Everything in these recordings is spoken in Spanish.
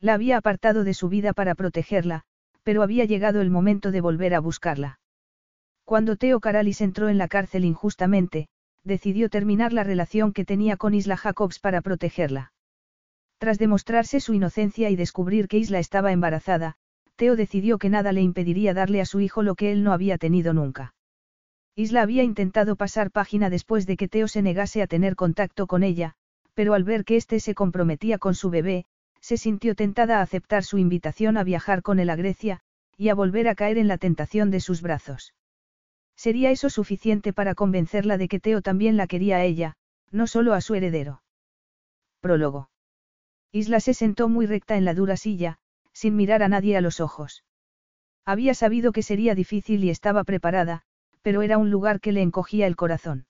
La había apartado de su vida para protegerla, pero había llegado el momento de volver a buscarla. Cuando Teo Caralis entró en la cárcel injustamente, decidió terminar la relación que tenía con Isla Jacobs para protegerla. Tras demostrarse su inocencia y descubrir que Isla estaba embarazada, Teo decidió que nada le impediría darle a su hijo lo que él no había tenido nunca. Isla había intentado pasar página después de que Teo se negase a tener contacto con ella, pero al ver que éste se comprometía con su bebé, se sintió tentada a aceptar su invitación a viajar con él a Grecia, y a volver a caer en la tentación de sus brazos. ¿Sería eso suficiente para convencerla de que Teo también la quería a ella, no solo a su heredero? Prólogo. Isla se sentó muy recta en la dura silla, sin mirar a nadie a los ojos. Había sabido que sería difícil y estaba preparada, pero era un lugar que le encogía el corazón.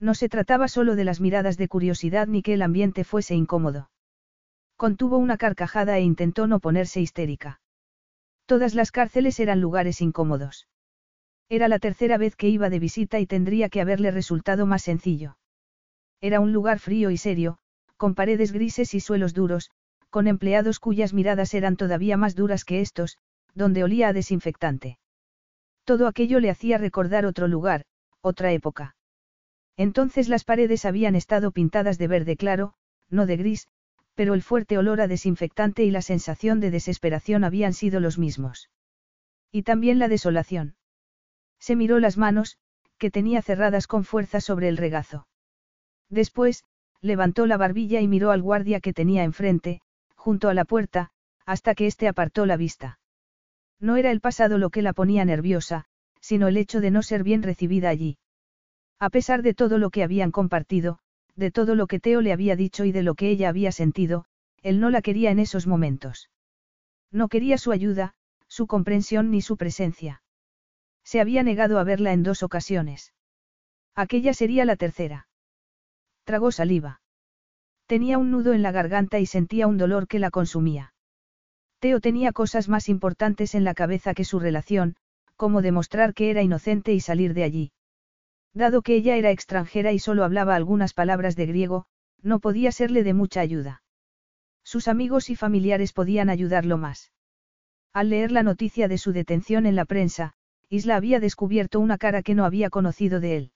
No se trataba solo de las miradas de curiosidad ni que el ambiente fuese incómodo. Contuvo una carcajada e intentó no ponerse histérica. Todas las cárceles eran lugares incómodos. Era la tercera vez que iba de visita y tendría que haberle resultado más sencillo. Era un lugar frío y serio, con paredes grises y suelos duros, con empleados cuyas miradas eran todavía más duras que estos, donde olía a desinfectante. Todo aquello le hacía recordar otro lugar, otra época. Entonces las paredes habían estado pintadas de verde claro, no de gris, pero el fuerte olor a desinfectante y la sensación de desesperación habían sido los mismos. Y también la desolación. Se miró las manos, que tenía cerradas con fuerza sobre el regazo. Después, levantó la barbilla y miró al guardia que tenía enfrente, junto a la puerta, hasta que éste apartó la vista. No era el pasado lo que la ponía nerviosa, sino el hecho de no ser bien recibida allí. A pesar de todo lo que habían compartido, de todo lo que Teo le había dicho y de lo que ella había sentido, él no la quería en esos momentos. No quería su ayuda, su comprensión ni su presencia. Se había negado a verla en dos ocasiones. Aquella sería la tercera. Tragó saliva. Tenía un nudo en la garganta y sentía un dolor que la consumía. Teo tenía cosas más importantes en la cabeza que su relación, como demostrar que era inocente y salir de allí. Dado que ella era extranjera y solo hablaba algunas palabras de griego, no podía serle de mucha ayuda. Sus amigos y familiares podían ayudarlo más. Al leer la noticia de su detención en la prensa, Isla había descubierto una cara que no había conocido de él.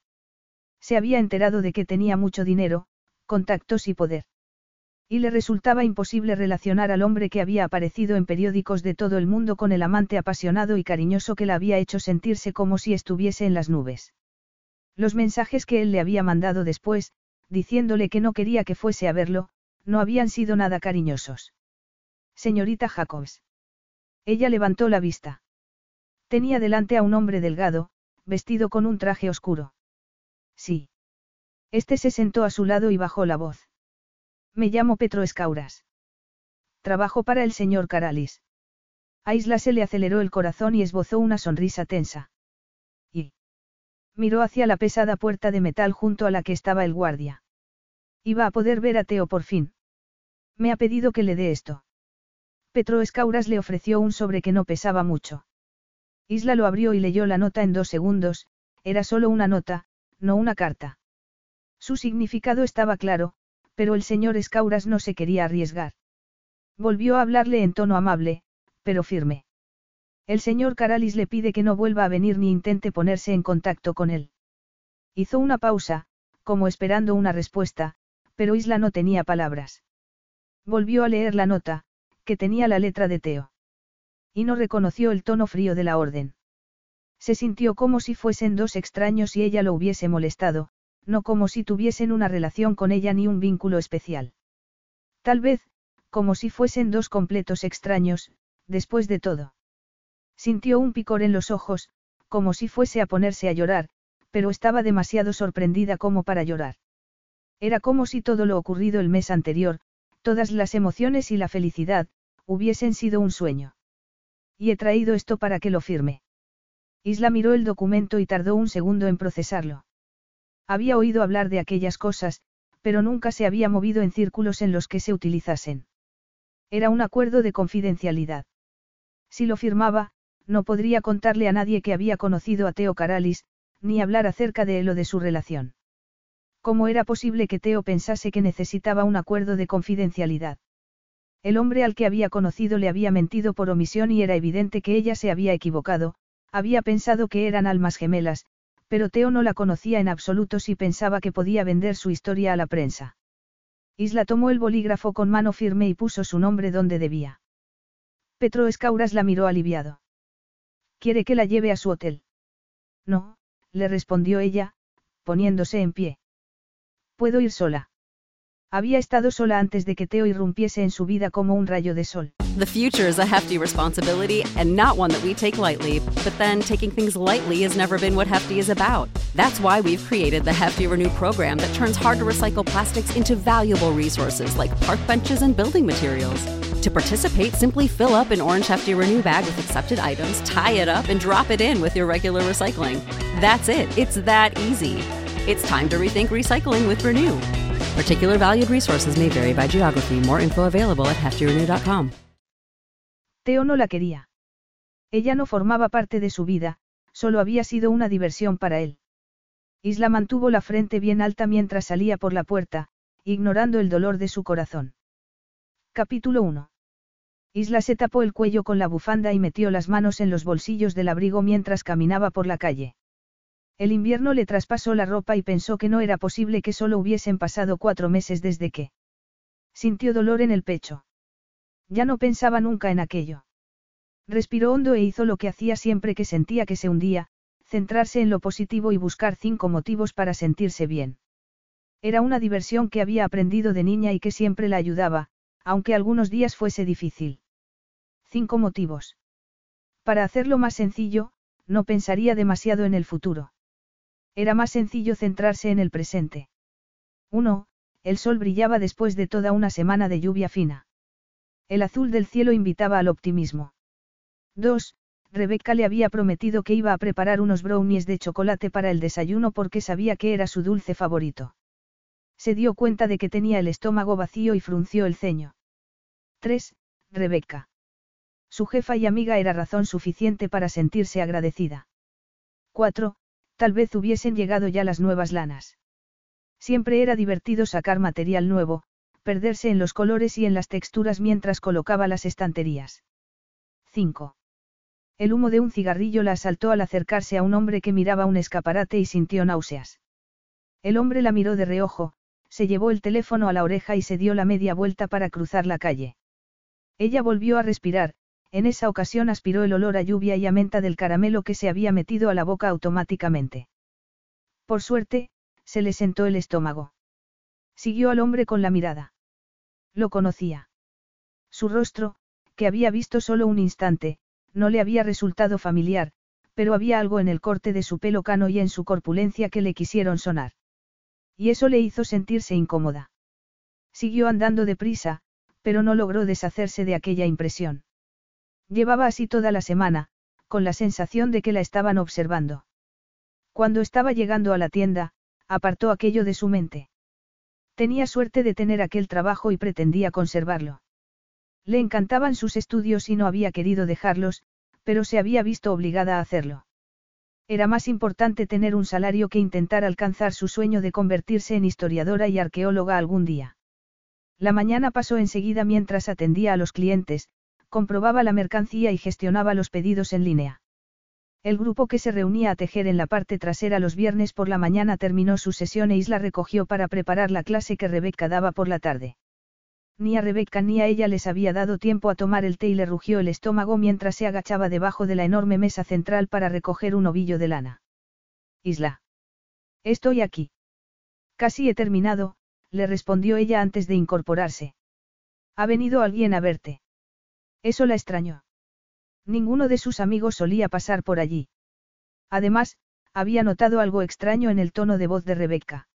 Se había enterado de que tenía mucho dinero, contactos y poder. Y le resultaba imposible relacionar al hombre que había aparecido en periódicos de todo el mundo con el amante apasionado y cariñoso que la había hecho sentirse como si estuviese en las nubes. Los mensajes que él le había mandado después, diciéndole que no quería que fuese a verlo, no habían sido nada cariñosos. Señorita Jacobs. Ella levantó la vista. Tenía delante a un hombre delgado, vestido con un traje oscuro. Sí. Este se sentó a su lado y bajó la voz. Me llamo Petro Escauras. Trabajo para el señor Caralis. A Isla se le aceleró el corazón y esbozó una sonrisa tensa. Miró hacia la pesada puerta de metal junto a la que estaba el guardia. Iba a poder ver a Teo por fin. Me ha pedido que le dé esto. Petro Escauras le ofreció un sobre que no pesaba mucho. Isla lo abrió y leyó la nota en dos segundos, era solo una nota, no una carta. Su significado estaba claro, pero el señor Escauras no se quería arriesgar. Volvió a hablarle en tono amable, pero firme. El señor Caralis le pide que no vuelva a venir ni intente ponerse en contacto con él. Hizo una pausa, como esperando una respuesta, pero Isla no tenía palabras. Volvió a leer la nota, que tenía la letra de Teo. Y no reconoció el tono frío de la orden. Se sintió como si fuesen dos extraños y ella lo hubiese molestado, no como si tuviesen una relación con ella ni un vínculo especial. Tal vez, como si fuesen dos completos extraños, después de todo. Sintió un picor en los ojos, como si fuese a ponerse a llorar, pero estaba demasiado sorprendida como para llorar. Era como si todo lo ocurrido el mes anterior, todas las emociones y la felicidad, hubiesen sido un sueño. Y he traído esto para que lo firme. Isla miró el documento y tardó un segundo en procesarlo. Había oído hablar de aquellas cosas, pero nunca se había movido en círculos en los que se utilizasen. Era un acuerdo de confidencialidad. Si lo firmaba, no podría contarle a nadie que había conocido a Teo Caralis, ni hablar acerca de él o de su relación. ¿Cómo era posible que Teo pensase que necesitaba un acuerdo de confidencialidad? El hombre al que había conocido le había mentido por omisión y era evidente que ella se había equivocado, había pensado que eran almas gemelas, pero Teo no la conocía en absoluto si pensaba que podía vender su historia a la prensa. Isla tomó el bolígrafo con mano firme y puso su nombre donde debía. Petro Escauras la miró aliviado. ¿Quiere que la lleve a su hotel? No, le respondió ella, poniéndose en pie. Puedo ir sola. Había estado sola antes de que Teo irrumpiese en su vida como un rayo de sol. The future is a hefty responsibility and not one that we take lightly. But then taking things lightly has never been what Hefty is about. That's why we've created the Hefty Renew program that turns hard to recycle plastics into valuable resources like park benches and building materials. To participate, simply fill up an orange Hefty Renew bag with accepted items, tie it up, and drop it in with your regular recycling. That's it. It's that easy. It's time to rethink recycling with Renew. Particular valued resources may vary by geography. More info available at heftyrenew.com. Teo no la quería. Ella no formaba parte de su vida, solo había sido una diversión para él. Isla mantuvo la frente bien alta mientras salía por la puerta, ignorando el dolor de su corazón. Capítulo 1. Isla se tapó el cuello con la bufanda y metió las manos en los bolsillos del abrigo mientras caminaba por la calle. El invierno le traspasó la ropa y pensó que no era posible que solo hubiesen pasado cuatro meses desde que. Sintió dolor en el pecho. Ya no pensaba nunca en aquello. Respiró hondo e hizo lo que hacía siempre que sentía que se hundía, centrarse en lo positivo y buscar cinco motivos para sentirse bien. Era una diversión que había aprendido de niña y que siempre la ayudaba, aunque algunos días fuese difícil. Cinco motivos. Para hacerlo más sencillo, no pensaría demasiado en el futuro. Era más sencillo centrarse en el presente. 1. El sol brillaba después de toda una semana de lluvia fina. El azul del cielo invitaba al optimismo. 2. Rebeca le había prometido que iba a preparar unos brownies de chocolate para el desayuno porque sabía que era su dulce favorito. Se dio cuenta de que tenía el estómago vacío y frunció el ceño. 3. Rebeca. Su jefa y amiga era razón suficiente para sentirse agradecida. 4. Tal vez hubiesen llegado ya las nuevas lanas. Siempre era divertido sacar material nuevo, perderse en los colores y en las texturas mientras colocaba las estanterías. 5. El humo de un cigarrillo la asaltó al acercarse a un hombre que miraba un escaparate y sintió náuseas. El hombre la miró de reojo, se llevó el teléfono a la oreja y se dio la media vuelta para cruzar la calle. Ella volvió a respirar, en esa ocasión aspiró el olor a lluvia y a menta del caramelo que se había metido a la boca automáticamente. Por suerte, se le sentó el estómago. Siguió al hombre con la mirada. Lo conocía. Su rostro, que había visto solo un instante, no le había resultado familiar, pero había algo en el corte de su pelo cano y en su corpulencia que le quisieron sonar. Y eso le hizo sentirse incómoda. Siguió andando deprisa, pero no logró deshacerse de aquella impresión. Llevaba así toda la semana, con la sensación de que la estaban observando. Cuando estaba llegando a la tienda, apartó aquello de su mente. Tenía suerte de tener aquel trabajo y pretendía conservarlo. Le encantaban sus estudios y no había querido dejarlos, pero se había visto obligada a hacerlo. Era más importante tener un salario que intentar alcanzar su sueño de convertirse en historiadora y arqueóloga algún día. La mañana pasó enseguida mientras atendía a los clientes, comprobaba la mercancía y gestionaba los pedidos en línea. El grupo que se reunía a tejer en la parte trasera los viernes por la mañana terminó su sesión e Isla recogió para preparar la clase que Rebeca daba por la tarde. Ni a Rebeca ni a ella les había dado tiempo a tomar el té y le rugió el estómago mientras se agachaba debajo de la enorme mesa central para recoger un ovillo de lana. Isla. Estoy aquí. Casi he terminado, le respondió ella antes de incorporarse. Ha venido alguien a verte. Eso la extrañó. Ninguno de sus amigos solía pasar por allí. Además, había notado algo extraño en el tono de voz de Rebeca.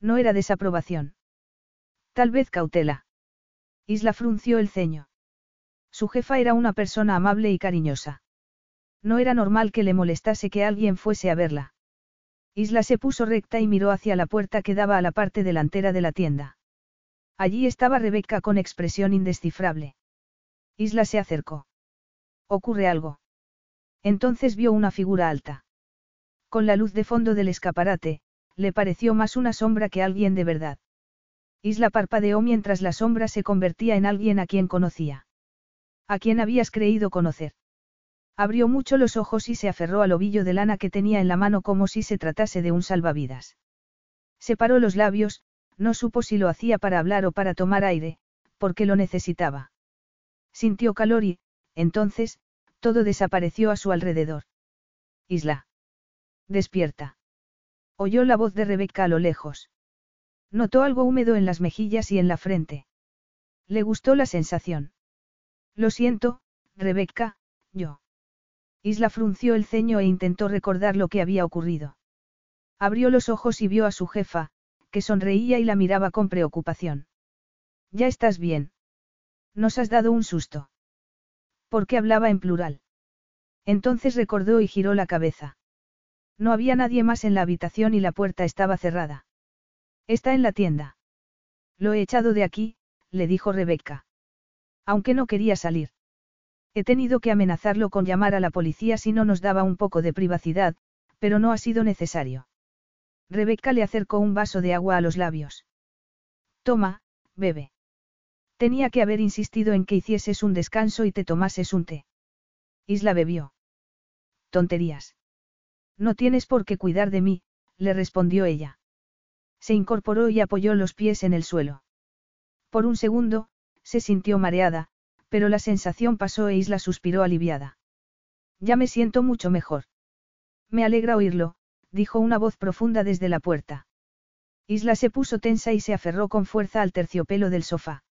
No era desaprobación. Tal vez cautela. Isla frunció el ceño. Su jefa era una persona amable y cariñosa. No era normal que le molestase que alguien fuese a verla. Isla se puso recta y miró hacia la puerta que daba a la parte delantera de la tienda. Allí estaba Rebeca con expresión indescifrable. Isla se acercó. ¿Ocurre algo? Entonces vio una figura alta. Con la luz de fondo del escaparate, le pareció más una sombra que alguien de verdad. Isla parpadeó mientras la sombra se convertía en alguien a quien conocía. ¿A quién habías creído conocer? Abrió mucho los ojos y se aferró al ovillo de lana que tenía en la mano como si se tratase de un salvavidas. Separó los labios, no supo si lo hacía para hablar o para tomar aire, porque lo necesitaba. Sintió calor y, entonces, todo desapareció a su alrededor. Isla. Despierta. Oyó la voz de Rebeca a lo lejos. Notó algo húmedo en las mejillas y en la frente. Le gustó la sensación. Lo siento, Rebeca, yo. Isla frunció el ceño e intentó recordar lo que había ocurrido. Abrió los ojos y vio a su jefa, que sonreía y la miraba con preocupación. Ya estás bien. Nos has dado un susto. ¿Por qué hablaba en plural? Entonces recordó y giró la cabeza. No había nadie más en la habitación y la puerta estaba cerrada. Está en la tienda. Lo he echado de aquí, le dijo Rebeca. Aunque no quería salir. He tenido que amenazarlo con llamar a la policía si no nos daba un poco de privacidad, pero no ha sido necesario. Rebeca le acercó un vaso de agua a los labios. Toma, bebe. Tenía que haber insistido en que hicieses un descanso y te tomases un té. Isla bebió. Tonterías. No tienes por qué cuidar de mí, le respondió ella. Se incorporó y apoyó los pies en el suelo. Por un segundo, se sintió mareada, pero la sensación pasó e Isla suspiró aliviada. Ya me siento mucho mejor. Me alegra oírlo, dijo una voz profunda desde la puerta. Isla se puso tensa y se aferró con fuerza al terciopelo del sofá.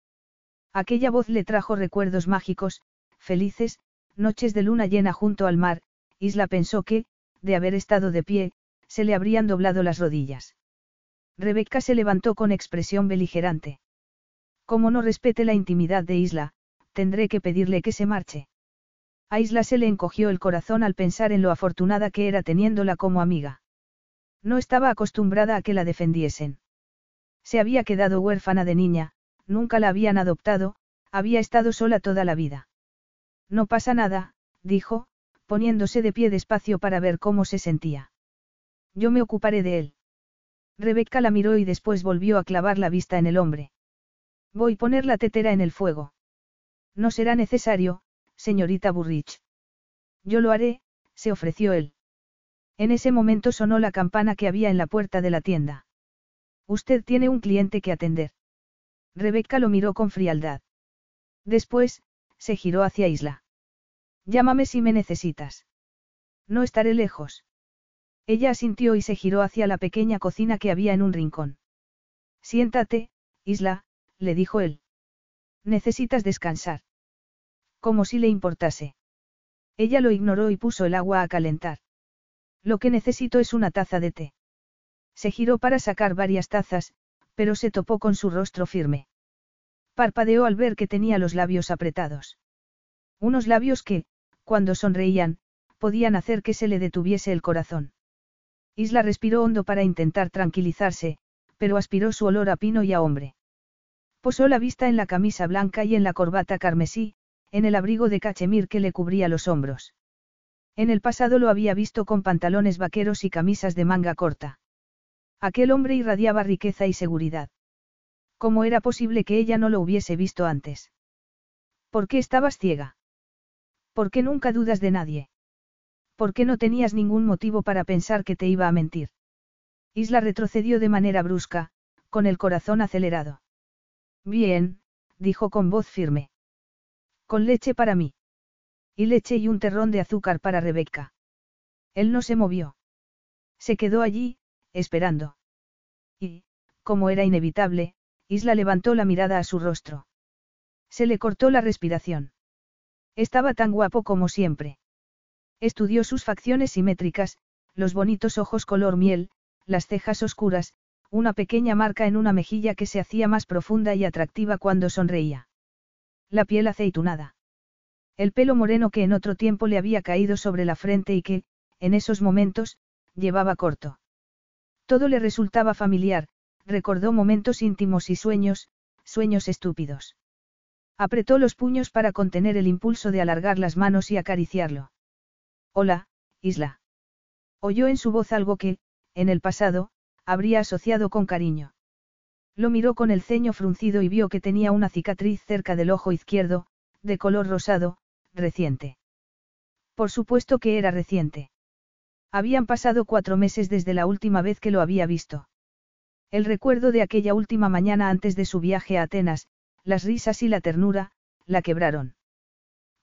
Aquella voz le trajo recuerdos mágicos, felices, noches de luna llena junto al mar, Isla pensó que, de haber estado de pie, se le habrían doblado las rodillas. Rebeca se levantó con expresión beligerante. Como no respete la intimidad de Isla, tendré que pedirle que se marche. A Isla se le encogió el corazón al pensar en lo afortunada que era teniéndola como amiga. No estaba acostumbrada a que la defendiesen. Se había quedado huérfana de niña, nunca la habían adoptado, había estado sola toda la vida. No pasa nada, dijo, poniéndose de pie despacio para ver cómo se sentía. Yo me ocuparé de él. Rebeca la miró y después volvió a clavar la vista en el hombre. Voy a poner la tetera en el fuego. No será necesario, señorita Burrich. Yo lo haré, se ofreció él. En ese momento sonó la campana que había en la puerta de la tienda. Usted tiene un cliente que atender. Rebeca lo miró con frialdad. Después, se giró hacia Isla. Llámame si me necesitas. No estaré lejos. Ella asintió y se giró hacia la pequeña cocina que había en un rincón. Siéntate, Isla, le dijo él. Necesitas descansar. Como si le importase. Ella lo ignoró y puso el agua a calentar. Lo que necesito es una taza de té. Se giró para sacar varias tazas, pero se topó con su rostro firme. Parpadeó al ver que tenía los labios apretados. Unos labios que, cuando sonreían, podían hacer que se le detuviese el corazón. Isla respiró hondo para intentar tranquilizarse, pero aspiró su olor a pino y a hombre. Posó la vista en la camisa blanca y en la corbata carmesí, en el abrigo de cachemir que le cubría los hombros. En el pasado lo había visto con pantalones vaqueros y camisas de manga corta. Aquel hombre irradiaba riqueza y seguridad. ¿Cómo era posible que ella no lo hubiese visto antes? ¿Por qué estabas ciega? ¿Por qué nunca dudas de nadie? ¿Por qué no tenías ningún motivo para pensar que te iba a mentir? Isla retrocedió de manera brusca, con el corazón acelerado. Bien, dijo con voz firme. Con leche para mí. Y leche y un terrón de azúcar para Rebeca. Él no se movió. Se quedó allí, esperando. Y, como era inevitable, Isla levantó la mirada a su rostro. Se le cortó la respiración. Estaba tan guapo como siempre. Estudió sus facciones simétricas, los bonitos ojos color miel, las cejas oscuras, una pequeña marca en una mejilla que se hacía más profunda y atractiva cuando sonreía. La piel aceitunada. El pelo moreno que en otro tiempo le había caído sobre la frente y que, en esos momentos, llevaba corto. Todo le resultaba familiar, recordó momentos íntimos y sueños, sueños estúpidos. Apretó los puños para contener el impulso de alargar las manos y acariciarlo. Hola, Isla. Oyó en su voz algo que, en el pasado, habría asociado con cariño. Lo miró con el ceño fruncido y vio que tenía una cicatriz cerca del ojo izquierdo, de color rosado, reciente. Por supuesto que era reciente. Habían pasado cuatro meses desde la última vez que lo había visto. El recuerdo de aquella última mañana antes de su viaje a Atenas, las risas y la ternura, la quebraron.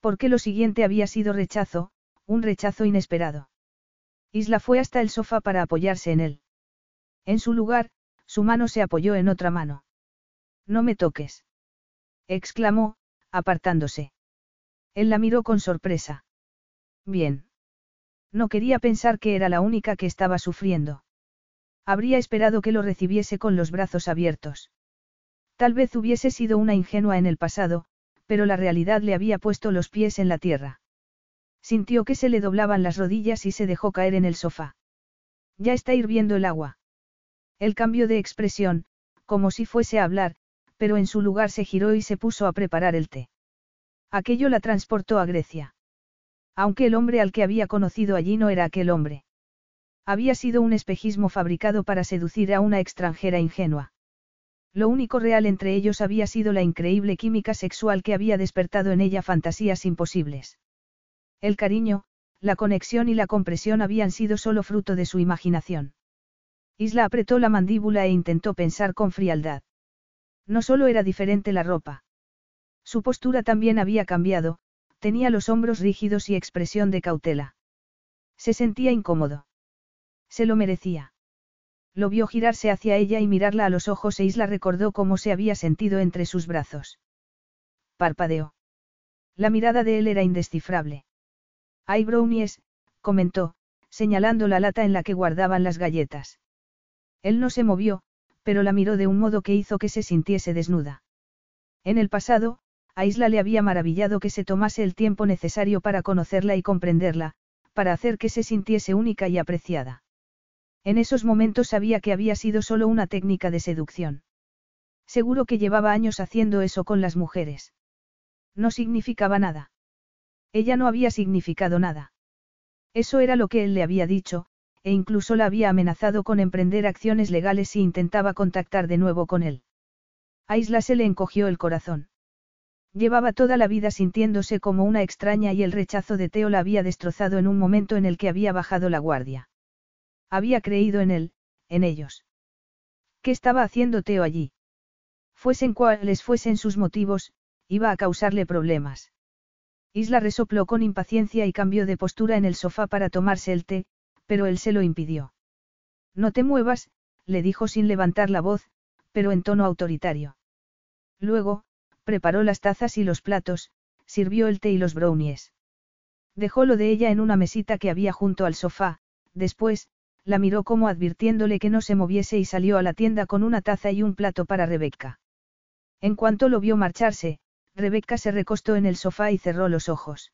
Porque lo siguiente había sido rechazo, un rechazo inesperado. Isla fue hasta el sofá para apoyarse en él. En su lugar, su mano se apoyó en otra mano. No me toques. exclamó, apartándose. Él la miró con sorpresa. Bien. No quería pensar que era la única que estaba sufriendo. Habría esperado que lo recibiese con los brazos abiertos. Tal vez hubiese sido una ingenua en el pasado, pero la realidad le había puesto los pies en la tierra. Sintió que se le doblaban las rodillas y se dejó caer en el sofá. Ya está hirviendo el agua. El cambio de expresión, como si fuese a hablar, pero en su lugar se giró y se puso a preparar el té. Aquello la transportó a Grecia. Aunque el hombre al que había conocido allí no era aquel hombre. Había sido un espejismo fabricado para seducir a una extranjera ingenua. Lo único real entre ellos había sido la increíble química sexual que había despertado en ella fantasías imposibles. El cariño, la conexión y la compresión habían sido solo fruto de su imaginación. Isla apretó la mandíbula e intentó pensar con frialdad. No solo era diferente la ropa. Su postura también había cambiado, tenía los hombros rígidos y expresión de cautela. Se sentía incómodo. Se lo merecía. Lo vio girarse hacia ella y mirarla a los ojos e Isla recordó cómo se había sentido entre sus brazos. Parpadeó. La mirada de él era indescifrable. Hay brownies, comentó, señalando la lata en la que guardaban las galletas. Él no se movió, pero la miró de un modo que hizo que se sintiese desnuda. En el pasado, a Isla le había maravillado que se tomase el tiempo necesario para conocerla y comprenderla, para hacer que se sintiese única y apreciada. En esos momentos sabía que había sido solo una técnica de seducción. Seguro que llevaba años haciendo eso con las mujeres. No significaba nada. Ella no había significado nada. Eso era lo que él le había dicho, e incluso la había amenazado con emprender acciones legales si intentaba contactar de nuevo con él. A Isla se le encogió el corazón. Llevaba toda la vida sintiéndose como una extraña y el rechazo de Teo la había destrozado en un momento en el que había bajado la guardia. Había creído en él, en ellos. ¿Qué estaba haciendo Teo allí? Fuesen cuales fuesen sus motivos, iba a causarle problemas. Isla resopló con impaciencia y cambió de postura en el sofá para tomarse el té, pero él se lo impidió. No te muevas, le dijo sin levantar la voz, pero en tono autoritario. Luego, preparó las tazas y los platos, sirvió el té y los brownies. Dejó lo de ella en una mesita que había junto al sofá, después, la miró como advirtiéndole que no se moviese y salió a la tienda con una taza y un plato para Rebeca. En cuanto lo vio marcharse, Rebeca se recostó en el sofá y cerró los ojos.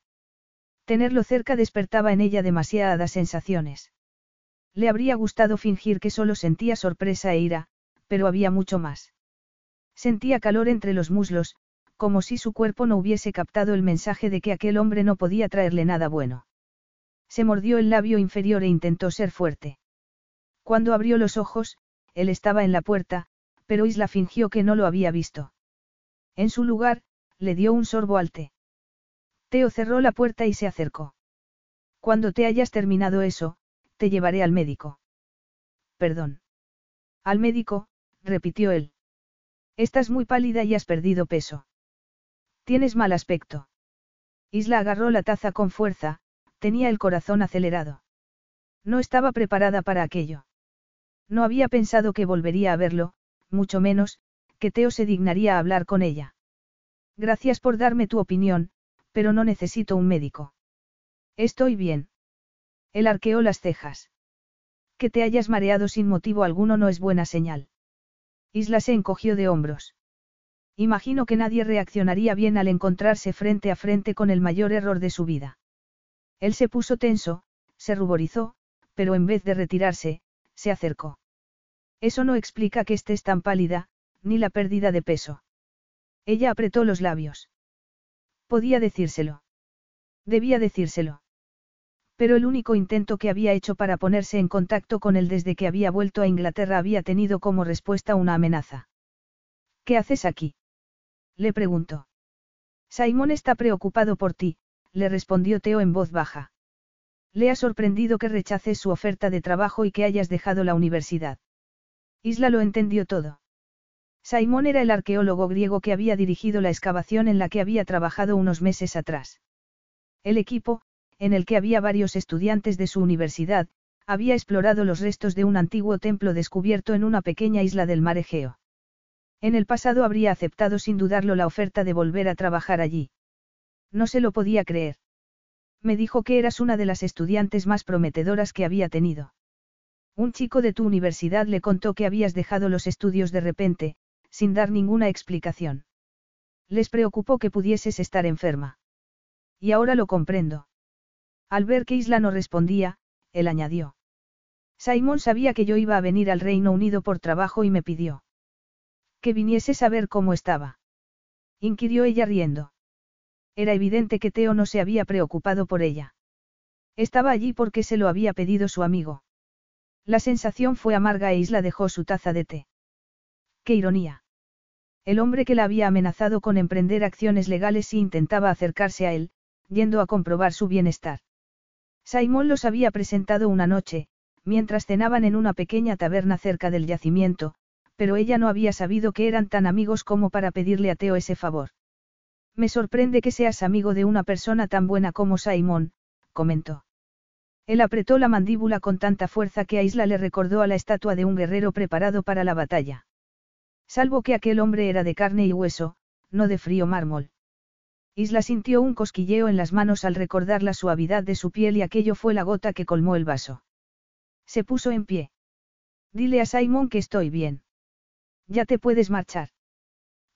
Tenerlo cerca despertaba en ella demasiadas sensaciones. Le habría gustado fingir que solo sentía sorpresa e ira, pero había mucho más. Sentía calor entre los muslos, como si su cuerpo no hubiese captado el mensaje de que aquel hombre no podía traerle nada bueno. Se mordió el labio inferior e intentó ser fuerte. Cuando abrió los ojos, él estaba en la puerta, pero Isla fingió que no lo había visto. En su lugar, le dio un sorbo al té. Teo cerró la puerta y se acercó. Cuando te hayas terminado eso, te llevaré al médico. Perdón. Al médico, repitió él. Estás muy pálida y has perdido peso. Tienes mal aspecto. Isla agarró la taza con fuerza, tenía el corazón acelerado. No estaba preparada para aquello. No había pensado que volvería a verlo, mucho menos, que Teo se dignaría a hablar con ella. Gracias por darme tu opinión, pero no necesito un médico. Estoy bien. Él arqueó las cejas. Que te hayas mareado sin motivo alguno no es buena señal. Isla se encogió de hombros. Imagino que nadie reaccionaría bien al encontrarse frente a frente con el mayor error de su vida. Él se puso tenso, se ruborizó, pero en vez de retirarse, se acercó. Eso no explica que estés tan pálida, ni la pérdida de peso. Ella apretó los labios. Podía decírselo. Debía decírselo. Pero el único intento que había hecho para ponerse en contacto con él desde que había vuelto a Inglaterra había tenido como respuesta una amenaza. ¿Qué haces aquí? Le preguntó. Simón está preocupado por ti, le respondió Teo en voz baja. Le ha sorprendido que rechaces su oferta de trabajo y que hayas dejado la universidad. Isla lo entendió todo. Simón era el arqueólogo griego que había dirigido la excavación en la que había trabajado unos meses atrás. El equipo, en el que había varios estudiantes de su universidad, había explorado los restos de un antiguo templo descubierto en una pequeña isla del mar Egeo. En el pasado habría aceptado sin dudarlo la oferta de volver a trabajar allí. No se lo podía creer. Me dijo que eras una de las estudiantes más prometedoras que había tenido. Un chico de tu universidad le contó que habías dejado los estudios de repente, sin dar ninguna explicación. Les preocupó que pudieses estar enferma. Y ahora lo comprendo. Al ver que Isla no respondía, él añadió. Simon sabía que yo iba a venir al Reino Unido por trabajo y me pidió. Que vinieses a ver cómo estaba. Inquirió ella riendo. Era evidente que Teo no se había preocupado por ella. Estaba allí porque se lo había pedido su amigo. La sensación fue amarga e Isla dejó su taza de té. ¡Qué ironía! El hombre que la había amenazado con emprender acciones legales si intentaba acercarse a él, yendo a comprobar su bienestar. Simón los había presentado una noche, mientras cenaban en una pequeña taberna cerca del yacimiento, pero ella no había sabido que eran tan amigos como para pedirle a Teo ese favor. Me sorprende que seas amigo de una persona tan buena como Simon, comentó. Él apretó la mandíbula con tanta fuerza que a Isla le recordó a la estatua de un guerrero preparado para la batalla. Salvo que aquel hombre era de carne y hueso, no de frío mármol. Isla sintió un cosquilleo en las manos al recordar la suavidad de su piel y aquello fue la gota que colmó el vaso. Se puso en pie. Dile a Simon que estoy bien. Ya te puedes marchar.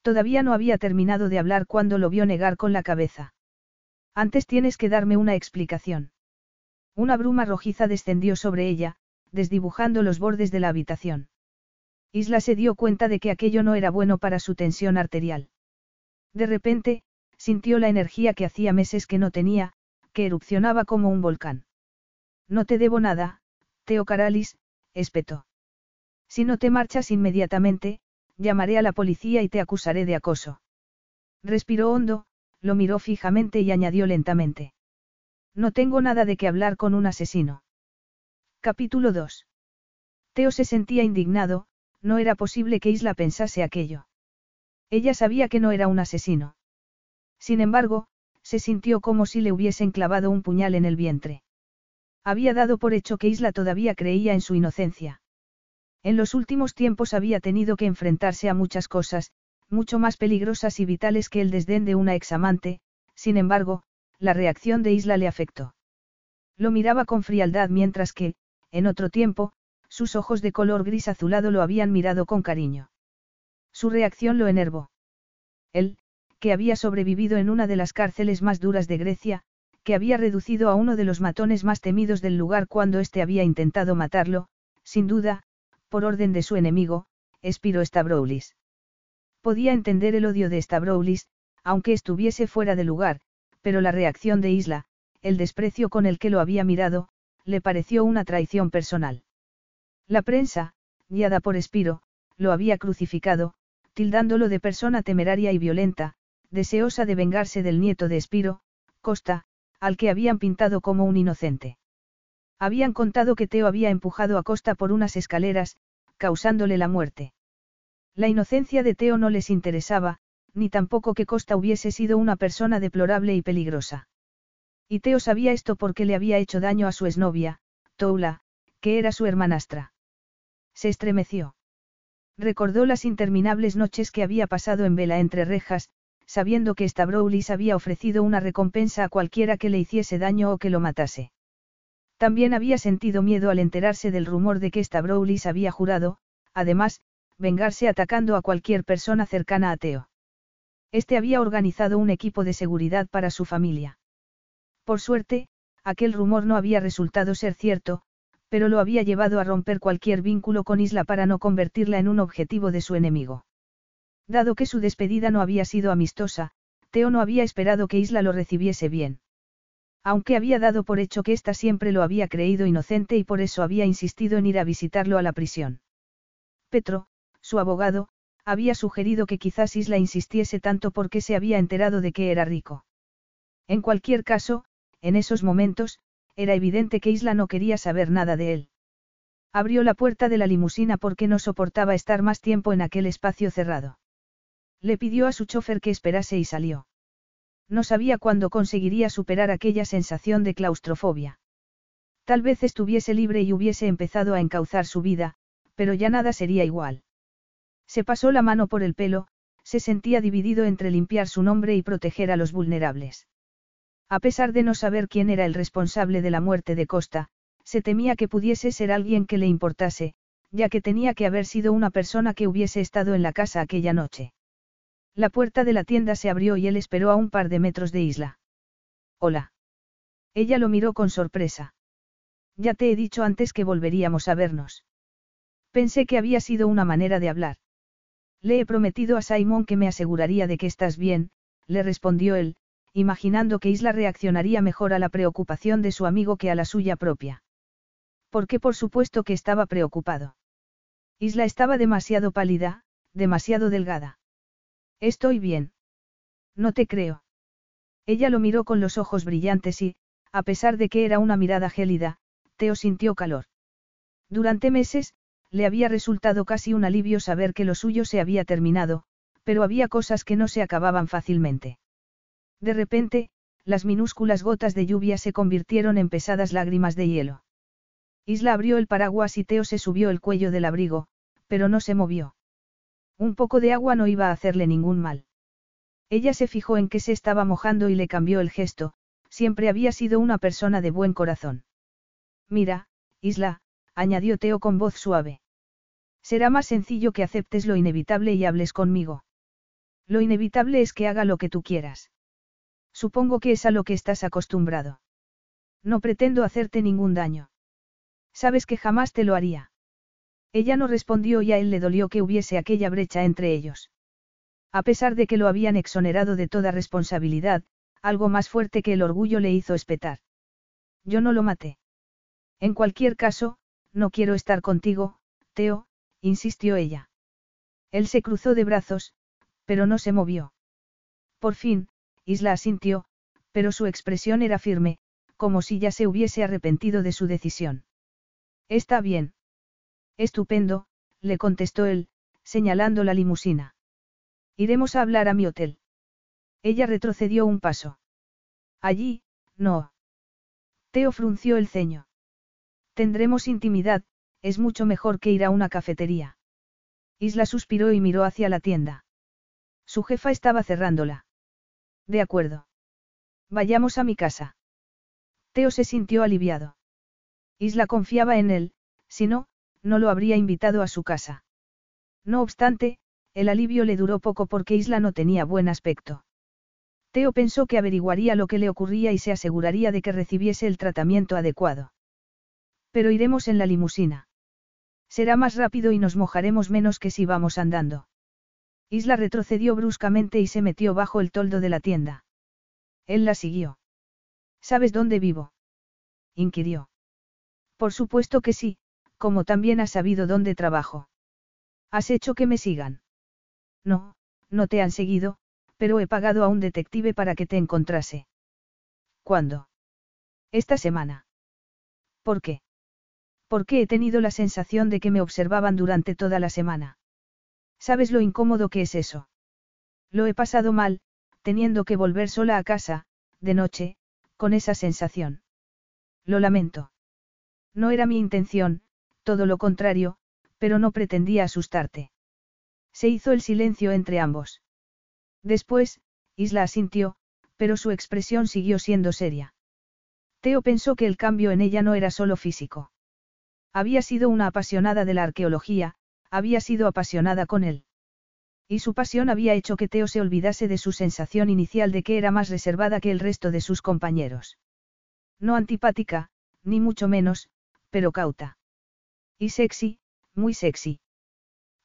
Todavía no había terminado de hablar cuando lo vio negar con la cabeza. Antes tienes que darme una explicación. Una bruma rojiza descendió sobre ella, desdibujando los bordes de la habitación. Isla se dio cuenta de que aquello no era bueno para su tensión arterial. De repente, sintió la energía que hacía meses que no tenía, que erupcionaba como un volcán. No te debo nada, Teo Caralis, espetó. Si no te marchas inmediatamente, llamaré a la policía y te acusaré de acoso. Respiró hondo, lo miró fijamente y añadió lentamente. No tengo nada de qué hablar con un asesino. Capítulo 2. Teo se sentía indignado, no era posible que Isla pensase aquello. Ella sabía que no era un asesino. Sin embargo, se sintió como si le hubiesen clavado un puñal en el vientre. Había dado por hecho que Isla todavía creía en su inocencia. En los últimos tiempos había tenido que enfrentarse a muchas cosas, mucho más peligrosas y vitales que el desdén de una examante, sin embargo, la reacción de Isla le afectó. Lo miraba con frialdad mientras que, en otro tiempo, sus ojos de color gris azulado lo habían mirado con cariño. Su reacción lo enervó. Él, que había sobrevivido en una de las cárceles más duras de Grecia, que había reducido a uno de los matones más temidos del lugar cuando éste había intentado matarlo, sin duda, por orden de su enemigo, Spiro Stavroulis. Podía entender el odio de Stavroulis, aunque estuviese fuera de lugar, pero la reacción de Isla, el desprecio con el que lo había mirado, le pareció una traición personal. La prensa, guiada por Spiro, lo había crucificado, tildándolo de persona temeraria y violenta, deseosa de vengarse del nieto de Spiro, Costa, al que habían pintado como un inocente. Habían contado que Teo había empujado a Costa por unas escaleras, causándole la muerte. La inocencia de Teo no les interesaba, ni tampoco que Costa hubiese sido una persona deplorable y peligrosa. Y Teo sabía esto porque le había hecho daño a su exnovia, Toula, que era su hermanastra. Se estremeció. Recordó las interminables noches que había pasado en vela entre rejas, sabiendo que Stavroulis había ofrecido una recompensa a cualquiera que le hiciese daño o que lo matase. También había sentido miedo al enterarse del rumor de que Stavroulis había jurado, además, vengarse atacando a cualquier persona cercana a Teo. Este había organizado un equipo de seguridad para su familia. Por suerte, aquel rumor no había resultado ser cierto, pero lo había llevado a romper cualquier vínculo con Isla para no convertirla en un objetivo de su enemigo. Dado que su despedida no había sido amistosa, Teo no había esperado que Isla lo recibiese bien. Aunque había dado por hecho que ésta siempre lo había creído inocente y por eso había insistido en ir a visitarlo a la prisión. Petro, su abogado, había sugerido que quizás Isla insistiese tanto porque se había enterado de que era rico. En cualquier caso, en esos momentos, era evidente que Isla no quería saber nada de él. Abrió la puerta de la limusina porque no soportaba estar más tiempo en aquel espacio cerrado. Le pidió a su chofer que esperase y salió. No sabía cuándo conseguiría superar aquella sensación de claustrofobia. Tal vez estuviese libre y hubiese empezado a encauzar su vida, pero ya nada sería igual. Se pasó la mano por el pelo, se sentía dividido entre limpiar su nombre y proteger a los vulnerables. A pesar de no saber quién era el responsable de la muerte de Costa, se temía que pudiese ser alguien que le importase, ya que tenía que haber sido una persona que hubiese estado en la casa aquella noche. La puerta de la tienda se abrió y él esperó a un par de metros de isla. Hola. Ella lo miró con sorpresa. Ya te he dicho antes que volveríamos a vernos. Pensé que había sido una manera de hablar. Le he prometido a Simon que me aseguraría de que estás bien, le respondió él, imaginando que Isla reaccionaría mejor a la preocupación de su amigo que a la suya propia. Porque por supuesto que estaba preocupado. Isla estaba demasiado pálida, demasiado delgada. Estoy bien. No te creo. Ella lo miró con los ojos brillantes y, a pesar de que era una mirada gélida, Teo sintió calor. Durante meses, le había resultado casi un alivio saber que lo suyo se había terminado, pero había cosas que no se acababan fácilmente. De repente, las minúsculas gotas de lluvia se convirtieron en pesadas lágrimas de hielo. Isla abrió el paraguas y Teo se subió el cuello del abrigo, pero no se movió. Un poco de agua no iba a hacerle ningún mal. Ella se fijó en que se estaba mojando y le cambió el gesto, siempre había sido una persona de buen corazón. Mira, Isla, añadió Teo con voz suave. Será más sencillo que aceptes lo inevitable y hables conmigo. Lo inevitable es que haga lo que tú quieras. Supongo que es a lo que estás acostumbrado. No pretendo hacerte ningún daño. Sabes que jamás te lo haría. Ella no respondió y a él le dolió que hubiese aquella brecha entre ellos. A pesar de que lo habían exonerado de toda responsabilidad, algo más fuerte que el orgullo le hizo espetar. Yo no lo maté. En cualquier caso, no quiero estar contigo, Teo, insistió ella. Él se cruzó de brazos, pero no se movió. Por fin, Isla asintió, pero su expresión era firme, como si ya se hubiese arrepentido de su decisión. Está bien. Estupendo, le contestó él, señalando la limusina. Iremos a hablar a mi hotel. Ella retrocedió un paso. Allí, no. Teo frunció el ceño. Tendremos intimidad, es mucho mejor que ir a una cafetería. Isla suspiró y miró hacia la tienda. Su jefa estaba cerrándola. De acuerdo. Vayamos a mi casa. Teo se sintió aliviado. Isla confiaba en él, si no, no lo habría invitado a su casa. No obstante, el alivio le duró poco porque Isla no tenía buen aspecto. Teo pensó que averiguaría lo que le ocurría y se aseguraría de que recibiese el tratamiento adecuado. Pero iremos en la limusina. Será más rápido y nos mojaremos menos que si vamos andando. Isla retrocedió bruscamente y se metió bajo el toldo de la tienda. Él la siguió. ¿Sabes dónde vivo? inquirió. Por supuesto que sí, como también has sabido dónde trabajo. ¿Has hecho que me sigan? No, no te han seguido, pero he pagado a un detective para que te encontrase. ¿Cuándo? Esta semana. ¿Por qué? Porque he tenido la sensación de que me observaban durante toda la semana. ¿Sabes lo incómodo que es eso? Lo he pasado mal, teniendo que volver sola a casa, de noche, con esa sensación. Lo lamento. No era mi intención, todo lo contrario, pero no pretendía asustarte. Se hizo el silencio entre ambos. Después, Isla asintió, pero su expresión siguió siendo seria. Teo pensó que el cambio en ella no era solo físico. Había sido una apasionada de la arqueología, había sido apasionada con él. Y su pasión había hecho que Teo se olvidase de su sensación inicial de que era más reservada que el resto de sus compañeros. No antipática, ni mucho menos, pero cauta. Y sexy, muy sexy.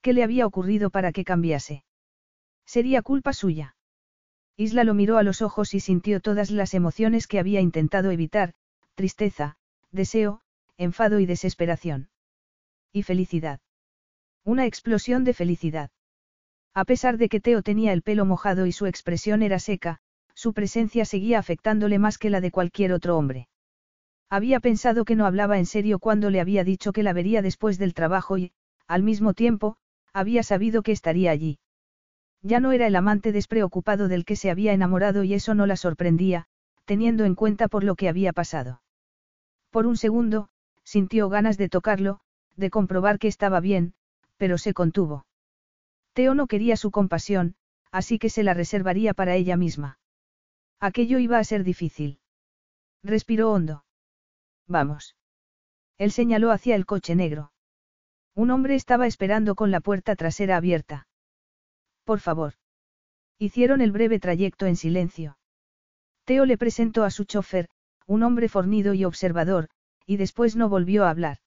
¿Qué le había ocurrido para que cambiase? Sería culpa suya. Isla lo miró a los ojos y sintió todas las emociones que había intentado evitar, tristeza, deseo, enfado y desesperación. Y felicidad. Una explosión de felicidad. A pesar de que Teo tenía el pelo mojado y su expresión era seca, su presencia seguía afectándole más que la de cualquier otro hombre. Había pensado que no hablaba en serio cuando le había dicho que la vería después del trabajo y, al mismo tiempo, había sabido que estaría allí. Ya no era el amante despreocupado del que se había enamorado y eso no la sorprendía, teniendo en cuenta por lo que había pasado. Por un segundo, sintió ganas de tocarlo, de comprobar que estaba bien, pero se contuvo. Teo no quería su compasión, así que se la reservaría para ella misma. Aquello iba a ser difícil. Respiró hondo. Vamos. Él señaló hacia el coche negro. Un hombre estaba esperando con la puerta trasera abierta. Por favor. Hicieron el breve trayecto en silencio. Teo le presentó a su chofer, un hombre fornido y observador, y después no volvió a hablar.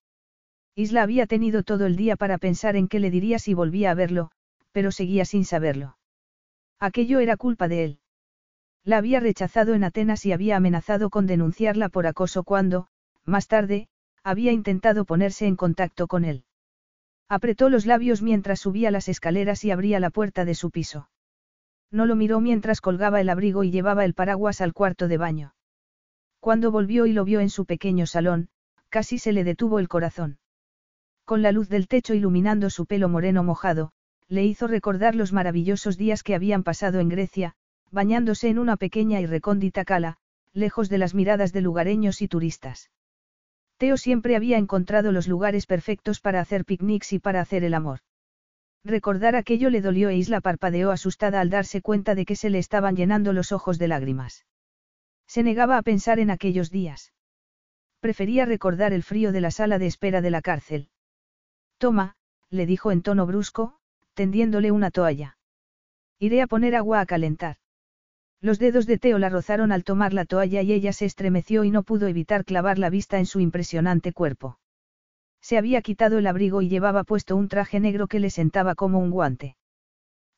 Isla había tenido todo el día para pensar en qué le diría si volvía a verlo, pero seguía sin saberlo. Aquello era culpa de él. La había rechazado en Atenas y había amenazado con denunciarla por acoso cuando, más tarde, había intentado ponerse en contacto con él. Apretó los labios mientras subía las escaleras y abría la puerta de su piso. No lo miró mientras colgaba el abrigo y llevaba el paraguas al cuarto de baño. Cuando volvió y lo vio en su pequeño salón, casi se le detuvo el corazón. Con la luz del techo iluminando su pelo moreno mojado, le hizo recordar los maravillosos días que habían pasado en Grecia, bañándose en una pequeña y recóndita cala, lejos de las miradas de lugareños y turistas. Teo siempre había encontrado los lugares perfectos para hacer picnics y para hacer el amor. Recordar aquello le dolió e Isla parpadeó asustada al darse cuenta de que se le estaban llenando los ojos de lágrimas. Se negaba a pensar en aquellos días. Prefería recordar el frío de la sala de espera de la cárcel. Toma, le dijo en tono brusco, tendiéndole una toalla. Iré a poner agua a calentar. Los dedos de Teo la rozaron al tomar la toalla y ella se estremeció y no pudo evitar clavar la vista en su impresionante cuerpo. Se había quitado el abrigo y llevaba puesto un traje negro que le sentaba como un guante.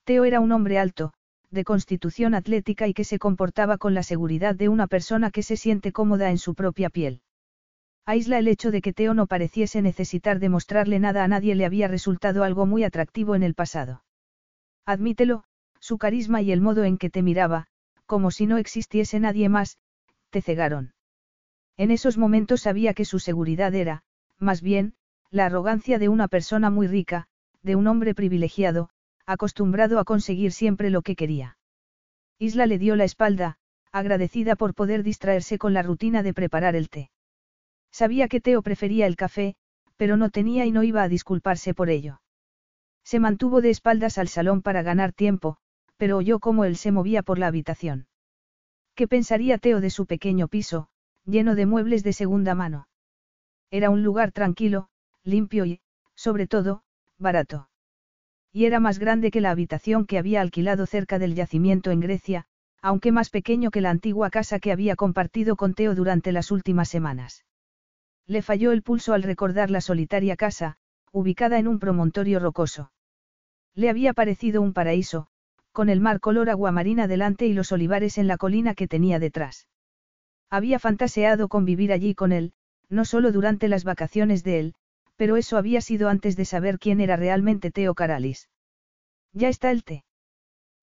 Teo era un hombre alto, de constitución atlética y que se comportaba con la seguridad de una persona que se siente cómoda en su propia piel. Aisla el hecho de que Teo no pareciese necesitar demostrarle nada a nadie le había resultado algo muy atractivo en el pasado. Admítelo, su carisma y el modo en que te miraba, como si no existiese nadie más, te cegaron. En esos momentos sabía que su seguridad era, más bien, la arrogancia de una persona muy rica, de un hombre privilegiado, acostumbrado a conseguir siempre lo que quería. Isla le dio la espalda, agradecida por poder distraerse con la rutina de preparar el té. Sabía que Teo prefería el café, pero no tenía y no iba a disculparse por ello. Se mantuvo de espaldas al salón para ganar tiempo, pero oyó cómo él se movía por la habitación. ¿Qué pensaría Teo de su pequeño piso, lleno de muebles de segunda mano? Era un lugar tranquilo, limpio y, sobre todo, barato. Y era más grande que la habitación que había alquilado cerca del yacimiento en Grecia, aunque más pequeño que la antigua casa que había compartido con Teo durante las últimas semanas. Le falló el pulso al recordar la solitaria casa, ubicada en un promontorio rocoso. Le había parecido un paraíso, con el mar color aguamarina delante y los olivares en la colina que tenía detrás. Había fantaseado con vivir allí con él, no solo durante las vacaciones de él, pero eso había sido antes de saber quién era realmente Teo Caralis. Ya está el té.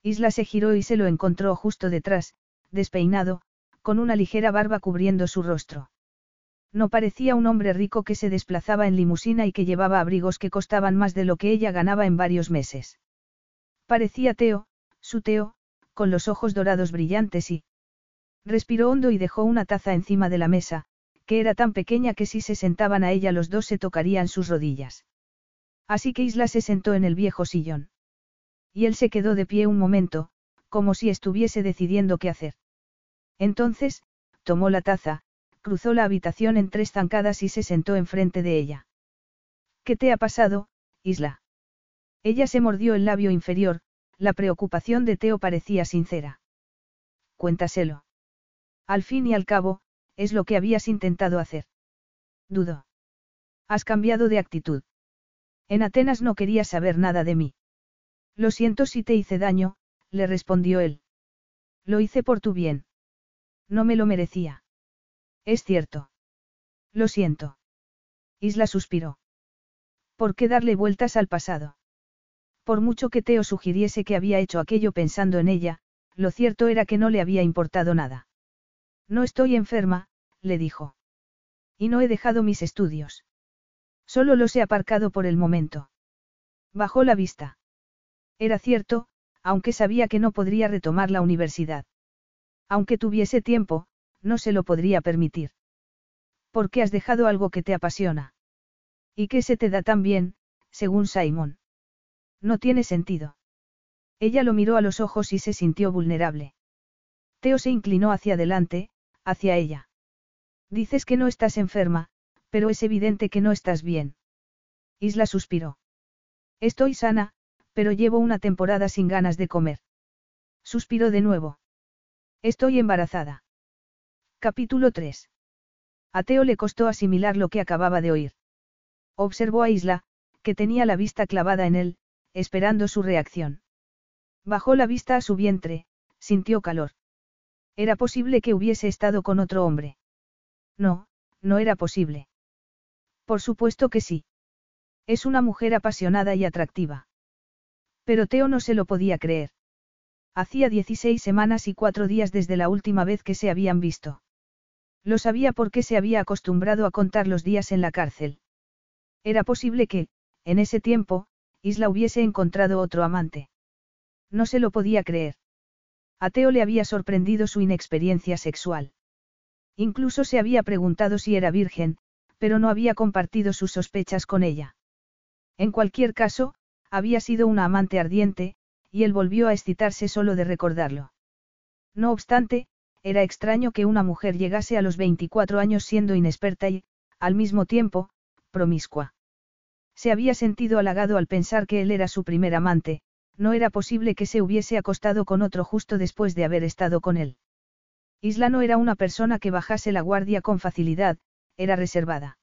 Isla se giró y se lo encontró justo detrás, despeinado, con una ligera barba cubriendo su rostro. No parecía un hombre rico que se desplazaba en limusina y que llevaba abrigos que costaban más de lo que ella ganaba en varios meses. Parecía Teo, su Teo, con los ojos dorados brillantes y... Respiró hondo y dejó una taza encima de la mesa, que era tan pequeña que si se sentaban a ella los dos se tocarían sus rodillas. Así que Isla se sentó en el viejo sillón. Y él se quedó de pie un momento, como si estuviese decidiendo qué hacer. Entonces, tomó la taza, cruzó la habitación en tres zancadas y se sentó enfrente de ella. ¿Qué te ha pasado, Isla? Ella se mordió el labio inferior, La preocupación de Teo parecía sincera. Cuéntaselo. Al fin y al cabo, es lo que habías intentado hacer. Dudo. Has cambiado de actitud. En Atenas no querías saber nada de mí. Lo siento si te hice daño, le respondió él. Lo hice por tu bien. No me lo merecía. Es cierto. Lo siento. Isla suspiró. ¿Por qué darle vueltas al pasado? Por mucho que Teo sugiriese que había hecho aquello pensando en ella, lo cierto era que no le había importado nada. No estoy enferma, le dijo. Y no he dejado mis estudios. Solo los he aparcado por el momento. Bajó la vista. Era cierto, aunque sabía que no podría retomar la universidad. Aunque tuviese tiempo, no se lo podría permitir. ¿Por qué has dejado algo que te apasiona? ¿Y qué se te da tan bien, según Simon? No tiene sentido. Ella lo miró a los ojos y se sintió vulnerable. Teo se inclinó hacia adelante, hacia ella. Dices que no estás enferma, pero es evidente que no estás bien. Isla suspiró. Estoy sana, pero llevo una temporada sin ganas de comer. Suspiró de nuevo. Estoy embarazada. Capítulo 3. A Teo le costó asimilar lo que acababa de oír. Observó a Isla, que tenía la vista clavada en él, esperando su reacción. Bajó la vista a su vientre, sintió calor. Era posible que hubiese estado con otro hombre. No, no era posible. Por supuesto que sí. Es una mujer apasionada y atractiva. Pero Teo no se lo podía creer. Hacía 16 semanas y cuatro días desde la última vez que se habían visto. Lo sabía porque se había acostumbrado a contar los días en la cárcel. Era posible que, en ese tiempo, Isla hubiese encontrado otro amante. No se lo podía creer. A Teo le había sorprendido su inexperiencia sexual. Incluso se había preguntado si era virgen, pero no había compartido sus sospechas con ella. En cualquier caso, había sido una amante ardiente, y él volvió a excitarse solo de recordarlo. No obstante, era extraño que una mujer llegase a los 24 años siendo inexperta y, al mismo tiempo, promiscua. Se había sentido halagado al pensar que él era su primer amante, no era posible que se hubiese acostado con otro justo después de haber estado con él. Isla no era una persona que bajase la guardia con facilidad, era reservada.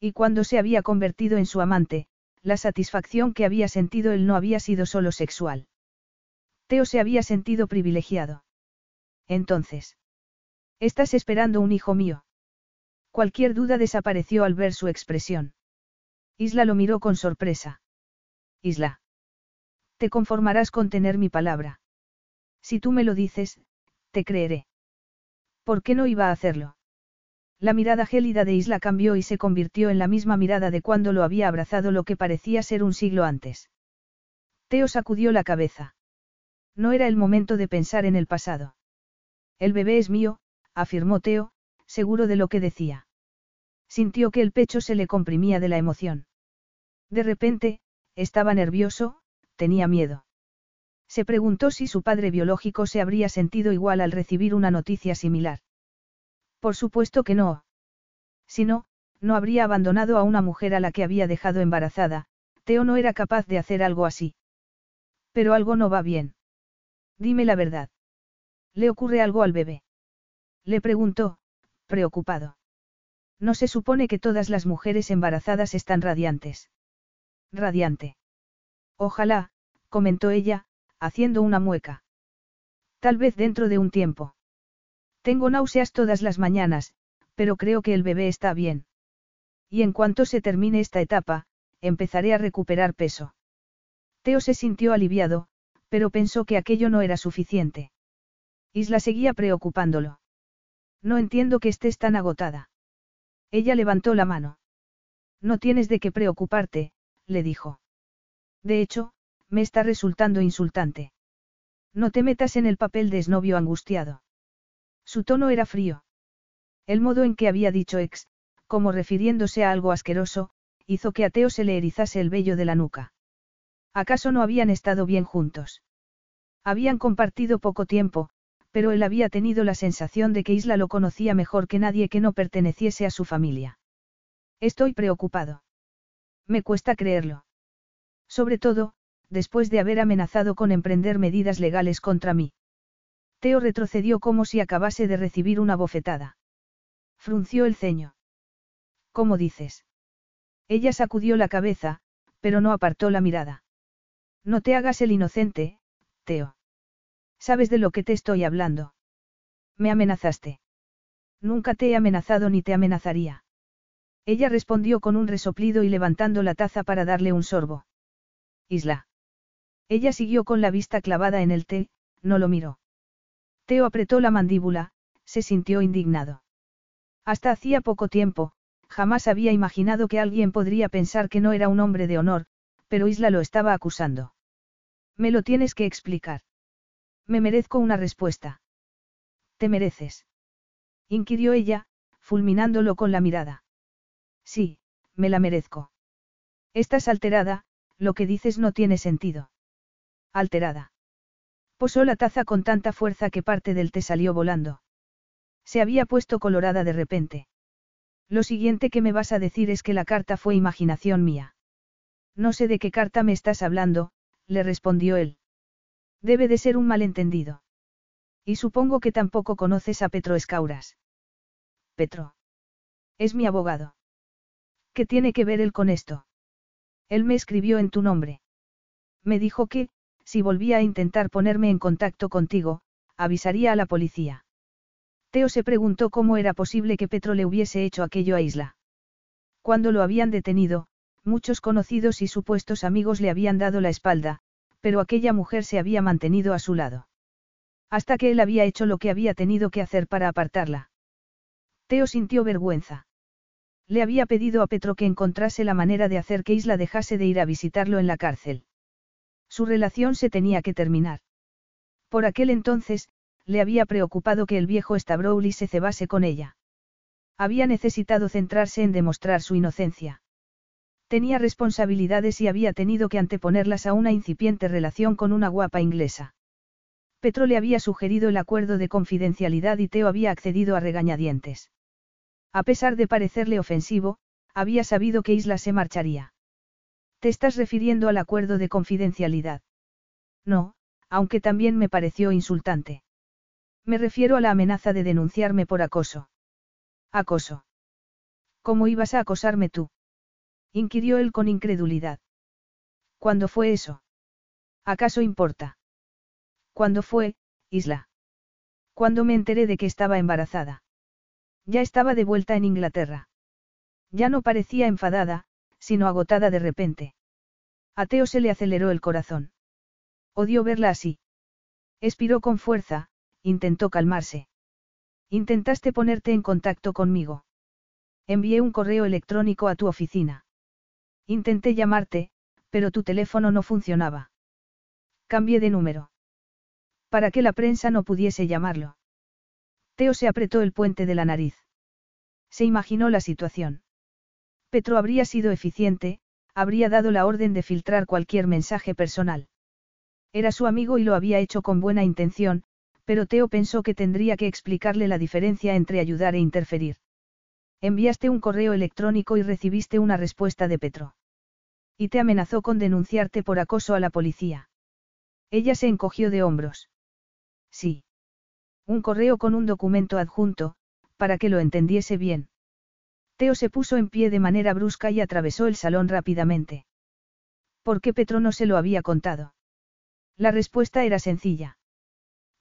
Y cuando se había convertido en su amante, la satisfacción que había sentido él no había sido solo sexual. Teo se había sentido privilegiado. Entonces. Estás esperando un hijo mío. Cualquier duda desapareció al ver su expresión. Isla lo miró con sorpresa. Isla. Te conformarás con tener mi palabra. Si tú me lo dices, te creeré. ¿Por qué no iba a hacerlo? La mirada gélida de Isla cambió y se convirtió en la misma mirada de cuando lo había abrazado lo que parecía ser un siglo antes. Teo sacudió la cabeza. No era el momento de pensar en el pasado. El bebé es mío, afirmó Teo, seguro de lo que decía. Sintió que el pecho se le comprimía de la emoción. De repente, estaba nervioso, tenía miedo. Se preguntó si su padre biológico se habría sentido igual al recibir una noticia similar. Por supuesto que no. Si no, no habría abandonado a una mujer a la que había dejado embarazada, Teo no era capaz de hacer algo así. Pero algo no va bien. Dime la verdad. ¿Le ocurre algo al bebé? Le preguntó, preocupado. No se supone que todas las mujeres embarazadas están radiantes. Radiante. Ojalá, comentó ella, haciendo una mueca. Tal vez dentro de un tiempo. Tengo náuseas todas las mañanas, pero creo que el bebé está bien. Y en cuanto se termine esta etapa, empezaré a recuperar peso. Teo se sintió aliviado, pero pensó que aquello no era suficiente. Isla seguía preocupándolo. No entiendo que estés tan agotada. Ella levantó la mano. No tienes de qué preocuparte, le dijo. De hecho, me está resultando insultante. No te metas en el papel de esnovio angustiado. Su tono era frío. El modo en que había dicho ex, como refiriéndose a algo asqueroso, hizo que a Teo se le erizase el vello de la nuca. ¿Acaso no habían estado bien juntos? Habían compartido poco tiempo, pero él había tenido la sensación de que Isla lo conocía mejor que nadie que no perteneciese a su familia. Estoy preocupado. Me cuesta creerlo. Sobre todo, después de haber amenazado con emprender medidas legales contra mí. Teo retrocedió como si acabase de recibir una bofetada. Frunció el ceño. ¿Cómo dices? Ella sacudió la cabeza, pero no apartó la mirada. No te hagas el inocente, Teo. ¿Sabes de lo que te estoy hablando? Me amenazaste. Nunca te he amenazado ni te amenazaría. Ella respondió con un resoplido y levantando la taza para darle un sorbo. Isla. Ella siguió con la vista clavada en el té, no lo miró. Teo apretó la mandíbula, se sintió indignado. Hasta hacía poco tiempo, jamás había imaginado que alguien podría pensar que no era un hombre de honor, pero Isla lo estaba acusando. Me lo tienes que explicar. Me merezco una respuesta. ¿Te mereces? inquirió ella, fulminándolo con la mirada. Sí, me la merezco. Estás alterada, lo que dices no tiene sentido. Alterada. Posó la taza con tanta fuerza que parte del té salió volando. Se había puesto colorada de repente. Lo siguiente que me vas a decir es que la carta fue imaginación mía. No sé de qué carta me estás hablando, le respondió él. Debe de ser un malentendido. Y supongo que tampoco conoces a Petro Escauras. Petro. Es mi abogado. ¿Qué tiene que ver él con esto? Él me escribió en tu nombre. Me dijo que, si volvía a intentar ponerme en contacto contigo, avisaría a la policía. Teo se preguntó cómo era posible que Petro le hubiese hecho aquello a Isla. Cuando lo habían detenido, muchos conocidos y supuestos amigos le habían dado la espalda, pero aquella mujer se había mantenido a su lado. Hasta que él había hecho lo que había tenido que hacer para apartarla. Teo sintió vergüenza. Le había pedido a Petro que encontrase la manera de hacer que Isla dejase de ir a visitarlo en la cárcel. Su relación se tenía que terminar. Por aquel entonces, le había preocupado que el viejo Stavrowli se cebase con ella. Había necesitado centrarse en demostrar su inocencia. Tenía responsabilidades y había tenido que anteponerlas a una incipiente relación con una guapa inglesa. Petro le había sugerido el acuerdo de confidencialidad y Teo había accedido a regañadientes. A pesar de parecerle ofensivo, había sabido que Isla se marcharía. ¿Te estás refiriendo al acuerdo de confidencialidad? No, aunque también me pareció insultante. Me refiero a la amenaza de denunciarme por acoso. Acoso. ¿Cómo ibas a acosarme tú? inquirió él con incredulidad. ¿Cuándo fue eso? ¿Acaso importa? ¿Cuándo fue, Isla? Cuando me enteré de que estaba embarazada. Ya estaba de vuelta en Inglaterra. Ya no parecía enfadada, sino agotada de repente. A Teo se le aceleró el corazón. Odió verla así. Expiró con fuerza, intentó calmarse. Intentaste ponerte en contacto conmigo. Envié un correo electrónico a tu oficina. Intenté llamarte, pero tu teléfono no funcionaba. Cambié de número. Para que la prensa no pudiese llamarlo. Teo se apretó el puente de la nariz. Se imaginó la situación. Petro habría sido eficiente, habría dado la orden de filtrar cualquier mensaje personal. Era su amigo y lo había hecho con buena intención, pero Teo pensó que tendría que explicarle la diferencia entre ayudar e interferir. Enviaste un correo electrónico y recibiste una respuesta de Petro. Y te amenazó con denunciarte por acoso a la policía. Ella se encogió de hombros. Sí. Un correo con un documento adjunto, para que lo entendiese bien. Teo se puso en pie de manera brusca y atravesó el salón rápidamente. ¿Por qué Petro no se lo había contado? La respuesta era sencilla.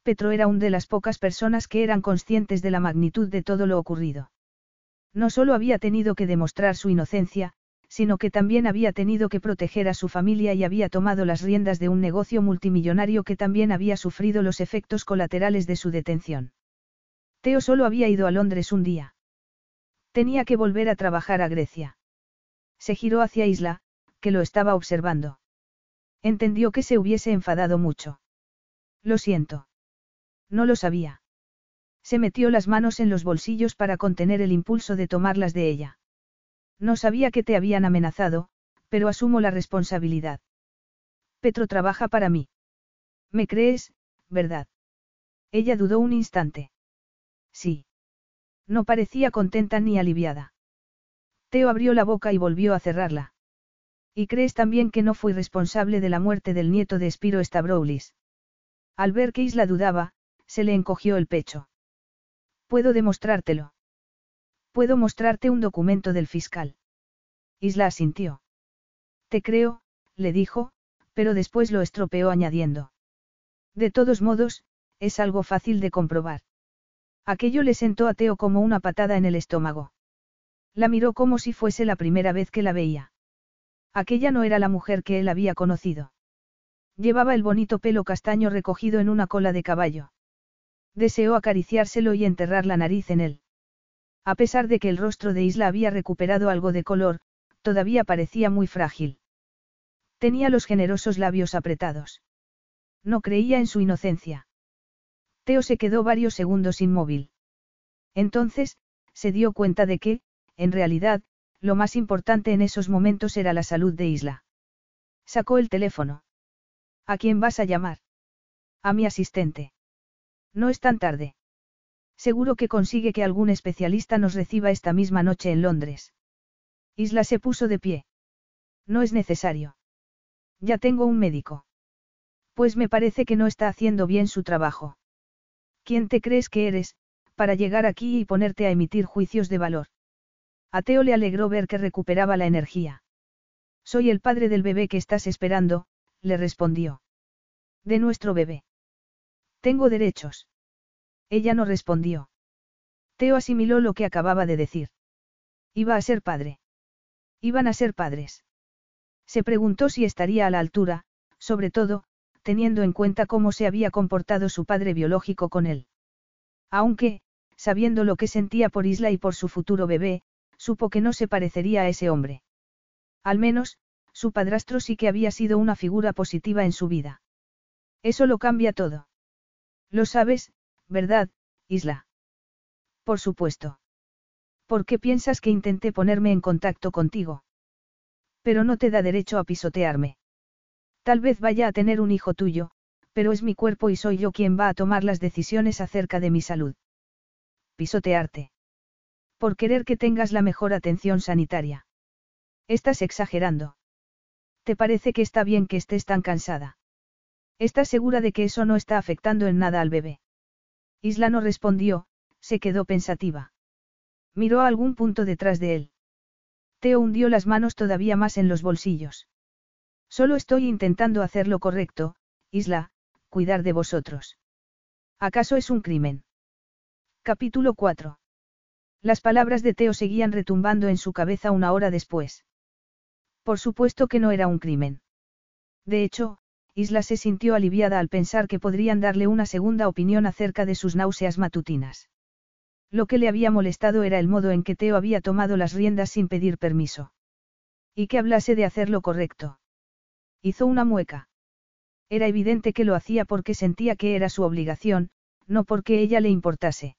Petro era una de las pocas personas que eran conscientes de la magnitud de todo lo ocurrido. No solo había tenido que demostrar su inocencia, sino que también había tenido que proteger a su familia y había tomado las riendas de un negocio multimillonario que también había sufrido los efectos colaterales de su detención. Teo solo había ido a Londres un día. Tenía que volver a trabajar a Grecia. Se giró hacia Isla, que lo estaba observando. Entendió que se hubiese enfadado mucho. Lo siento. No lo sabía. Se metió las manos en los bolsillos para contener el impulso de tomarlas de ella. No sabía que te habían amenazado, pero asumo la responsabilidad. Petro trabaja para mí. ¿Me crees, verdad? Ella dudó un instante. Sí. No parecía contenta ni aliviada. Teo abrió la boca y volvió a cerrarla. Y crees también que no fui responsable de la muerte del nieto de Spiro Stavroulis. Al ver que Isla dudaba, se le encogió el pecho. Puedo demostrártelo. Puedo mostrarte un documento del fiscal. Isla asintió. Te creo, le dijo, pero después lo estropeó añadiendo. De todos modos, es algo fácil de comprobar. Aquello le sentó a Teo como una patada en el estómago. La miró como si fuese la primera vez que la veía. Aquella no era la mujer que él había conocido. Llevaba el bonito pelo castaño recogido en una cola de caballo. Deseó acariciárselo y enterrar la nariz en él. A pesar de que el rostro de Isla había recuperado algo de color, todavía parecía muy frágil. Tenía los generosos labios apretados. No creía en su inocencia. Teo se quedó varios segundos inmóvil. Entonces, se dio cuenta de que, en realidad, lo más importante en esos momentos era la salud de Isla. Sacó el teléfono. ¿A quién vas a llamar? A mi asistente. No es tan tarde. Seguro que consigue que algún especialista nos reciba esta misma noche en Londres. Isla se puso de pie. No es necesario. Ya tengo un médico. Pues me parece que no está haciendo bien su trabajo. ¿Quién te crees que eres, para llegar aquí y ponerte a emitir juicios de valor? A Teo le alegró ver que recuperaba la energía. Soy el padre del bebé que estás esperando, le respondió. De nuestro bebé. Tengo derechos. Ella no respondió. Teo asimiló lo que acababa de decir. Iba a ser padre. Iban a ser padres. Se preguntó si estaría a la altura, sobre todo, teniendo en cuenta cómo se había comportado su padre biológico con él. Aunque, sabiendo lo que sentía por Isla y por su futuro bebé, supo que no se parecería a ese hombre. Al menos, su padrastro sí que había sido una figura positiva en su vida. Eso lo cambia todo. Lo sabes, ¿verdad, Isla? Por supuesto. ¿Por qué piensas que intenté ponerme en contacto contigo? Pero no te da derecho a pisotearme. Tal vez vaya a tener un hijo tuyo, pero es mi cuerpo y soy yo quien va a tomar las decisiones acerca de mi salud. Pisotearte. Por querer que tengas la mejor atención sanitaria. Estás exagerando. ¿Te parece que está bien que estés tan cansada? ¿Estás segura de que eso no está afectando en nada al bebé? Isla no respondió, se quedó pensativa. Miró a algún punto detrás de él. Teo hundió las manos todavía más en los bolsillos. Solo estoy intentando hacer lo correcto, Isla, cuidar de vosotros. ¿Acaso es un crimen? Capítulo 4. Las palabras de Teo seguían retumbando en su cabeza una hora después. Por supuesto que no era un crimen. De hecho, Isla se sintió aliviada al pensar que podrían darle una segunda opinión acerca de sus náuseas matutinas. Lo que le había molestado era el modo en que Teo había tomado las riendas sin pedir permiso. Y que hablase de hacer lo correcto. Hizo una mueca. Era evidente que lo hacía porque sentía que era su obligación, no porque ella le importase.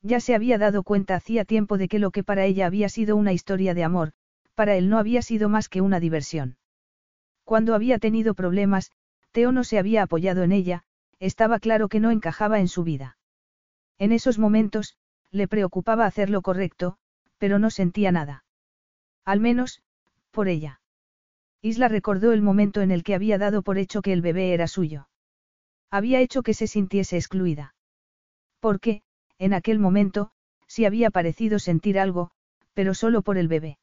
Ya se había dado cuenta hacía tiempo de que lo que para ella había sido una historia de amor, para él no había sido más que una diversión. Cuando había tenido problemas, Teo no se había apoyado en ella, estaba claro que no encajaba en su vida. En esos momentos, le preocupaba hacer lo correcto, pero no sentía nada. Al menos, por ella. Isla recordó el momento en el que había dado por hecho que el bebé era suyo. Había hecho que se sintiese excluida. Porque, en aquel momento, sí había parecido sentir algo, pero solo por el bebé.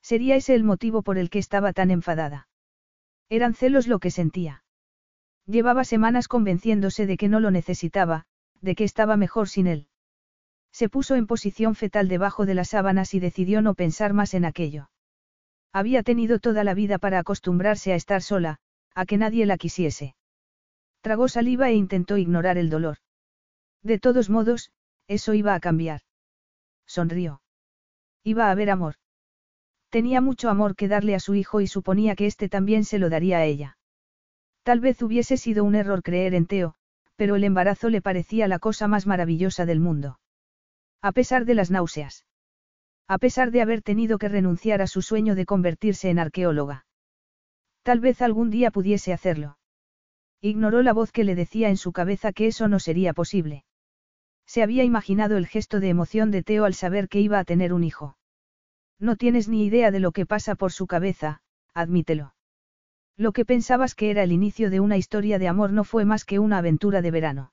¿Sería ese el motivo por el que estaba tan enfadada? Eran celos lo que sentía. Llevaba semanas convenciéndose de que no lo necesitaba, de que estaba mejor sin él. Se puso en posición fetal debajo de las sábanas y decidió no pensar más en aquello. Había tenido toda la vida para acostumbrarse a estar sola, a que nadie la quisiese. Tragó saliva e intentó ignorar el dolor. De todos modos, eso iba a cambiar. Sonrió. Iba a haber amor. Tenía mucho amor que darle a su hijo y suponía que éste también se lo daría a ella. Tal vez hubiese sido un error creer en Teo, pero el embarazo le parecía la cosa más maravillosa del mundo. A pesar de las náuseas. A pesar de haber tenido que renunciar a su sueño de convertirse en arqueóloga. Tal vez algún día pudiese hacerlo. Ignoró la voz que le decía en su cabeza que eso no sería posible. Se había imaginado el gesto de emoción de Teo al saber que iba a tener un hijo. No tienes ni idea de lo que pasa por su cabeza, admítelo. Lo que pensabas que era el inicio de una historia de amor no fue más que una aventura de verano.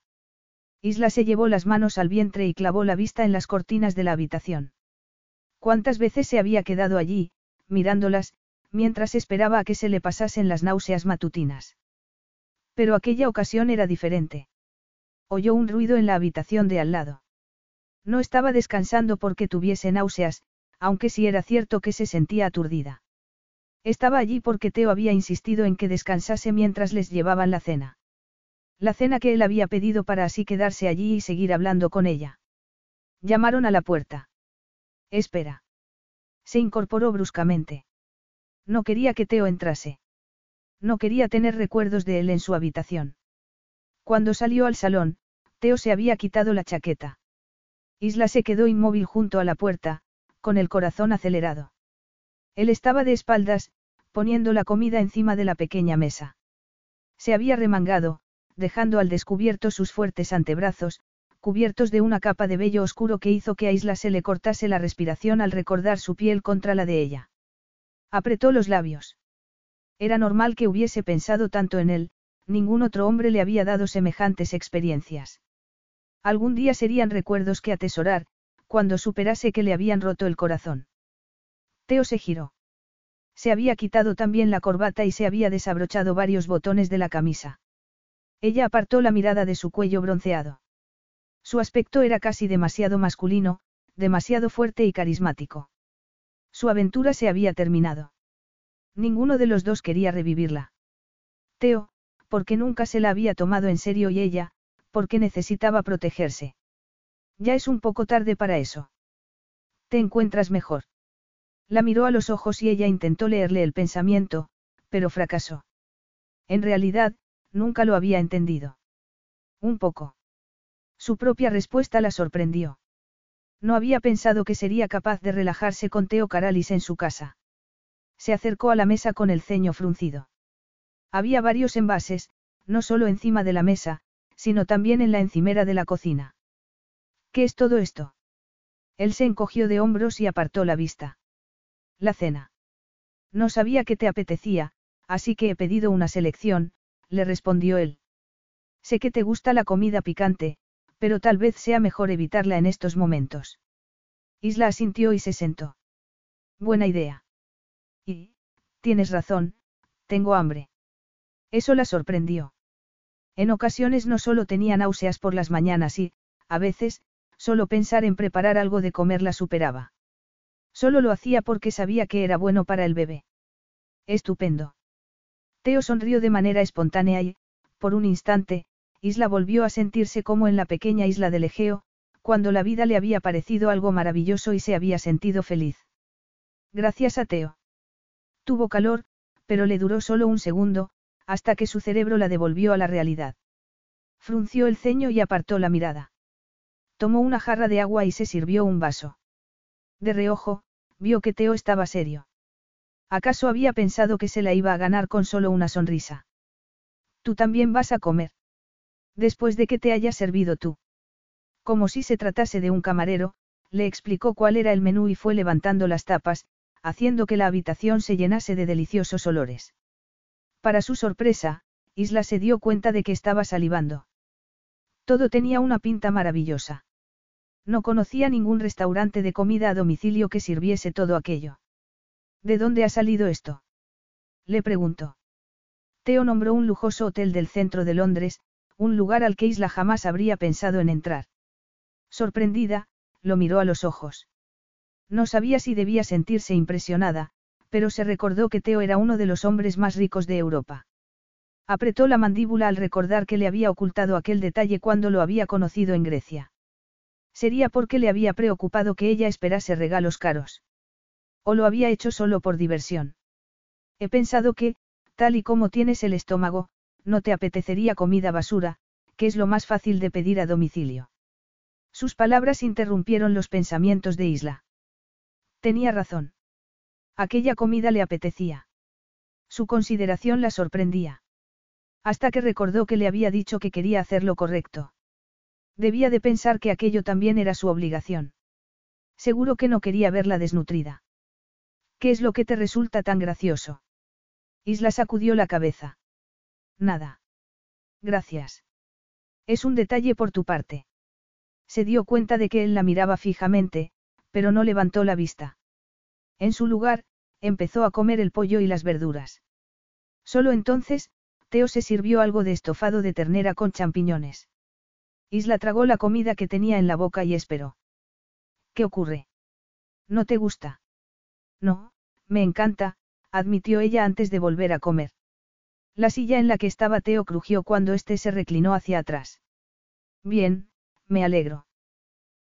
Isla se llevó las manos al vientre y clavó la vista en las cortinas de la habitación. ¿Cuántas veces se había quedado allí, mirándolas, mientras esperaba a que se le pasasen las náuseas matutinas? Pero aquella ocasión era diferente. Oyó un ruido en la habitación de al lado. No estaba descansando porque tuviese náuseas, aunque sí era cierto que se sentía aturdida. Estaba allí porque Teo había insistido en que descansase mientras les llevaban la cena. La cena que él había pedido para así quedarse allí y seguir hablando con ella. Llamaron a la puerta. Espera. Se incorporó bruscamente. No quería que Teo entrase. No quería tener recuerdos de él en su habitación. Cuando salió al salón, Teo se había quitado la chaqueta. Isla se quedó inmóvil junto a la puerta, con el corazón acelerado. Él estaba de espaldas, poniendo la comida encima de la pequeña mesa. Se había remangado, dejando al descubierto sus fuertes antebrazos, cubiertos de una capa de vello oscuro que hizo que a Isla se le cortase la respiración al recordar su piel contra la de ella. Apretó los labios. Era normal que hubiese pensado tanto en él, ningún otro hombre le había dado semejantes experiencias. Algún día serían recuerdos que atesorar, cuando superase que le habían roto el corazón. Teo se giró. Se había quitado también la corbata y se había desabrochado varios botones de la camisa. Ella apartó la mirada de su cuello bronceado. Su aspecto era casi demasiado masculino, demasiado fuerte y carismático. Su aventura se había terminado. Ninguno de los dos quería revivirla. Teo, porque nunca se la había tomado en serio y ella, porque necesitaba protegerse. Ya es un poco tarde para eso. ¿Te encuentras mejor? La miró a los ojos y ella intentó leerle el pensamiento, pero fracasó. En realidad, nunca lo había entendido. Un poco. Su propia respuesta la sorprendió. No había pensado que sería capaz de relajarse con Teo Caralis en su casa. Se acercó a la mesa con el ceño fruncido. Había varios envases, no solo encima de la mesa, sino también en la encimera de la cocina. ¿Qué es todo esto? Él se encogió de hombros y apartó la vista. La cena. No sabía que te apetecía, así que he pedido una selección, le respondió él. Sé que te gusta la comida picante, pero tal vez sea mejor evitarla en estos momentos. Isla asintió y se sentó. Buena idea. Y, tienes razón, tengo hambre. Eso la sorprendió. En ocasiones no solo tenía náuseas por las mañanas y, a veces, solo pensar en preparar algo de comer la superaba. Solo lo hacía porque sabía que era bueno para el bebé. Estupendo. Teo sonrió de manera espontánea y, por un instante, Isla volvió a sentirse como en la pequeña isla del Egeo, cuando la vida le había parecido algo maravilloso y se había sentido feliz. Gracias a Teo. Tuvo calor, pero le duró solo un segundo, hasta que su cerebro la devolvió a la realidad. Frunció el ceño y apartó la mirada. Tomó una jarra de agua y se sirvió un vaso. De reojo, vio que Teo estaba serio. ¿Acaso había pensado que se la iba a ganar con solo una sonrisa? Tú también vas a comer. Después de que te haya servido tú. Como si se tratase de un camarero, le explicó cuál era el menú y fue levantando las tapas, haciendo que la habitación se llenase de deliciosos olores. Para su sorpresa, Isla se dio cuenta de que estaba salivando. Todo tenía una pinta maravillosa. No conocía ningún restaurante de comida a domicilio que sirviese todo aquello. ¿De dónde ha salido esto? Le preguntó. Teo nombró un lujoso hotel del centro de Londres, un lugar al que Isla jamás habría pensado en entrar. Sorprendida, lo miró a los ojos. No sabía si debía sentirse impresionada, pero se recordó que Teo era uno de los hombres más ricos de Europa. Apretó la mandíbula al recordar que le había ocultado aquel detalle cuando lo había conocido en Grecia. Sería porque le había preocupado que ella esperase regalos caros. O lo había hecho solo por diversión. He pensado que, tal y como tienes el estómago, no te apetecería comida basura, que es lo más fácil de pedir a domicilio. Sus palabras interrumpieron los pensamientos de Isla. Tenía razón. Aquella comida le apetecía. Su consideración la sorprendía. Hasta que recordó que le había dicho que quería hacer lo correcto. Debía de pensar que aquello también era su obligación. Seguro que no quería verla desnutrida. ¿Qué es lo que te resulta tan gracioso? Isla sacudió la cabeza. Nada. Gracias. Es un detalle por tu parte. Se dio cuenta de que él la miraba fijamente, pero no levantó la vista. En su lugar, empezó a comer el pollo y las verduras. Solo entonces, Teo se sirvió algo de estofado de ternera con champiñones. Isla tragó la comida que tenía en la boca y esperó. ¿Qué ocurre? ¿No te gusta? No, me encanta, admitió ella antes de volver a comer. La silla en la que estaba Teo crujió cuando éste se reclinó hacia atrás. Bien, me alegro.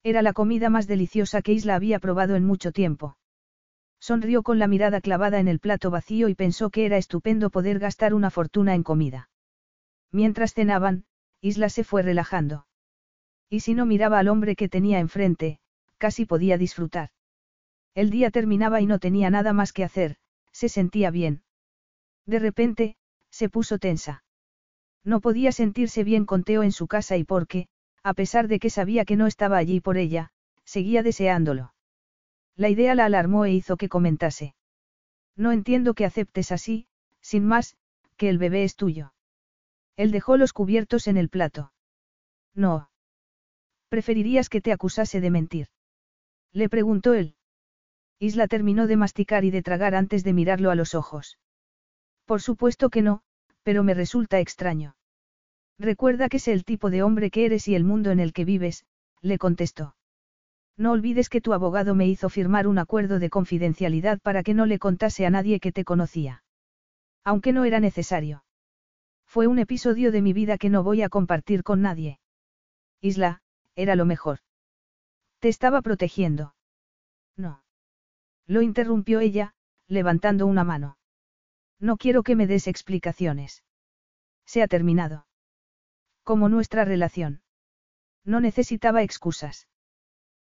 Era la comida más deliciosa que Isla había probado en mucho tiempo. Sonrió con la mirada clavada en el plato vacío y pensó que era estupendo poder gastar una fortuna en comida. Mientras cenaban, Isla se fue relajando. Y si no miraba al hombre que tenía enfrente, casi podía disfrutar. El día terminaba y no tenía nada más que hacer, se sentía bien. De repente, se puso tensa. No podía sentirse bien con Teo en su casa y porque, a pesar de que sabía que no estaba allí por ella, seguía deseándolo. La idea la alarmó e hizo que comentase. No entiendo que aceptes así, sin más, que el bebé es tuyo. Él dejó los cubiertos en el plato. No. ¿Preferirías que te acusase de mentir? Le preguntó él. Isla terminó de masticar y de tragar antes de mirarlo a los ojos. Por supuesto que no, pero me resulta extraño. Recuerda que sé el tipo de hombre que eres y el mundo en el que vives, le contestó. No olvides que tu abogado me hizo firmar un acuerdo de confidencialidad para que no le contase a nadie que te conocía. Aunque no era necesario. Fue un episodio de mi vida que no voy a compartir con nadie. Isla, era lo mejor. Te estaba protegiendo. No. Lo interrumpió ella, levantando una mano. No quiero que me des explicaciones. Se ha terminado. Como nuestra relación. No necesitaba excusas.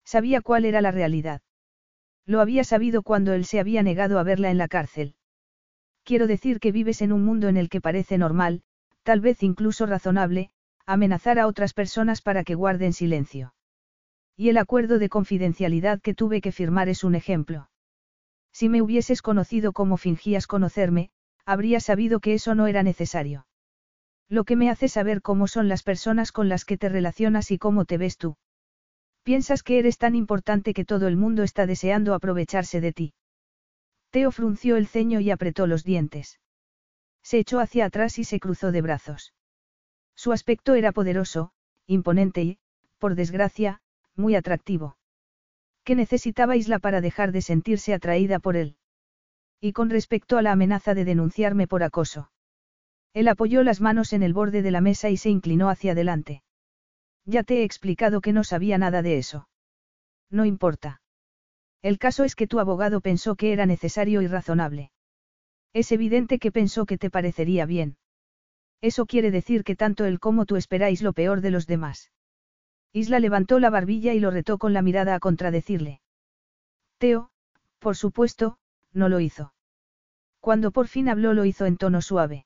Sabía cuál era la realidad. Lo había sabido cuando él se había negado a verla en la cárcel. Quiero decir que vives en un mundo en el que parece normal, tal vez incluso razonable, amenazar a otras personas para que guarden silencio. Y el acuerdo de confidencialidad que tuve que firmar es un ejemplo. Si me hubieses conocido como fingías conocerme, habría sabido que eso no era necesario. Lo que me hace saber cómo son las personas con las que te relacionas y cómo te ves tú. Piensas que eres tan importante que todo el mundo está deseando aprovecharse de ti. Teo frunció el ceño y apretó los dientes. Se echó hacia atrás y se cruzó de brazos. Su aspecto era poderoso, imponente y, por desgracia, muy atractivo. ¿Qué necesitaba Isla para dejar de sentirse atraída por él? Y con respecto a la amenaza de denunciarme por acoso. Él apoyó las manos en el borde de la mesa y se inclinó hacia adelante. Ya te he explicado que no sabía nada de eso. No importa. El caso es que tu abogado pensó que era necesario y razonable. Es evidente que pensó que te parecería bien. Eso quiere decir que tanto él como tú esperáis lo peor de los demás. Isla levantó la barbilla y lo retó con la mirada a contradecirle. Teo, por supuesto, no lo hizo. Cuando por fin habló lo hizo en tono suave.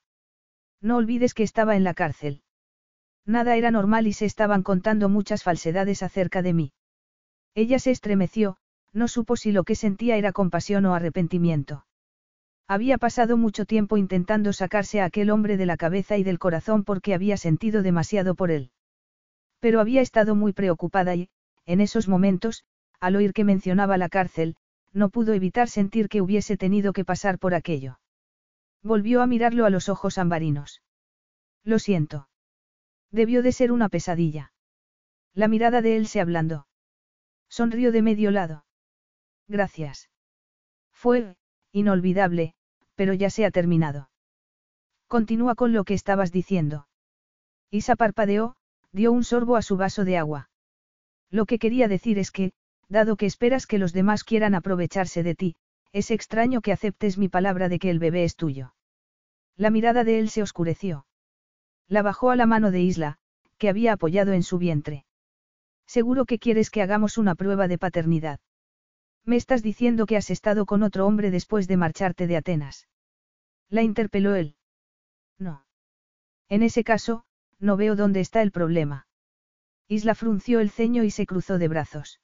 No olvides que estaba en la cárcel. Nada era normal y se estaban contando muchas falsedades acerca de mí. Ella se estremeció, no supo si lo que sentía era compasión o arrepentimiento. Había pasado mucho tiempo intentando sacarse a aquel hombre de la cabeza y del corazón porque había sentido demasiado por él. Pero había estado muy preocupada y, en esos momentos, al oír que mencionaba la cárcel, no pudo evitar sentir que hubiese tenido que pasar por aquello. Volvió a mirarlo a los ojos ambarinos. Lo siento. Debió de ser una pesadilla. La mirada de él se ablandó. Sonrió de medio lado. Gracias. Fue, inolvidable, pero ya se ha terminado. Continúa con lo que estabas diciendo. Isa parpadeó, dio un sorbo a su vaso de agua. Lo que quería decir es que, dado que esperas que los demás quieran aprovecharse de ti, es extraño que aceptes mi palabra de que el bebé es tuyo. La mirada de él se oscureció. La bajó a la mano de Isla, que había apoyado en su vientre. Seguro que quieres que hagamos una prueba de paternidad. Me estás diciendo que has estado con otro hombre después de marcharte de Atenas. La interpeló él. No. En ese caso, no veo dónde está el problema. Isla frunció el ceño y se cruzó de brazos.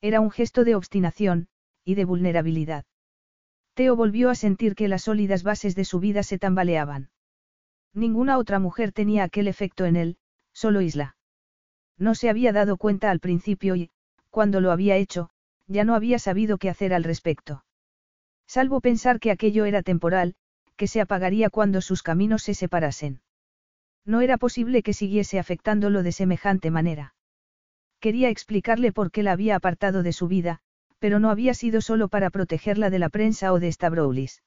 Era un gesto de obstinación, y de vulnerabilidad. Teo volvió a sentir que las sólidas bases de su vida se tambaleaban. Ninguna otra mujer tenía aquel efecto en él, solo Isla. No se había dado cuenta al principio y, cuando lo había hecho, ya no había sabido qué hacer al respecto. Salvo pensar que aquello era temporal, que se apagaría cuando sus caminos se separasen. No era posible que siguiese afectándolo de semejante manera. Quería explicarle por qué la había apartado de su vida, pero no había sido solo para protegerla de la prensa o de Stavroulis.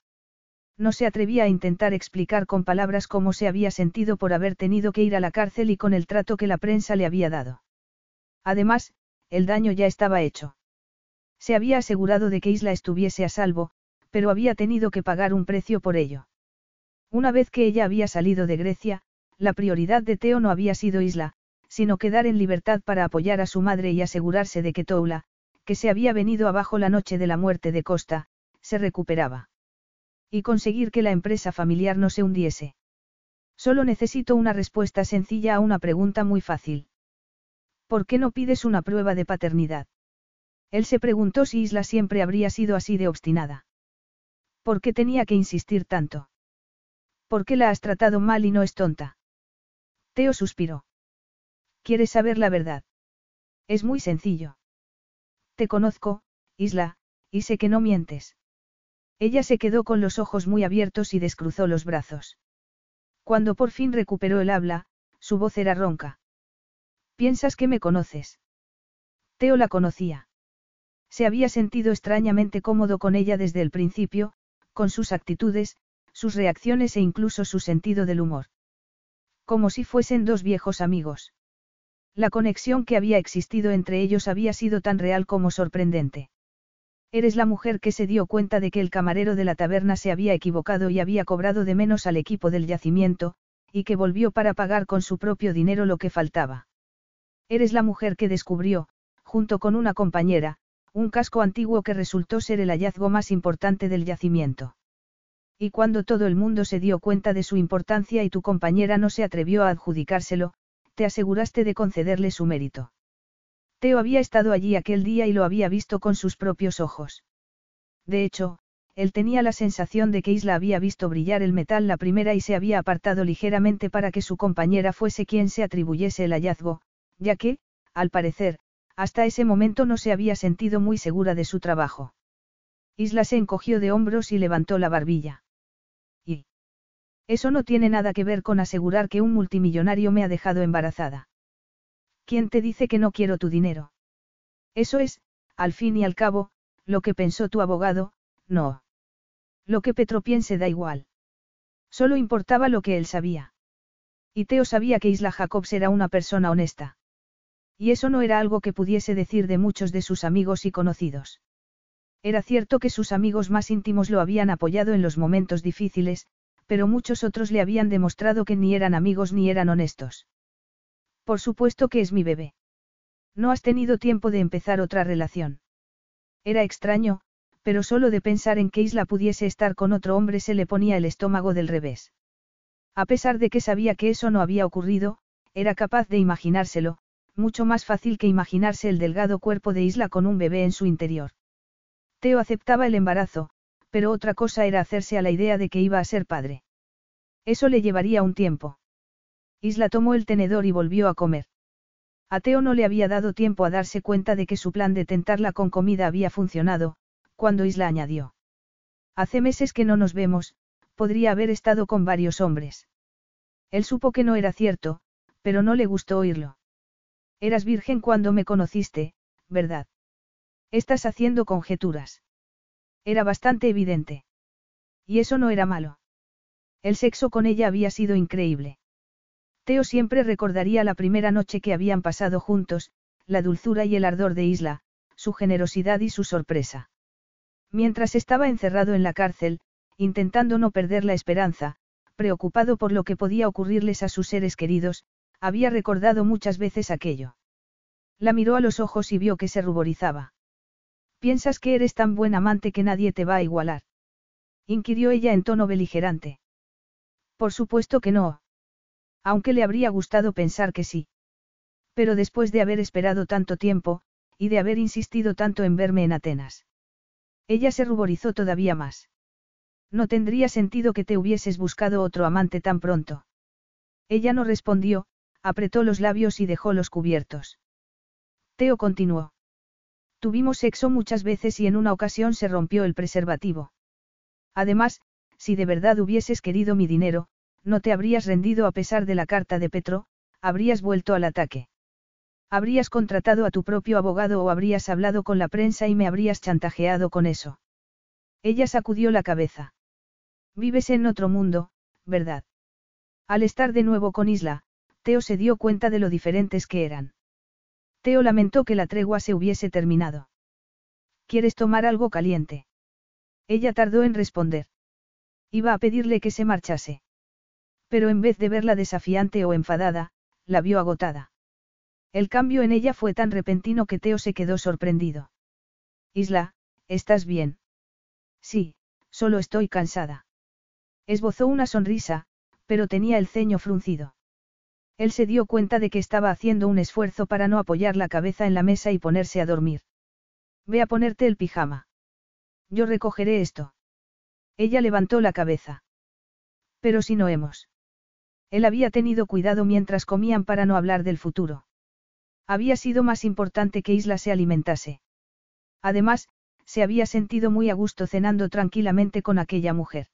No se atrevía a intentar explicar con palabras cómo se había sentido por haber tenido que ir a la cárcel y con el trato que la prensa le había dado. Además, el daño ya estaba hecho. Se había asegurado de que Isla estuviese a salvo, pero había tenido que pagar un precio por ello. Una vez que ella había salido de Grecia, la prioridad de Teo no había sido Isla, sino quedar en libertad para apoyar a su madre y asegurarse de que Toula, que se había venido abajo la noche de la muerte de Costa, se recuperaba. Y conseguir que la empresa familiar no se hundiese. Solo necesito una respuesta sencilla a una pregunta muy fácil. ¿Por qué no pides una prueba de paternidad? Él se preguntó si Isla siempre habría sido así de obstinada. ¿Por qué tenía que insistir tanto? ¿Por qué la has tratado mal y no es tonta? Teo suspiró. ¿Quieres saber la verdad? Es muy sencillo. Te conozco, Isla, y sé que no mientes. Ella se quedó con los ojos muy abiertos y descruzó los brazos. Cuando por fin recuperó el habla, su voz era ronca. ¿Piensas que me conoces? Teo la conocía. Se había sentido extrañamente cómodo con ella desde el principio, con sus actitudes, sus reacciones e incluso su sentido del humor. Como si fuesen dos viejos amigos. La conexión que había existido entre ellos había sido tan real como sorprendente. Eres la mujer que se dio cuenta de que el camarero de la taberna se había equivocado y había cobrado de menos al equipo del yacimiento, y que volvió para pagar con su propio dinero lo que faltaba. Eres la mujer que descubrió, junto con una compañera, un casco antiguo que resultó ser el hallazgo más importante del yacimiento. Y cuando todo el mundo se dio cuenta de su importancia y tu compañera no se atrevió a adjudicárselo, te aseguraste de concederle su mérito. Teo había estado allí aquel día y lo había visto con sus propios ojos. De hecho, él tenía la sensación de que Isla había visto brillar el metal la primera y se había apartado ligeramente para que su compañera fuese quien se atribuyese el hallazgo, ya que, al parecer, hasta ese momento no se había sentido muy segura de su trabajo. Isla se encogió de hombros y levantó la barbilla. Eso no tiene nada que ver con asegurar que un multimillonario me ha dejado embarazada. ¿Quién te dice que no quiero tu dinero? Eso es, al fin y al cabo, lo que pensó tu abogado, no. Lo que Petro piense da igual. Solo importaba lo que él sabía. Y Teo sabía que Isla Jacobs era una persona honesta. Y eso no era algo que pudiese decir de muchos de sus amigos y conocidos. Era cierto que sus amigos más íntimos lo habían apoyado en los momentos difíciles, pero muchos otros le habían demostrado que ni eran amigos ni eran honestos. Por supuesto que es mi bebé. No has tenido tiempo de empezar otra relación. Era extraño, pero solo de pensar en que Isla pudiese estar con otro hombre se le ponía el estómago del revés. A pesar de que sabía que eso no había ocurrido, era capaz de imaginárselo, mucho más fácil que imaginarse el delgado cuerpo de Isla con un bebé en su interior. Teo aceptaba el embarazo, pero otra cosa era hacerse a la idea de que iba a ser padre. Eso le llevaría un tiempo. Isla tomó el tenedor y volvió a comer. A Teo no le había dado tiempo a darse cuenta de que su plan de tentarla con comida había funcionado, cuando Isla añadió. Hace meses que no nos vemos, podría haber estado con varios hombres. Él supo que no era cierto, pero no le gustó oírlo. Eras virgen cuando me conociste, ¿verdad? Estás haciendo conjeturas. Era bastante evidente. Y eso no era malo. El sexo con ella había sido increíble. Teo siempre recordaría la primera noche que habían pasado juntos, la dulzura y el ardor de Isla, su generosidad y su sorpresa. Mientras estaba encerrado en la cárcel, intentando no perder la esperanza, preocupado por lo que podía ocurrirles a sus seres queridos, había recordado muchas veces aquello. La miró a los ojos y vio que se ruborizaba. ¿Piensas que eres tan buen amante que nadie te va a igualar? inquirió ella en tono beligerante. Por supuesto que no. Aunque le habría gustado pensar que sí. Pero después de haber esperado tanto tiempo, y de haber insistido tanto en verme en Atenas. Ella se ruborizó todavía más. No tendría sentido que te hubieses buscado otro amante tan pronto. Ella no respondió, apretó los labios y dejó los cubiertos. Teo continuó. Tuvimos sexo muchas veces y en una ocasión se rompió el preservativo. Además, si de verdad hubieses querido mi dinero, no te habrías rendido a pesar de la carta de Petro, habrías vuelto al ataque. Habrías contratado a tu propio abogado o habrías hablado con la prensa y me habrías chantajeado con eso. Ella sacudió la cabeza. Vives en otro mundo, ¿verdad? Al estar de nuevo con Isla, Teo se dio cuenta de lo diferentes que eran. Teo lamentó que la tregua se hubiese terminado. ¿Quieres tomar algo caliente? Ella tardó en responder. Iba a pedirle que se marchase. Pero en vez de verla desafiante o enfadada, la vio agotada. El cambio en ella fue tan repentino que Teo se quedó sorprendido. Isla, ¿estás bien? Sí, solo estoy cansada. Esbozó una sonrisa, pero tenía el ceño fruncido. Él se dio cuenta de que estaba haciendo un esfuerzo para no apoyar la cabeza en la mesa y ponerse a dormir. Ve a ponerte el pijama. Yo recogeré esto. Ella levantó la cabeza. Pero si no hemos. Él había tenido cuidado mientras comían para no hablar del futuro. Había sido más importante que Isla se alimentase. Además, se había sentido muy a gusto cenando tranquilamente con aquella mujer.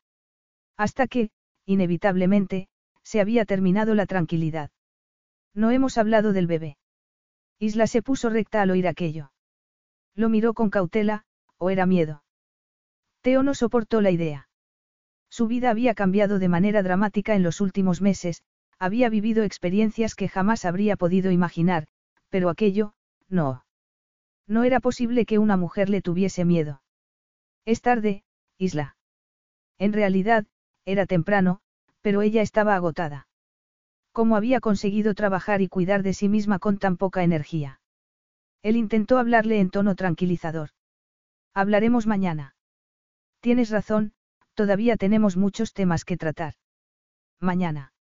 Hasta que, inevitablemente, se había terminado la tranquilidad. No hemos hablado del bebé. Isla se puso recta al oír aquello. Lo miró con cautela, o era miedo. Teo no soportó la idea. Su vida había cambiado de manera dramática en los últimos meses, había vivido experiencias que jamás habría podido imaginar, pero aquello, no. No era posible que una mujer le tuviese miedo. Es tarde, Isla. En realidad, era temprano, pero ella estaba agotada. ¿Cómo había conseguido trabajar y cuidar de sí misma con tan poca energía? Él intentó hablarle en tono tranquilizador. Hablaremos mañana. Tienes razón, todavía tenemos muchos temas que tratar. Mañana.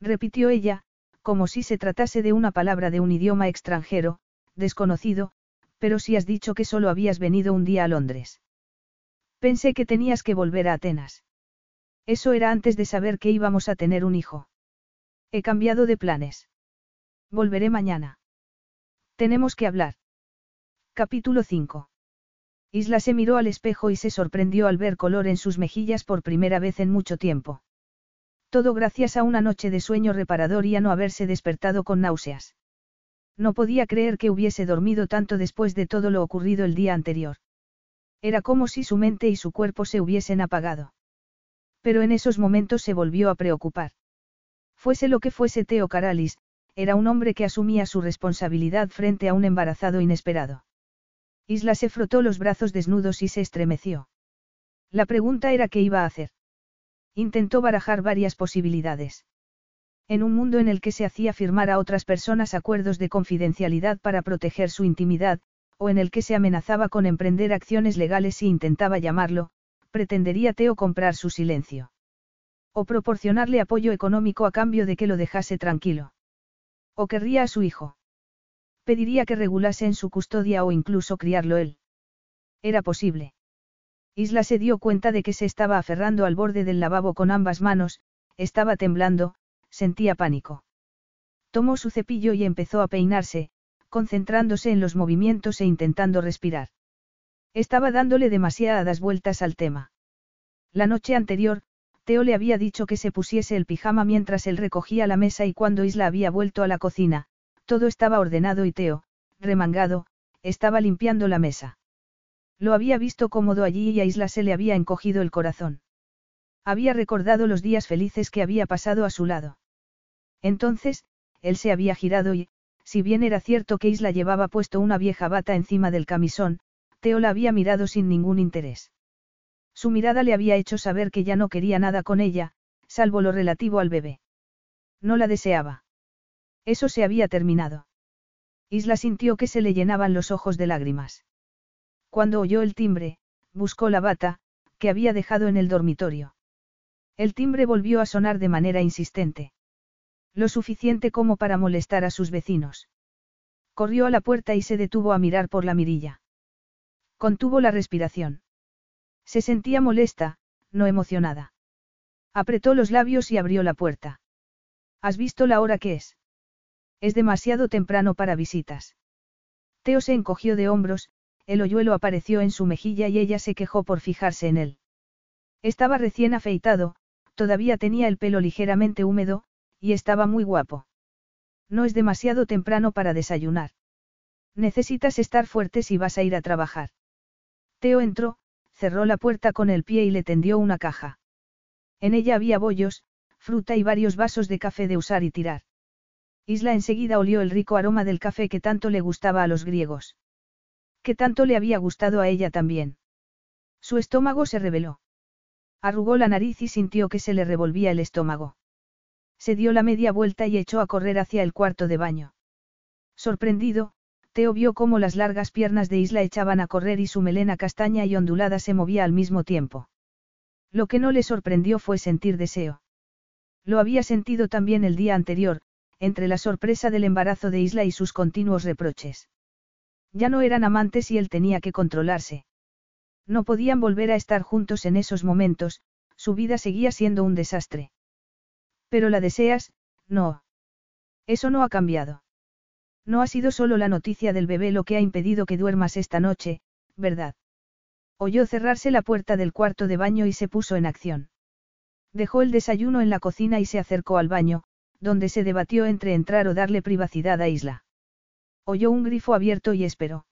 Repitió ella, como si se tratase de una palabra de un idioma extranjero, desconocido, pero si has dicho que solo habías venido un día a Londres. Pensé que tenías que volver a Atenas. Eso era antes de saber que íbamos a tener un hijo. He cambiado de planes. Volveré mañana. Tenemos que hablar. Capítulo 5. Isla se miró al espejo y se sorprendió al ver color en sus mejillas por primera vez en mucho tiempo. Todo gracias a una noche de sueño reparador y a no haberse despertado con náuseas. No podía creer que hubiese dormido tanto después de todo lo ocurrido el día anterior. Era como si su mente y su cuerpo se hubiesen apagado. Pero en esos momentos se volvió a preocupar. Fuese lo que fuese Teo Caralis, era un hombre que asumía su responsabilidad frente a un embarazado inesperado. Isla se frotó los brazos desnudos y se estremeció. La pregunta era qué iba a hacer. Intentó barajar varias posibilidades. En un mundo en el que se hacía firmar a otras personas acuerdos de confidencialidad para proteger su intimidad, o en el que se amenazaba con emprender acciones legales si intentaba llamarlo, pretendería Teo comprar su silencio. O proporcionarle apoyo económico a cambio de que lo dejase tranquilo. O querría a su hijo. Pediría que regulase en su custodia o incluso criarlo él. Era posible. Isla se dio cuenta de que se estaba aferrando al borde del lavabo con ambas manos, estaba temblando, sentía pánico. Tomó su cepillo y empezó a peinarse, concentrándose en los movimientos e intentando respirar. Estaba dándole demasiadas vueltas al tema. La noche anterior, Teo le había dicho que se pusiese el pijama mientras él recogía la mesa y cuando Isla había vuelto a la cocina, todo estaba ordenado y Teo, remangado, estaba limpiando la mesa. Lo había visto cómodo allí y a Isla se le había encogido el corazón. Había recordado los días felices que había pasado a su lado. Entonces, él se había girado y, si bien era cierto que Isla llevaba puesto una vieja bata encima del camisón, Teo la había mirado sin ningún interés. Su mirada le había hecho saber que ya no quería nada con ella, salvo lo relativo al bebé. No la deseaba. Eso se había terminado. Isla sintió que se le llenaban los ojos de lágrimas. Cuando oyó el timbre, buscó la bata, que había dejado en el dormitorio. El timbre volvió a sonar de manera insistente. Lo suficiente como para molestar a sus vecinos. Corrió a la puerta y se detuvo a mirar por la mirilla. Contuvo la respiración. Se sentía molesta, no emocionada. Apretó los labios y abrió la puerta. ¿Has visto la hora que es? Es demasiado temprano para visitas. Teo se encogió de hombros, el hoyuelo apareció en su mejilla y ella se quejó por fijarse en él. Estaba recién afeitado, todavía tenía el pelo ligeramente húmedo, y estaba muy guapo. No es demasiado temprano para desayunar. Necesitas estar fuerte si vas a ir a trabajar. Teo entró, cerró la puerta con el pie y le tendió una caja. En ella había bollos, fruta y varios vasos de café de usar y tirar. Isla enseguida olió el rico aroma del café que tanto le gustaba a los griegos que tanto le había gustado a ella también. Su estómago se reveló. Arrugó la nariz y sintió que se le revolvía el estómago. Se dio la media vuelta y echó a correr hacia el cuarto de baño. Sorprendido, Vio cómo las largas piernas de Isla echaban a correr y su melena castaña y ondulada se movía al mismo tiempo. Lo que no le sorprendió fue sentir deseo. Lo había sentido también el día anterior, entre la sorpresa del embarazo de Isla y sus continuos reproches. Ya no eran amantes y él tenía que controlarse. No podían volver a estar juntos en esos momentos, su vida seguía siendo un desastre. Pero la deseas, no. Eso no ha cambiado. No ha sido solo la noticia del bebé lo que ha impedido que duermas esta noche, ¿verdad? Oyó cerrarse la puerta del cuarto de baño y se puso en acción. Dejó el desayuno en la cocina y se acercó al baño, donde se debatió entre entrar o darle privacidad a Isla. Oyó un grifo abierto y esperó.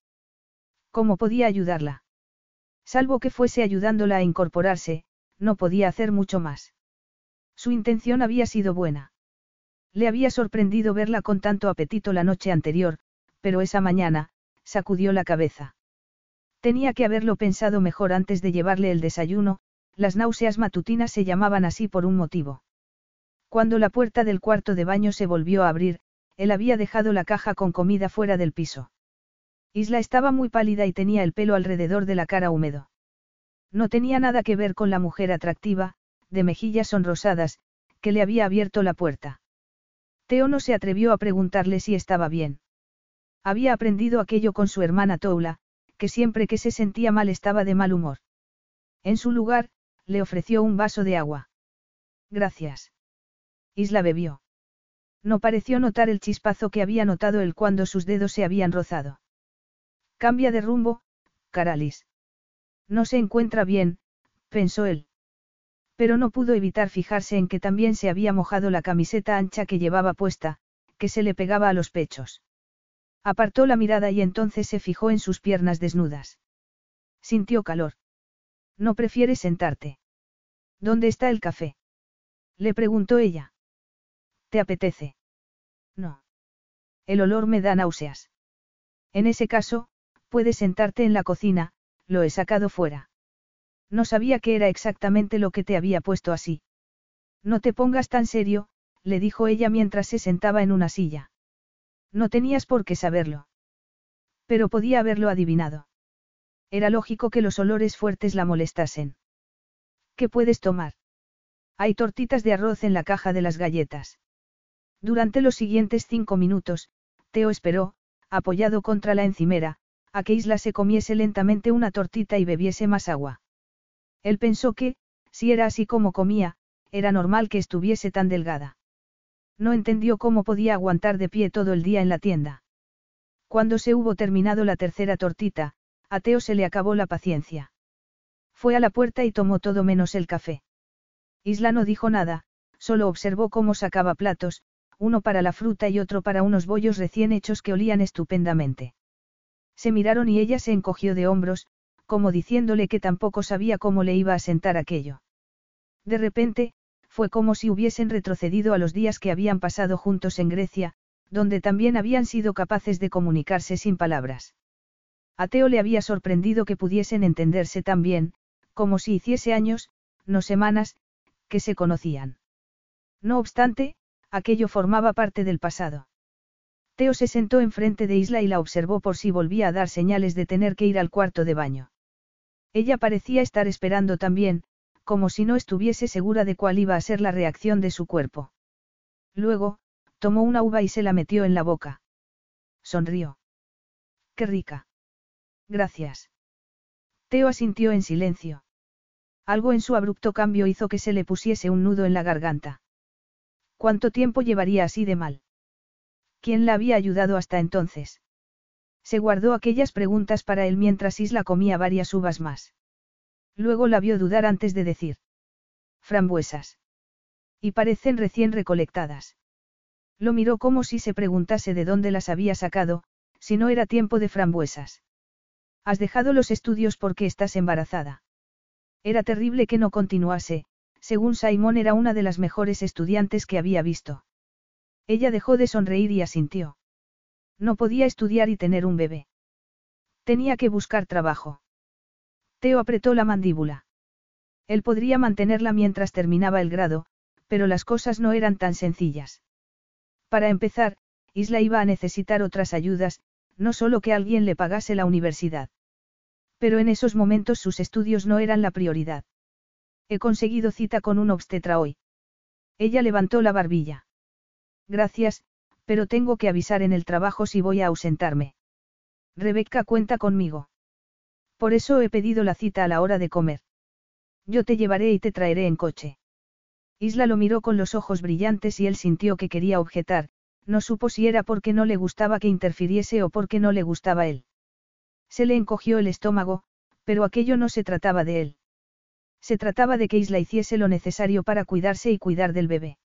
¿Cómo podía ayudarla? Salvo que fuese ayudándola a incorporarse, no podía hacer mucho más. Su intención había sido buena. Le había sorprendido verla con tanto apetito la noche anterior, pero esa mañana, sacudió la cabeza. Tenía que haberlo pensado mejor antes de llevarle el desayuno, las náuseas matutinas se llamaban así por un motivo. Cuando la puerta del cuarto de baño se volvió a abrir, él había dejado la caja con comida fuera del piso. Isla estaba muy pálida y tenía el pelo alrededor de la cara húmedo. No tenía nada que ver con la mujer atractiva, de mejillas sonrosadas, que le había abierto la puerta. Teo no se atrevió a preguntarle si estaba bien. Había aprendido aquello con su hermana Toula, que siempre que se sentía mal estaba de mal humor. En su lugar, le ofreció un vaso de agua. Gracias. Isla bebió. No pareció notar el chispazo que había notado él cuando sus dedos se habían rozado. Cambia de rumbo, Caralis. No se encuentra bien, pensó él. Pero no pudo evitar fijarse en que también se había mojado la camiseta ancha que llevaba puesta, que se le pegaba a los pechos. Apartó la mirada y entonces se fijó en sus piernas desnudas. Sintió calor. ¿No prefieres sentarte? ¿Dónde está el café? Le preguntó ella. ¿Te apetece? No. El olor me da náuseas. En ese caso, puedes sentarte en la cocina, lo he sacado fuera. No sabía qué era exactamente lo que te había puesto así. No te pongas tan serio, le dijo ella mientras se sentaba en una silla. No tenías por qué saberlo. Pero podía haberlo adivinado. Era lógico que los olores fuertes la molestasen. ¿Qué puedes tomar? Hay tortitas de arroz en la caja de las galletas. Durante los siguientes cinco minutos, Teo esperó, apoyado contra la encimera, a que Isla se comiese lentamente una tortita y bebiese más agua. Él pensó que, si era así como comía, era normal que estuviese tan delgada. No entendió cómo podía aguantar de pie todo el día en la tienda. Cuando se hubo terminado la tercera tortita, a Teo se le acabó la paciencia. Fue a la puerta y tomó todo menos el café. Isla no dijo nada, solo observó cómo sacaba platos, uno para la fruta y otro para unos bollos recién hechos que olían estupendamente. Se miraron y ella se encogió de hombros, como diciéndole que tampoco sabía cómo le iba a sentar aquello. De repente, fue como si hubiesen retrocedido a los días que habían pasado juntos en Grecia, donde también habían sido capaces de comunicarse sin palabras. A Teo le había sorprendido que pudiesen entenderse tan bien, como si hiciese años, no semanas, que se conocían. No obstante, aquello formaba parte del pasado. Teo se sentó enfrente de Isla y la observó por si volvía a dar señales de tener que ir al cuarto de baño. Ella parecía estar esperando también, como si no estuviese segura de cuál iba a ser la reacción de su cuerpo. Luego, tomó una uva y se la metió en la boca. Sonrió. Qué rica. Gracias. Teo asintió en silencio. Algo en su abrupto cambio hizo que se le pusiese un nudo en la garganta. ¿Cuánto tiempo llevaría así de mal? ¿Quién la había ayudado hasta entonces? Se guardó aquellas preguntas para él mientras Isla comía varias uvas más. Luego la vio dudar antes de decir. Frambuesas. Y parecen recién recolectadas. Lo miró como si se preguntase de dónde las había sacado, si no era tiempo de frambuesas. Has dejado los estudios porque estás embarazada. Era terrible que no continuase, según Simón era una de las mejores estudiantes que había visto. Ella dejó de sonreír y asintió. No podía estudiar y tener un bebé. Tenía que buscar trabajo. Teo apretó la mandíbula. Él podría mantenerla mientras terminaba el grado, pero las cosas no eran tan sencillas. Para empezar, Isla iba a necesitar otras ayudas, no solo que alguien le pagase la universidad. Pero en esos momentos sus estudios no eran la prioridad. He conseguido cita con un obstetra hoy. Ella levantó la barbilla. Gracias, pero tengo que avisar en el trabajo si voy a ausentarme. Rebeca cuenta conmigo. Por eso he pedido la cita a la hora de comer. Yo te llevaré y te traeré en coche. Isla lo miró con los ojos brillantes y él sintió que quería objetar, no supo si era porque no le gustaba que interfiriese o porque no le gustaba él. Se le encogió el estómago, pero aquello no se trataba de él. Se trataba de que Isla hiciese lo necesario para cuidarse y cuidar del bebé.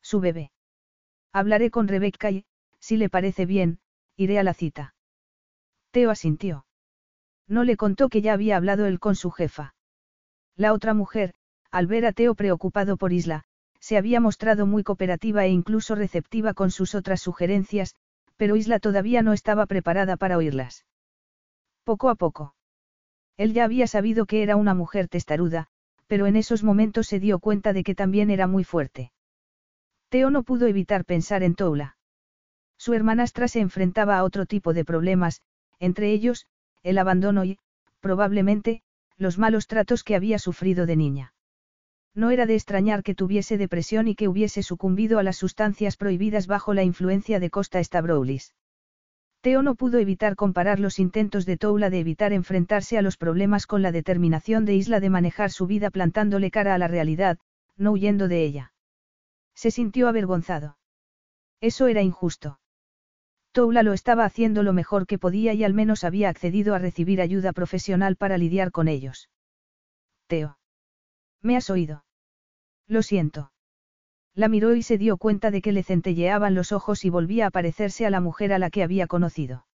Su bebé. Hablaré con Rebecca y, si le parece bien, iré a la cita. Teo asintió. No le contó que ya había hablado él con su jefa. La otra mujer, al ver a Teo preocupado por Isla, se había mostrado muy cooperativa e incluso receptiva con sus otras sugerencias, pero Isla todavía no estaba preparada para oírlas. Poco a poco. Él ya había sabido que era una mujer testaruda, pero en esos momentos se dio cuenta de que también era muy fuerte. Teo no pudo evitar pensar en Toula. Su hermanastra se enfrentaba a otro tipo de problemas, entre ellos, el abandono y, probablemente, los malos tratos que había sufrido de niña. No era de extrañar que tuviese depresión y que hubiese sucumbido a las sustancias prohibidas bajo la influencia de Costa Stavroulis. Teo no pudo evitar comparar los intentos de Toula de evitar enfrentarse a los problemas con la determinación de Isla de manejar su vida plantándole cara a la realidad, no huyendo de ella. Se sintió avergonzado. Eso era injusto. Toula lo estaba haciendo lo mejor que podía y al menos había accedido a recibir ayuda profesional para lidiar con ellos. Teo. ¿Me has oído? Lo siento. La miró y se dio cuenta de que le centelleaban los ojos y volvía a parecerse a la mujer a la que había conocido.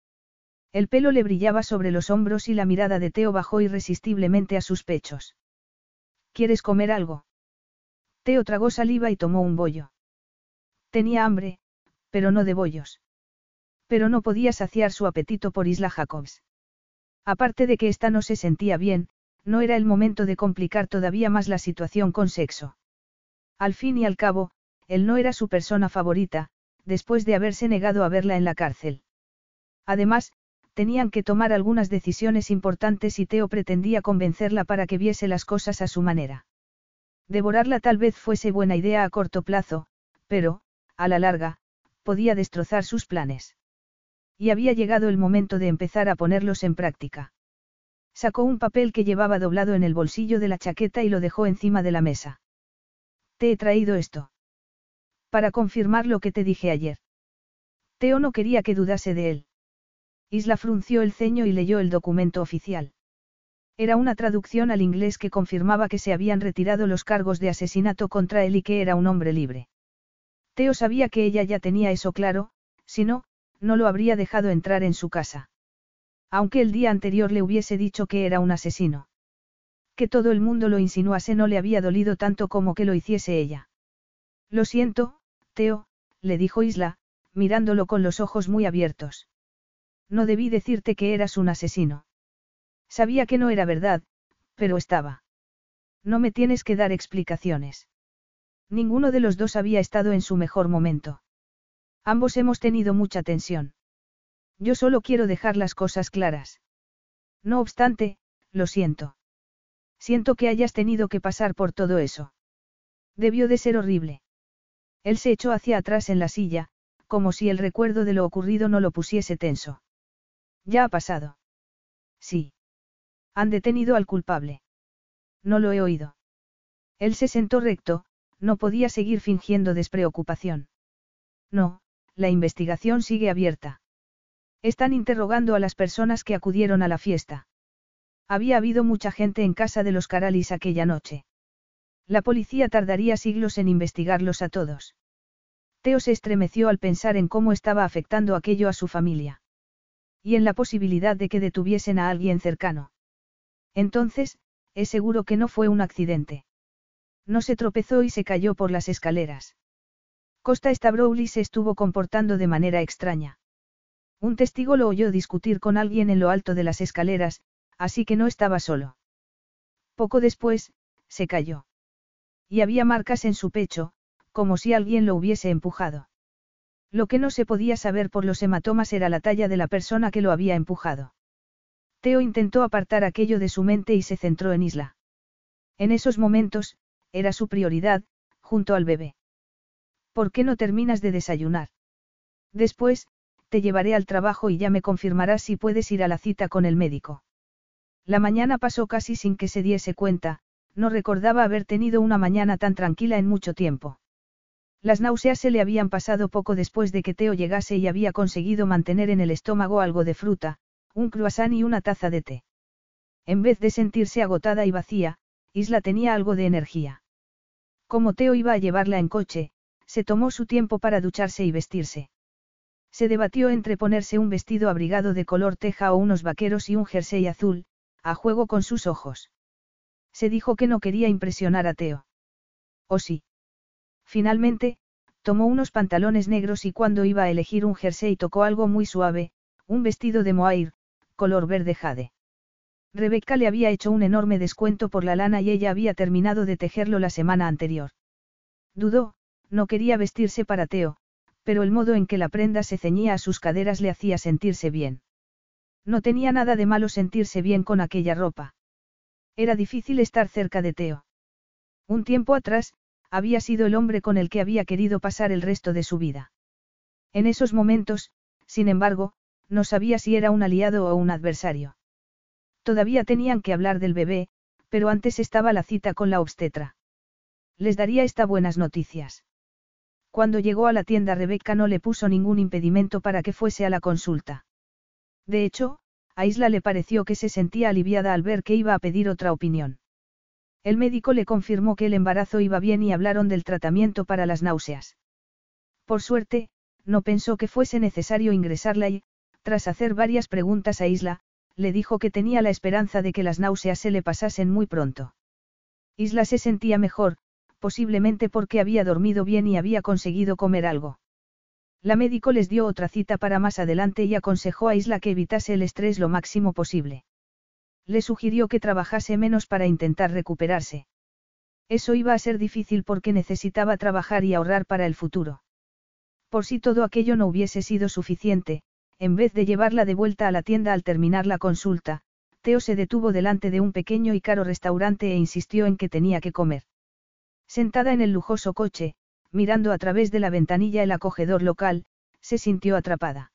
El pelo le brillaba sobre los hombros y la mirada de Teo bajó irresistiblemente a sus pechos. ¿Quieres comer algo? Teo tragó saliva y tomó un bollo. Tenía hambre, pero no de bollos. Pero no podía saciar su apetito por Isla Jacobs. Aparte de que ésta no se sentía bien, no era el momento de complicar todavía más la situación con sexo. Al fin y al cabo, él no era su persona favorita, después de haberse negado a verla en la cárcel. Además, tenían que tomar algunas decisiones importantes y Teo pretendía convencerla para que viese las cosas a su manera. Devorarla tal vez fuese buena idea a corto plazo, pero, a la larga, podía destrozar sus planes. Y había llegado el momento de empezar a ponerlos en práctica. Sacó un papel que llevaba doblado en el bolsillo de la chaqueta y lo dejó encima de la mesa. Te he traído esto. Para confirmar lo que te dije ayer. Teo no quería que dudase de él. Isla frunció el ceño y leyó el documento oficial. Era una traducción al inglés que confirmaba que se habían retirado los cargos de asesinato contra él y que era un hombre libre. Teo sabía que ella ya tenía eso claro, si no, no lo habría dejado entrar en su casa. Aunque el día anterior le hubiese dicho que era un asesino. Que todo el mundo lo insinuase no le había dolido tanto como que lo hiciese ella. Lo siento, Teo, le dijo Isla, mirándolo con los ojos muy abiertos. No debí decirte que eras un asesino. Sabía que no era verdad, pero estaba. No me tienes que dar explicaciones. Ninguno de los dos había estado en su mejor momento. Ambos hemos tenido mucha tensión. Yo solo quiero dejar las cosas claras. No obstante, lo siento. Siento que hayas tenido que pasar por todo eso. Debió de ser horrible. Él se echó hacia atrás en la silla, como si el recuerdo de lo ocurrido no lo pusiese tenso. Ya ha pasado. Sí. Han detenido al culpable. No lo he oído. Él se sentó recto, no podía seguir fingiendo despreocupación. No, la investigación sigue abierta. Están interrogando a las personas que acudieron a la fiesta. Había habido mucha gente en casa de los Caralis aquella noche. La policía tardaría siglos en investigarlos a todos. Teo se estremeció al pensar en cómo estaba afectando aquello a su familia. Y en la posibilidad de que detuviesen a alguien cercano. Entonces, es seguro que no fue un accidente. No se tropezó y se cayó por las escaleras. Costa Stavroulis se estuvo comportando de manera extraña. Un testigo lo oyó discutir con alguien en lo alto de las escaleras, así que no estaba solo. Poco después, se cayó. Y había marcas en su pecho, como si alguien lo hubiese empujado. Lo que no se podía saber por los hematomas era la talla de la persona que lo había empujado. Teo intentó apartar aquello de su mente y se centró en Isla. En esos momentos, era su prioridad, junto al bebé. ¿Por qué no terminas de desayunar? Después, te llevaré al trabajo y ya me confirmarás si puedes ir a la cita con el médico. La mañana pasó casi sin que se diese cuenta, no recordaba haber tenido una mañana tan tranquila en mucho tiempo. Las náuseas se le habían pasado poco después de que Teo llegase y había conseguido mantener en el estómago algo de fruta, un croissant y una taza de té. En vez de sentirse agotada y vacía, Isla tenía algo de energía. Como Teo iba a llevarla en coche, se tomó su tiempo para ducharse y vestirse. Se debatió entre ponerse un vestido abrigado de color teja o unos vaqueros y un jersey azul, a juego con sus ojos. Se dijo que no quería impresionar a Teo. ¿O sí? Finalmente, tomó unos pantalones negros y cuando iba a elegir un jersey tocó algo muy suave, un vestido de mohair, color verde jade. Rebeca le había hecho un enorme descuento por la lana y ella había terminado de tejerlo la semana anterior. Dudó, no quería vestirse para Teo, pero el modo en que la prenda se ceñía a sus caderas le hacía sentirse bien. No tenía nada de malo sentirse bien con aquella ropa. Era difícil estar cerca de Teo. Un tiempo atrás, había sido el hombre con el que había querido pasar el resto de su vida. En esos momentos, sin embargo, no sabía si era un aliado o un adversario. Todavía tenían que hablar del bebé, pero antes estaba la cita con la obstetra. Les daría esta buenas noticias. Cuando llegó a la tienda Rebeca no le puso ningún impedimento para que fuese a la consulta. De hecho, a Isla le pareció que se sentía aliviada al ver que iba a pedir otra opinión. El médico le confirmó que el embarazo iba bien y hablaron del tratamiento para las náuseas. Por suerte, no pensó que fuese necesario ingresarla y, tras hacer varias preguntas a Isla, le dijo que tenía la esperanza de que las náuseas se le pasasen muy pronto. Isla se sentía mejor, posiblemente porque había dormido bien y había conseguido comer algo. La médico les dio otra cita para más adelante y aconsejó a Isla que evitase el estrés lo máximo posible. Le sugirió que trabajase menos para intentar recuperarse. Eso iba a ser difícil porque necesitaba trabajar y ahorrar para el futuro. Por si todo aquello no hubiese sido suficiente, en vez de llevarla de vuelta a la tienda al terminar la consulta, Teo se detuvo delante de un pequeño y caro restaurante e insistió en que tenía que comer. Sentada en el lujoso coche, mirando a través de la ventanilla el acogedor local, se sintió atrapada.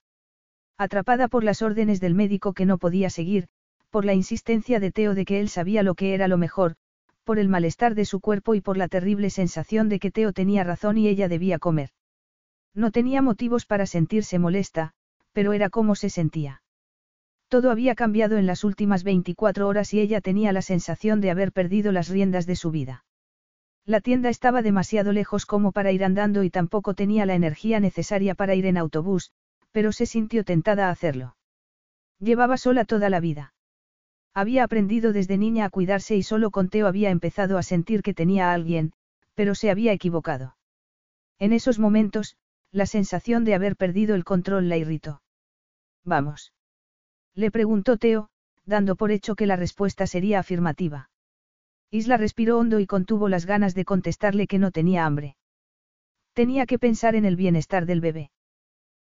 Atrapada por las órdenes del médico que no podía seguir, por la insistencia de Teo de que él sabía lo que era lo mejor, por el malestar de su cuerpo y por la terrible sensación de que Teo tenía razón y ella debía comer. No tenía motivos para sentirse molesta, pero era como se sentía. Todo había cambiado en las últimas 24 horas y ella tenía la sensación de haber perdido las riendas de su vida. La tienda estaba demasiado lejos como para ir andando y tampoco tenía la energía necesaria para ir en autobús, pero se sintió tentada a hacerlo. Llevaba sola toda la vida. Había aprendido desde niña a cuidarse y solo con Teo había empezado a sentir que tenía a alguien, pero se había equivocado. En esos momentos, la sensación de haber perdido el control la irritó. Vamos. Le preguntó Teo, dando por hecho que la respuesta sería afirmativa. Isla respiró hondo y contuvo las ganas de contestarle que no tenía hambre. Tenía que pensar en el bienestar del bebé.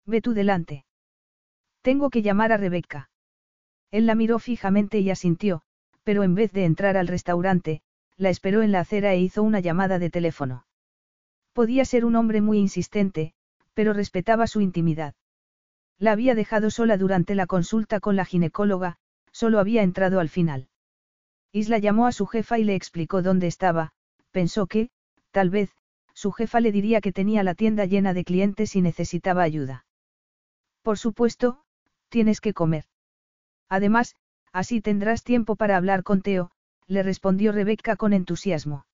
Ve tú delante. Tengo que llamar a Rebeca. Él la miró fijamente y asintió, pero en vez de entrar al restaurante, la esperó en la acera e hizo una llamada de teléfono. Podía ser un hombre muy insistente, pero respetaba su intimidad. La había dejado sola durante la consulta con la ginecóloga, solo había entrado al final. Isla llamó a su jefa y le explicó dónde estaba, pensó que, tal vez, su jefa le diría que tenía la tienda llena de clientes y necesitaba ayuda. Por supuesto, tienes que comer. Además, así tendrás tiempo para hablar con Teo, le respondió Rebeca con entusiasmo.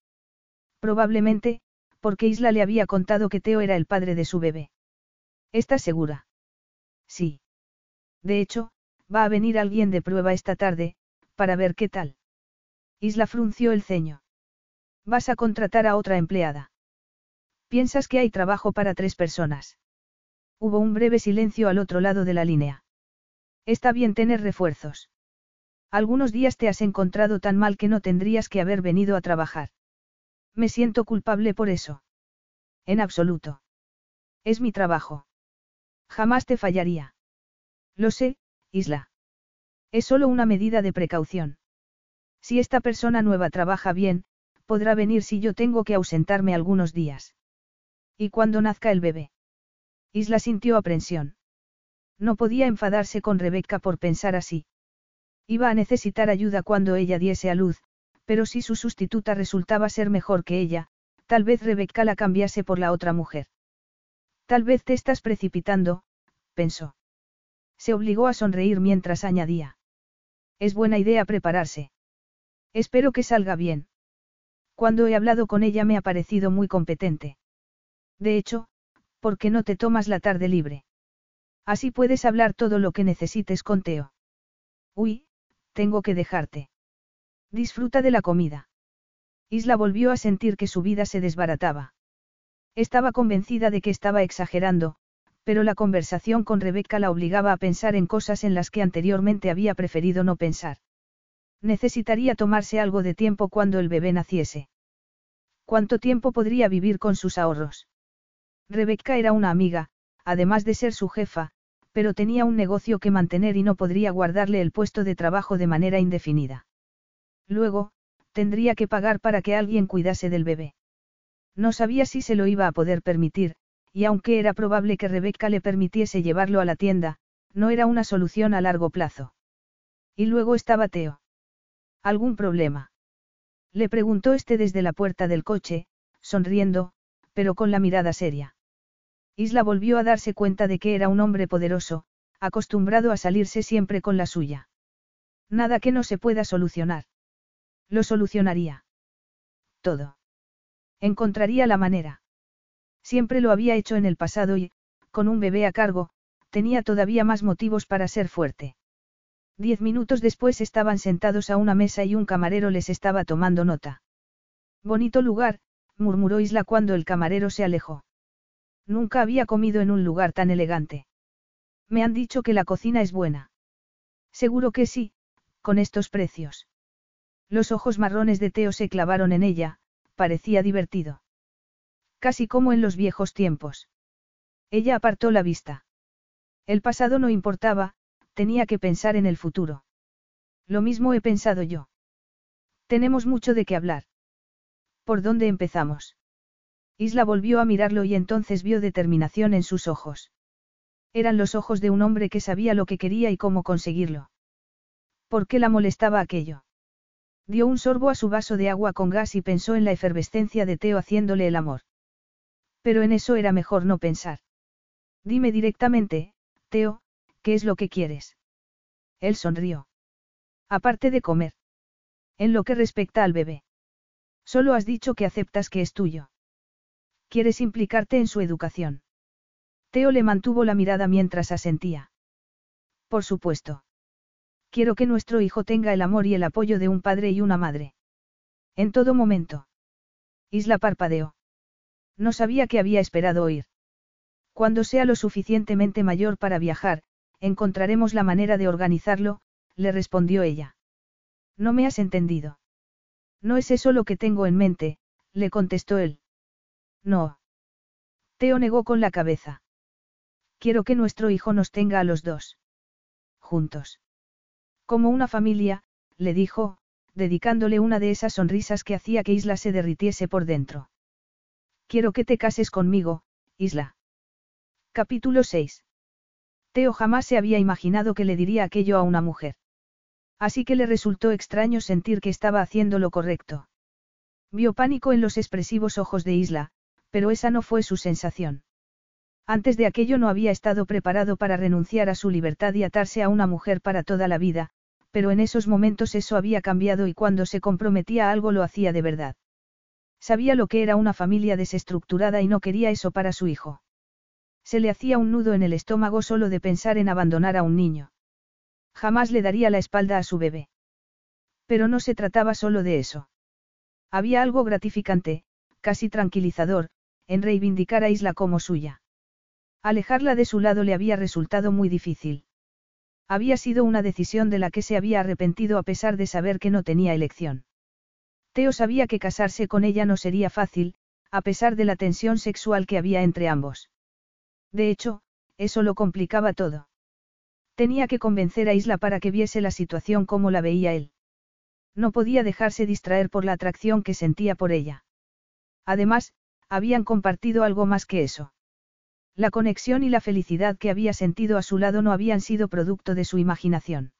Probablemente, porque Isla le había contado que Teo era el padre de su bebé. ¿Estás segura? Sí. De hecho, va a venir alguien de prueba esta tarde, para ver qué tal. Isla frunció el ceño. Vas a contratar a otra empleada. Piensas que hay trabajo para tres personas. Hubo un breve silencio al otro lado de la línea. Está bien tener refuerzos. Algunos días te has encontrado tan mal que no tendrías que haber venido a trabajar. Me siento culpable por eso. En absoluto. Es mi trabajo. Jamás te fallaría. Lo sé, Isla. Es solo una medida de precaución. Si esta persona nueva trabaja bien, podrá venir si yo tengo que ausentarme algunos días. ¿Y cuando nazca el bebé? Isla sintió aprensión. No podía enfadarse con Rebeca por pensar así. Iba a necesitar ayuda cuando ella diese a luz, pero si su sustituta resultaba ser mejor que ella, tal vez Rebeca la cambiase por la otra mujer. Tal vez te estás precipitando, pensó. Se obligó a sonreír mientras añadía. Es buena idea prepararse. Espero que salga bien. Cuando he hablado con ella me ha parecido muy competente. De hecho, ¿por qué no te tomas la tarde libre? Así puedes hablar todo lo que necesites con Teo. Uy, tengo que dejarte. Disfruta de la comida. Isla volvió a sentir que su vida se desbarataba. Estaba convencida de que estaba exagerando, pero la conversación con Rebeca la obligaba a pensar en cosas en las que anteriormente había preferido no pensar. Necesitaría tomarse algo de tiempo cuando el bebé naciese. ¿Cuánto tiempo podría vivir con sus ahorros? Rebeca era una amiga, además de ser su jefa, pero tenía un negocio que mantener y no podría guardarle el puesto de trabajo de manera indefinida. Luego, tendría que pagar para que alguien cuidase del bebé. No sabía si se lo iba a poder permitir, y aunque era probable que Rebeca le permitiese llevarlo a la tienda, no era una solución a largo plazo. Y luego estaba Teo. ¿Algún problema? Le preguntó este desde la puerta del coche, sonriendo, pero con la mirada seria. Isla volvió a darse cuenta de que era un hombre poderoso, acostumbrado a salirse siempre con la suya. Nada que no se pueda solucionar. Lo solucionaría. Todo. Encontraría la manera. Siempre lo había hecho en el pasado y, con un bebé a cargo, tenía todavía más motivos para ser fuerte. Diez minutos después estaban sentados a una mesa y un camarero les estaba tomando nota. Bonito lugar, murmuró Isla cuando el camarero se alejó. Nunca había comido en un lugar tan elegante. Me han dicho que la cocina es buena. Seguro que sí, con estos precios. Los ojos marrones de Teo se clavaron en ella, parecía divertido. Casi como en los viejos tiempos. Ella apartó la vista. El pasado no importaba, tenía que pensar en el futuro. Lo mismo he pensado yo. Tenemos mucho de qué hablar. ¿Por dónde empezamos? Isla volvió a mirarlo y entonces vio determinación en sus ojos. Eran los ojos de un hombre que sabía lo que quería y cómo conseguirlo. ¿Por qué la molestaba aquello? Dio un sorbo a su vaso de agua con gas y pensó en la efervescencia de Teo haciéndole el amor. Pero en eso era mejor no pensar. Dime directamente, Teo, ¿qué es lo que quieres? Él sonrió. Aparte de comer. En lo que respecta al bebé. Solo has dicho que aceptas que es tuyo. ¿Quieres implicarte en su educación? Teo le mantuvo la mirada mientras asentía. Por supuesto. Quiero que nuestro hijo tenga el amor y el apoyo de un padre y una madre. En todo momento. Isla parpadeó. No sabía qué había esperado oír. Cuando sea lo suficientemente mayor para viajar, encontraremos la manera de organizarlo, le respondió ella. No me has entendido. No es eso lo que tengo en mente, le contestó él. No. Teo negó con la cabeza. Quiero que nuestro hijo nos tenga a los dos. Juntos. Como una familia, le dijo, dedicándole una de esas sonrisas que hacía que Isla se derritiese por dentro. Quiero que te cases conmigo, Isla. Capítulo 6. Teo jamás se había imaginado que le diría aquello a una mujer. Así que le resultó extraño sentir que estaba haciendo lo correcto. Vio pánico en los expresivos ojos de Isla, pero esa no fue su sensación. Antes de aquello no había estado preparado para renunciar a su libertad y atarse a una mujer para toda la vida, pero en esos momentos eso había cambiado y cuando se comprometía a algo lo hacía de verdad. Sabía lo que era una familia desestructurada y no quería eso para su hijo. Se le hacía un nudo en el estómago solo de pensar en abandonar a un niño. Jamás le daría la espalda a su bebé. Pero no se trataba solo de eso. Había algo gratificante, casi tranquilizador, en reivindicar a Isla como suya. Alejarla de su lado le había resultado muy difícil. Había sido una decisión de la que se había arrepentido a pesar de saber que no tenía elección. Teo sabía que casarse con ella no sería fácil, a pesar de la tensión sexual que había entre ambos. De hecho, eso lo complicaba todo. Tenía que convencer a Isla para que viese la situación como la veía él. No podía dejarse distraer por la atracción que sentía por ella. Además, habían compartido algo más que eso. La conexión y la felicidad que había sentido a su lado no habían sido producto de su imaginación.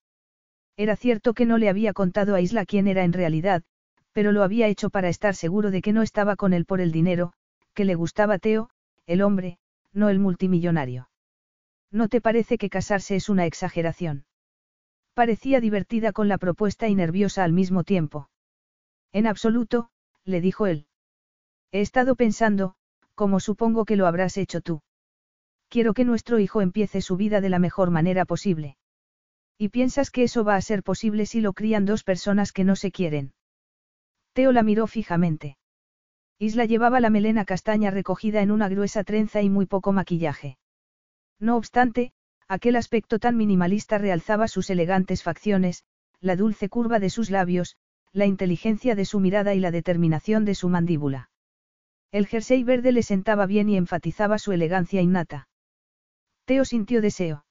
Era cierto que no le había contado a Isla quién era en realidad, pero lo había hecho para estar seguro de que no estaba con él por el dinero, que le gustaba Teo, el hombre, no el multimillonario. ¿No te parece que casarse es una exageración? Parecía divertida con la propuesta y nerviosa al mismo tiempo. En absoluto, le dijo él. He estado pensando, como supongo que lo habrás hecho tú. Quiero que nuestro hijo empiece su vida de la mejor manera posible. ¿Y piensas que eso va a ser posible si lo crían dos personas que no se quieren? Teo la miró fijamente. Isla llevaba la melena castaña recogida en una gruesa trenza y muy poco maquillaje. No obstante, aquel aspecto tan minimalista realzaba sus elegantes facciones, la dulce curva de sus labios, la inteligencia de su mirada y la determinación de su mandíbula. El jersey verde le sentaba bien y enfatizaba su elegancia innata. Teo sintió deseo.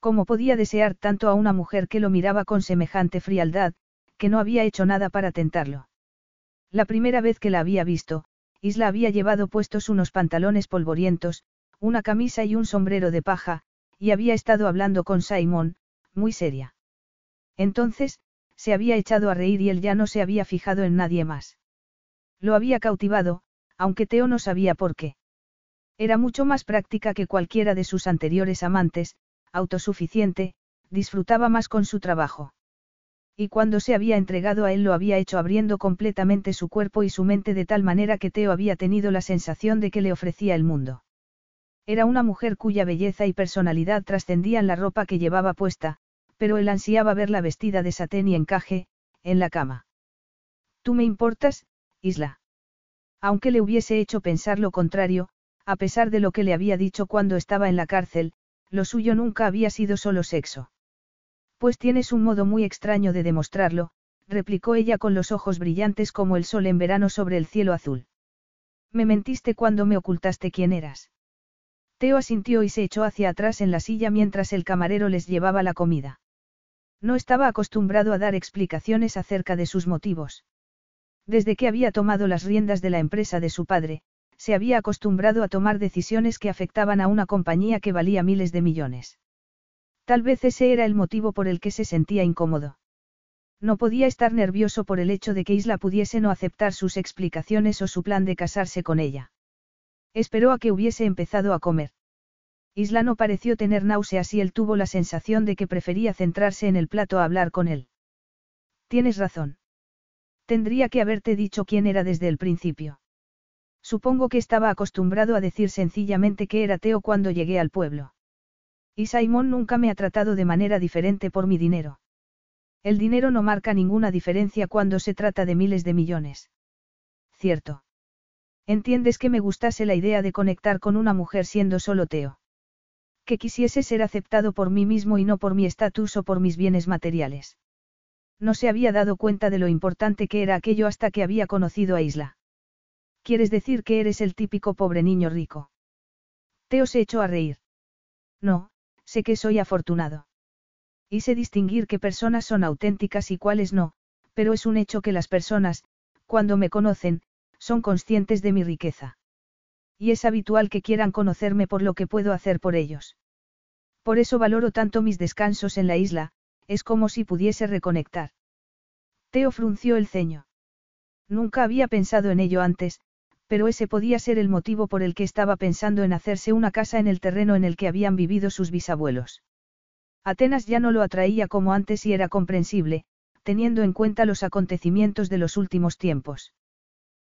¿Cómo podía desear tanto a una mujer que lo miraba con semejante frialdad, que no había hecho nada para tentarlo? La primera vez que la había visto, Isla había llevado puestos unos pantalones polvorientos, una camisa y un sombrero de paja, y había estado hablando con Simon, muy seria. Entonces, se había echado a reír y él ya no se había fijado en nadie más. Lo había cautivado, aunque Teo no sabía por qué. Era mucho más práctica que cualquiera de sus anteriores amantes, autosuficiente, disfrutaba más con su trabajo. Y cuando se había entregado a él lo había hecho abriendo completamente su cuerpo y su mente de tal manera que Teo había tenido la sensación de que le ofrecía el mundo. Era una mujer cuya belleza y personalidad trascendían la ropa que llevaba puesta, pero él ansiaba verla vestida de satén y encaje, en la cama. Tú me importas, Isla. Aunque le hubiese hecho pensar lo contrario, a pesar de lo que le había dicho cuando estaba en la cárcel, lo suyo nunca había sido solo sexo. Pues tienes un modo muy extraño de demostrarlo, replicó ella con los ojos brillantes como el sol en verano sobre el cielo azul. Me mentiste cuando me ocultaste quién eras. Teo asintió y se echó hacia atrás en la silla mientras el camarero les llevaba la comida. No estaba acostumbrado a dar explicaciones acerca de sus motivos. Desde que había tomado las riendas de la empresa de su padre, se había acostumbrado a tomar decisiones que afectaban a una compañía que valía miles de millones. Tal vez ese era el motivo por el que se sentía incómodo. No podía estar nervioso por el hecho de que Isla pudiese no aceptar sus explicaciones o su plan de casarse con ella. Esperó a que hubiese empezado a comer. Isla no pareció tener náuseas y él tuvo la sensación de que prefería centrarse en el plato a hablar con él. Tienes razón. Tendría que haberte dicho quién era desde el principio. Supongo que estaba acostumbrado a decir sencillamente que era Teo cuando llegué al pueblo. Y Simon nunca me ha tratado de manera diferente por mi dinero. El dinero no marca ninguna diferencia cuando se trata de miles de millones. Cierto. Entiendes que me gustase la idea de conectar con una mujer siendo solo Teo. Que quisiese ser aceptado por mí mismo y no por mi estatus o por mis bienes materiales. No se había dado cuenta de lo importante que era aquello hasta que había conocido a Isla. ¿Quieres decir que eres el típico pobre niño rico? Teo se echó a reír. No, sé que soy afortunado. Y sé distinguir qué personas son auténticas y cuáles no, pero es un hecho que las personas, cuando me conocen, son conscientes de mi riqueza. Y es habitual que quieran conocerme por lo que puedo hacer por ellos. Por eso valoro tanto mis descansos en la isla, es como si pudiese reconectar. Teo frunció el ceño. Nunca había pensado en ello antes, pero ese podía ser el motivo por el que estaba pensando en hacerse una casa en el terreno en el que habían vivido sus bisabuelos. Atenas ya no lo atraía como antes y era comprensible, teniendo en cuenta los acontecimientos de los últimos tiempos.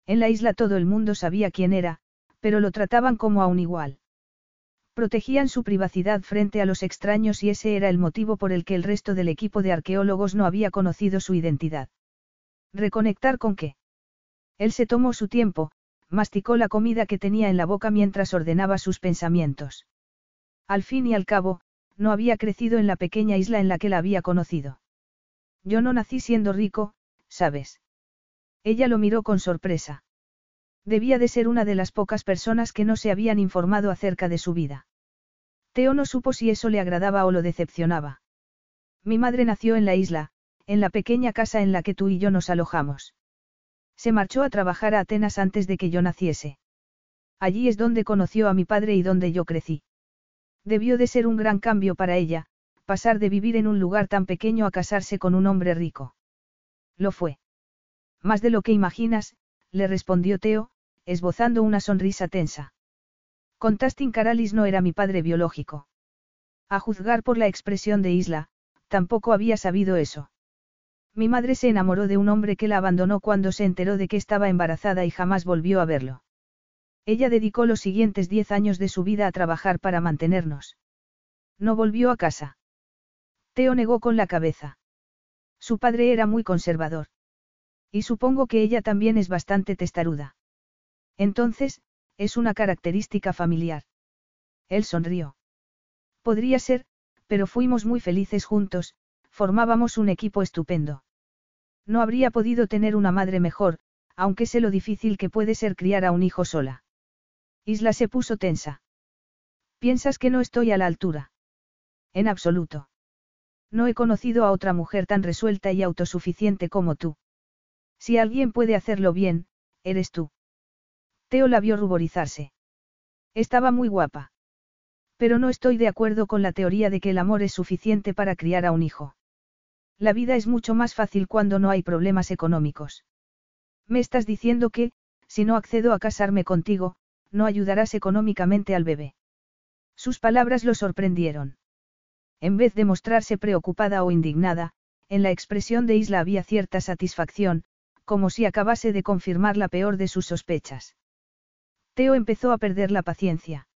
En la isla todo el mundo sabía quién era, pero lo trataban como a un igual. Protegían su privacidad frente a los extraños y ese era el motivo por el que el resto del equipo de arqueólogos no había conocido su identidad. ¿Reconectar con qué? Él se tomó su tiempo, masticó la comida que tenía en la boca mientras ordenaba sus pensamientos. Al fin y al cabo, no había crecido en la pequeña isla en la que la había conocido. Yo no nací siendo rico, ¿sabes? Ella lo miró con sorpresa. Debía de ser una de las pocas personas que no se habían informado acerca de su vida. Teo no supo si eso le agradaba o lo decepcionaba. Mi madre nació en la isla, en la pequeña casa en la que tú y yo nos alojamos. Se marchó a trabajar a Atenas antes de que yo naciese. Allí es donde conoció a mi padre y donde yo crecí. Debió de ser un gran cambio para ella, pasar de vivir en un lugar tan pequeño a casarse con un hombre rico. Lo fue. Más de lo que imaginas, le respondió Teo, esbozando una sonrisa tensa. Contastin Caralis no era mi padre biológico. A juzgar por la expresión de Isla, tampoco había sabido eso. Mi madre se enamoró de un hombre que la abandonó cuando se enteró de que estaba embarazada y jamás volvió a verlo. Ella dedicó los siguientes diez años de su vida a trabajar para mantenernos. No volvió a casa. Teo negó con la cabeza. Su padre era muy conservador. Y supongo que ella también es bastante testaruda. Entonces, es una característica familiar. Él sonrió. Podría ser, pero fuimos muy felices juntos, formábamos un equipo estupendo. No habría podido tener una madre mejor, aunque sé lo difícil que puede ser criar a un hijo sola. Isla se puso tensa. ¿Piensas que no estoy a la altura? En absoluto. No he conocido a otra mujer tan resuelta y autosuficiente como tú. Si alguien puede hacerlo bien, eres tú. Teo la vio ruborizarse. Estaba muy guapa. Pero no estoy de acuerdo con la teoría de que el amor es suficiente para criar a un hijo. La vida es mucho más fácil cuando no hay problemas económicos. Me estás diciendo que, si no accedo a casarme contigo, no ayudarás económicamente al bebé. Sus palabras lo sorprendieron. En vez de mostrarse preocupada o indignada, en la expresión de Isla había cierta satisfacción, como si acabase de confirmar la peor de sus sospechas. Teo empezó a perder la paciencia.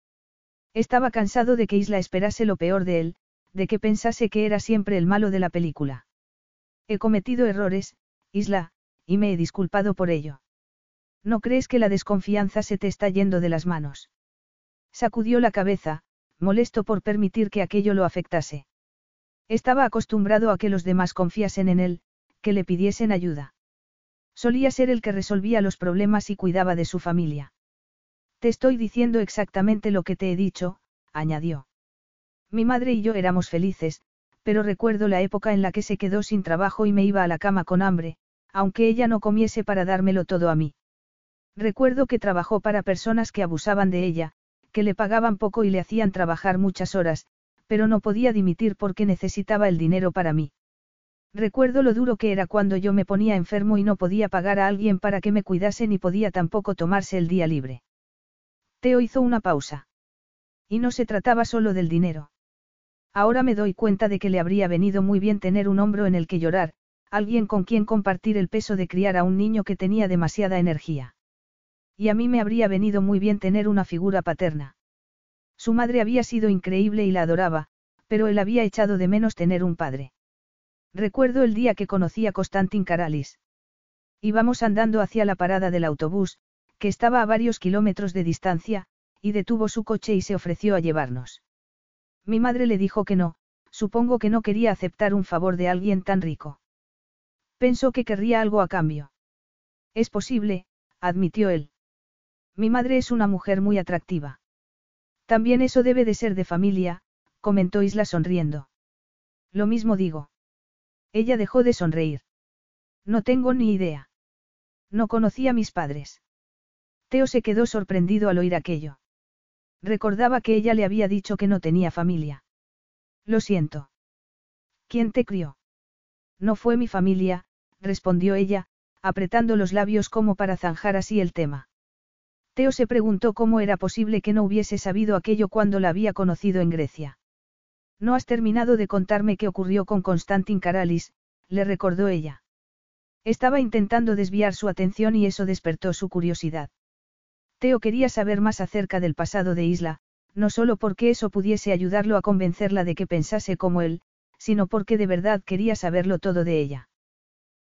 Estaba cansado de que Isla esperase lo peor de él, de que pensase que era siempre el malo de la película. He cometido errores, Isla, y me he disculpado por ello. ¿No crees que la desconfianza se te está yendo de las manos? Sacudió la cabeza, molesto por permitir que aquello lo afectase. Estaba acostumbrado a que los demás confiasen en él, que le pidiesen ayuda. Solía ser el que resolvía los problemas y cuidaba de su familia. Te estoy diciendo exactamente lo que te he dicho, añadió. Mi madre y yo éramos felices, pero recuerdo la época en la que se quedó sin trabajo y me iba a la cama con hambre, aunque ella no comiese para dármelo todo a mí. Recuerdo que trabajó para personas que abusaban de ella, que le pagaban poco y le hacían trabajar muchas horas, pero no podía dimitir porque necesitaba el dinero para mí. Recuerdo lo duro que era cuando yo me ponía enfermo y no podía pagar a alguien para que me cuidase ni podía tampoco tomarse el día libre. Teo hizo una pausa. Y no se trataba solo del dinero. Ahora me doy cuenta de que le habría venido muy bien tener un hombro en el que llorar, alguien con quien compartir el peso de criar a un niño que tenía demasiada energía. Y a mí me habría venido muy bien tener una figura paterna. Su madre había sido increíble y la adoraba, pero él había echado de menos tener un padre. Recuerdo el día que conocí a Constantin Karalis. Íbamos andando hacia la parada del autobús, que estaba a varios kilómetros de distancia, y detuvo su coche y se ofreció a llevarnos. Mi madre le dijo que no, supongo que no quería aceptar un favor de alguien tan rico. Pensó que querría algo a cambio. Es posible, admitió él. Mi madre es una mujer muy atractiva. También eso debe de ser de familia, comentó Isla sonriendo. Lo mismo digo. Ella dejó de sonreír. No tengo ni idea. No conocí a mis padres. Teo se quedó sorprendido al oír aquello. Recordaba que ella le había dicho que no tenía familia. Lo siento. ¿Quién te crió? No fue mi familia, respondió ella, apretando los labios como para zanjar así el tema. Teo se preguntó cómo era posible que no hubiese sabido aquello cuando la había conocido en Grecia. No has terminado de contarme qué ocurrió con Constantin Karalis, le recordó ella. Estaba intentando desviar su atención y eso despertó su curiosidad. Teo quería saber más acerca del pasado de Isla, no solo porque eso pudiese ayudarlo a convencerla de que pensase como él, sino porque de verdad quería saberlo todo de ella.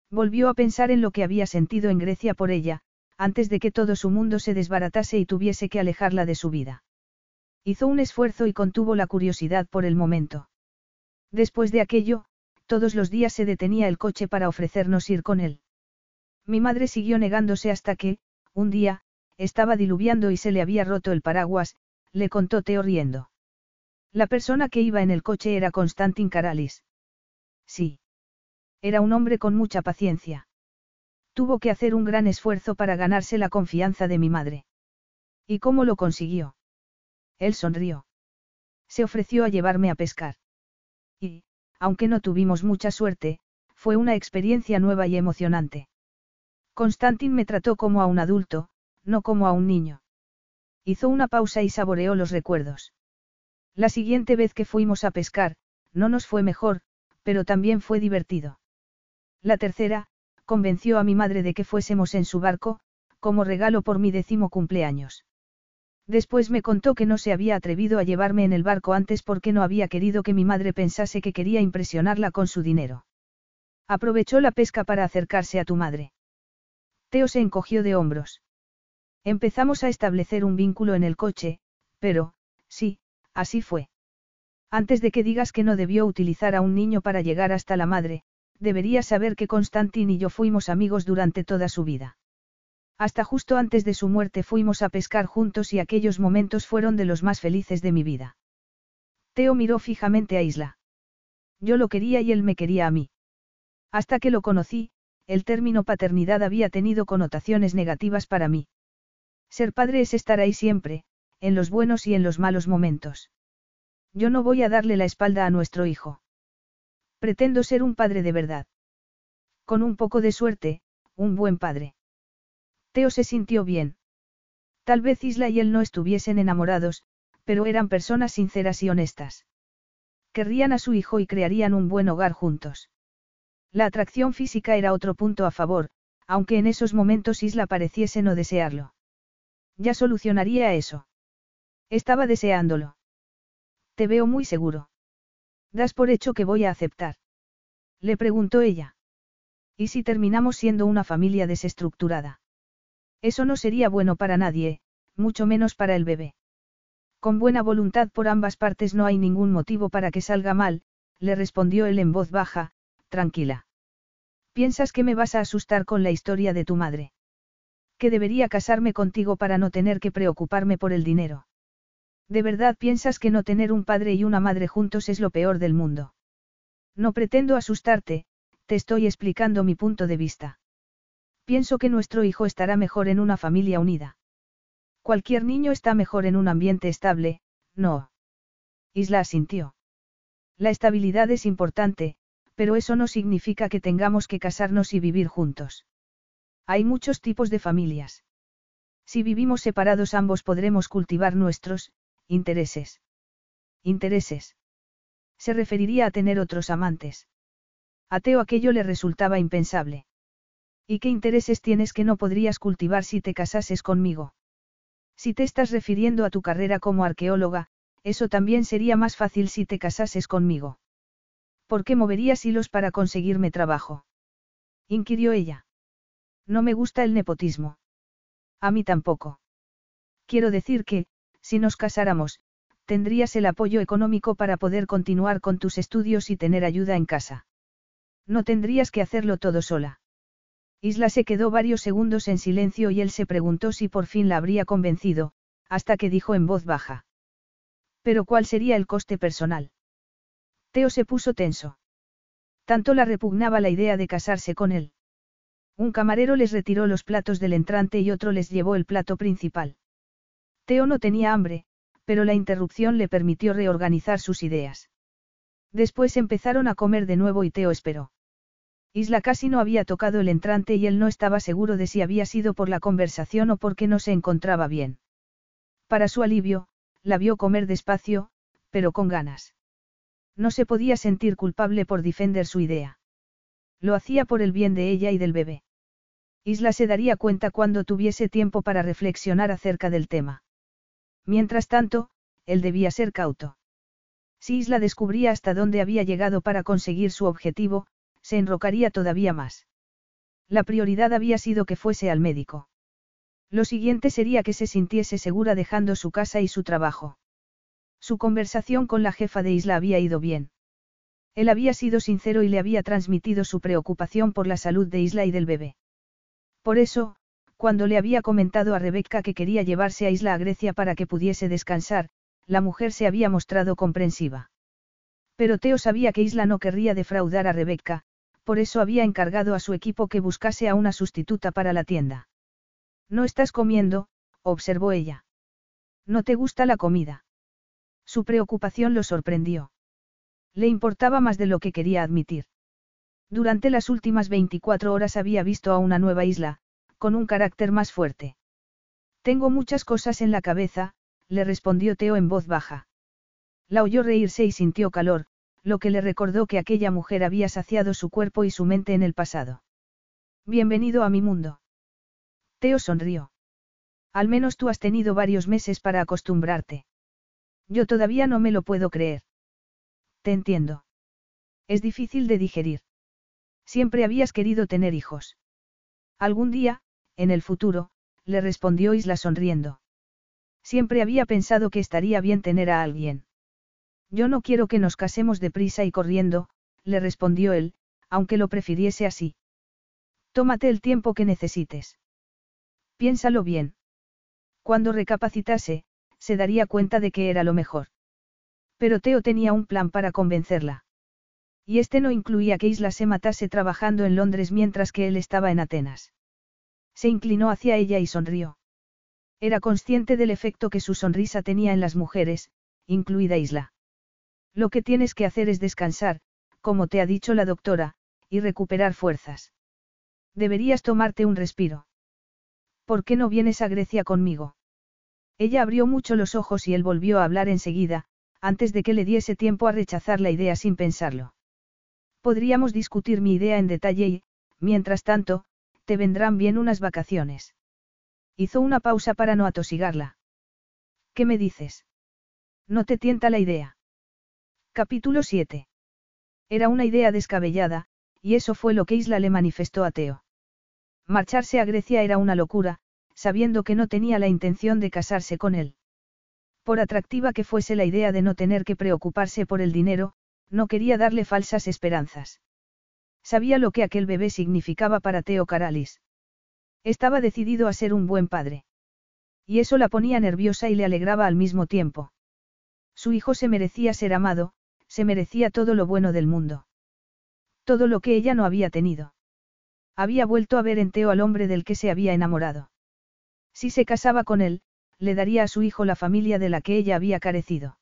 Volvió a pensar en lo que había sentido en Grecia por ella, antes de que todo su mundo se desbaratase y tuviese que alejarla de su vida. Hizo un esfuerzo y contuvo la curiosidad por el momento. Después de aquello, todos los días se detenía el coche para ofrecernos ir con él. Mi madre siguió negándose hasta que, un día, estaba diluviando y se le había roto el paraguas, le contó Teo riendo. La persona que iba en el coche era Constantin Karalis. Sí. Era un hombre con mucha paciencia. Tuvo que hacer un gran esfuerzo para ganarse la confianza de mi madre. ¿Y cómo lo consiguió? Él sonrió. Se ofreció a llevarme a pescar. Y, aunque no tuvimos mucha suerte, fue una experiencia nueva y emocionante. Constantin me trató como a un adulto, no como a un niño. Hizo una pausa y saboreó los recuerdos. La siguiente vez que fuimos a pescar, no nos fue mejor, pero también fue divertido. La tercera, convenció a mi madre de que fuésemos en su barco, como regalo por mi décimo cumpleaños. Después me contó que no se había atrevido a llevarme en el barco antes porque no había querido que mi madre pensase que quería impresionarla con su dinero. Aprovechó la pesca para acercarse a tu madre. Teo se encogió de hombros. Empezamos a establecer un vínculo en el coche, pero, sí, así fue. Antes de que digas que no debió utilizar a un niño para llegar hasta la madre, deberías saber que Constantin y yo fuimos amigos durante toda su vida. Hasta justo antes de su muerte fuimos a pescar juntos y aquellos momentos fueron de los más felices de mi vida. Teo miró fijamente a Isla. Yo lo quería y él me quería a mí. Hasta que lo conocí, el término paternidad había tenido connotaciones negativas para mí. Ser padre es estar ahí siempre, en los buenos y en los malos momentos. Yo no voy a darle la espalda a nuestro hijo. Pretendo ser un padre de verdad. Con un poco de suerte, un buen padre. Teo se sintió bien. Tal vez Isla y él no estuviesen enamorados, pero eran personas sinceras y honestas. Querrían a su hijo y crearían un buen hogar juntos. La atracción física era otro punto a favor, aunque en esos momentos Isla pareciese no desearlo. Ya solucionaría eso. Estaba deseándolo. Te veo muy seguro. Das por hecho que voy a aceptar. Le preguntó ella. ¿Y si terminamos siendo una familia desestructurada? Eso no sería bueno para nadie, mucho menos para el bebé. Con buena voluntad por ambas partes no hay ningún motivo para que salga mal, le respondió él en voz baja, tranquila. ¿Piensas que me vas a asustar con la historia de tu madre? Que debería casarme contigo para no tener que preocuparme por el dinero. ¿De verdad piensas que no tener un padre y una madre juntos es lo peor del mundo? No pretendo asustarte, te estoy explicando mi punto de vista. Pienso que nuestro hijo estará mejor en una familia unida. Cualquier niño está mejor en un ambiente estable, no. Isla asintió. La estabilidad es importante, pero eso no significa que tengamos que casarnos y vivir juntos. Hay muchos tipos de familias. Si vivimos separados ambos podremos cultivar nuestros, Intereses. Intereses. Se referiría a tener otros amantes. A Teo aquello le resultaba impensable. ¿Y qué intereses tienes que no podrías cultivar si te casases conmigo? Si te estás refiriendo a tu carrera como arqueóloga, eso también sería más fácil si te casases conmigo. ¿Por qué moverías hilos para conseguirme trabajo? inquirió ella. No me gusta el nepotismo. A mí tampoco. Quiero decir que, si nos casáramos, tendrías el apoyo económico para poder continuar con tus estudios y tener ayuda en casa. No tendrías que hacerlo todo sola. Isla se quedó varios segundos en silencio y él se preguntó si por fin la habría convencido, hasta que dijo en voz baja. Pero ¿cuál sería el coste personal? Teo se puso tenso. Tanto la repugnaba la idea de casarse con él. Un camarero les retiró los platos del entrante y otro les llevó el plato principal. Teo no tenía hambre, pero la interrupción le permitió reorganizar sus ideas. Después empezaron a comer de nuevo y Teo esperó. Isla casi no había tocado el entrante y él no estaba seguro de si había sido por la conversación o porque no se encontraba bien. Para su alivio, la vio comer despacio, pero con ganas. No se podía sentir culpable por defender su idea. Lo hacía por el bien de ella y del bebé. Isla se daría cuenta cuando tuviese tiempo para reflexionar acerca del tema. Mientras tanto, él debía ser cauto. Si Isla descubría hasta dónde había llegado para conseguir su objetivo, se enrocaría todavía más. La prioridad había sido que fuese al médico. Lo siguiente sería que se sintiese segura dejando su casa y su trabajo. Su conversación con la jefa de isla había ido bien. Él había sido sincero y le había transmitido su preocupación por la salud de Isla y del bebé. Por eso, cuando le había comentado a Rebeca que quería llevarse a Isla a Grecia para que pudiese descansar, la mujer se había mostrado comprensiva. Pero Teo sabía que Isla no querría defraudar a Rebeca, por eso había encargado a su equipo que buscase a una sustituta para la tienda. No estás comiendo, observó ella. ¿No te gusta la comida? Su preocupación lo sorprendió. Le importaba más de lo que quería admitir. Durante las últimas 24 horas había visto a una nueva isla, con un carácter más fuerte. Tengo muchas cosas en la cabeza, le respondió Teo en voz baja. La oyó reírse y sintió calor, lo que le recordó que aquella mujer había saciado su cuerpo y su mente en el pasado. Bienvenido a mi mundo. Teo sonrió. Al menos tú has tenido varios meses para acostumbrarte. Yo todavía no me lo puedo creer. Te entiendo. Es difícil de digerir. Siempre habías querido tener hijos. Algún día, en el futuro, le respondió Isla sonriendo. Siempre había pensado que estaría bien tener a alguien. Yo no quiero que nos casemos deprisa y corriendo, le respondió él, aunque lo prefiriese así. Tómate el tiempo que necesites. Piénsalo bien. Cuando recapacitase, se daría cuenta de que era lo mejor. Pero Teo tenía un plan para convencerla. Y este no incluía que Isla se matase trabajando en Londres mientras que él estaba en Atenas. Se inclinó hacia ella y sonrió. Era consciente del efecto que su sonrisa tenía en las mujeres, incluida Isla. Lo que tienes que hacer es descansar, como te ha dicho la doctora, y recuperar fuerzas. Deberías tomarte un respiro. ¿Por qué no vienes a Grecia conmigo? Ella abrió mucho los ojos y él volvió a hablar enseguida, antes de que le diese tiempo a rechazar la idea sin pensarlo. Podríamos discutir mi idea en detalle y, mientras tanto, te vendrán bien unas vacaciones. Hizo una pausa para no atosigarla. ¿Qué me dices? ¿No te tienta la idea? Capítulo 7. Era una idea descabellada, y eso fue lo que Isla le manifestó a Teo. Marcharse a Grecia era una locura, sabiendo que no tenía la intención de casarse con él. Por atractiva que fuese la idea de no tener que preocuparse por el dinero, no quería darle falsas esperanzas. Sabía lo que aquel bebé significaba para Teo Caralis. Estaba decidido a ser un buen padre. Y eso la ponía nerviosa y le alegraba al mismo tiempo. Su hijo se merecía ser amado, se merecía todo lo bueno del mundo. Todo lo que ella no había tenido. Había vuelto a ver en Teo al hombre del que se había enamorado. Si se casaba con él, le daría a su hijo la familia de la que ella había carecido.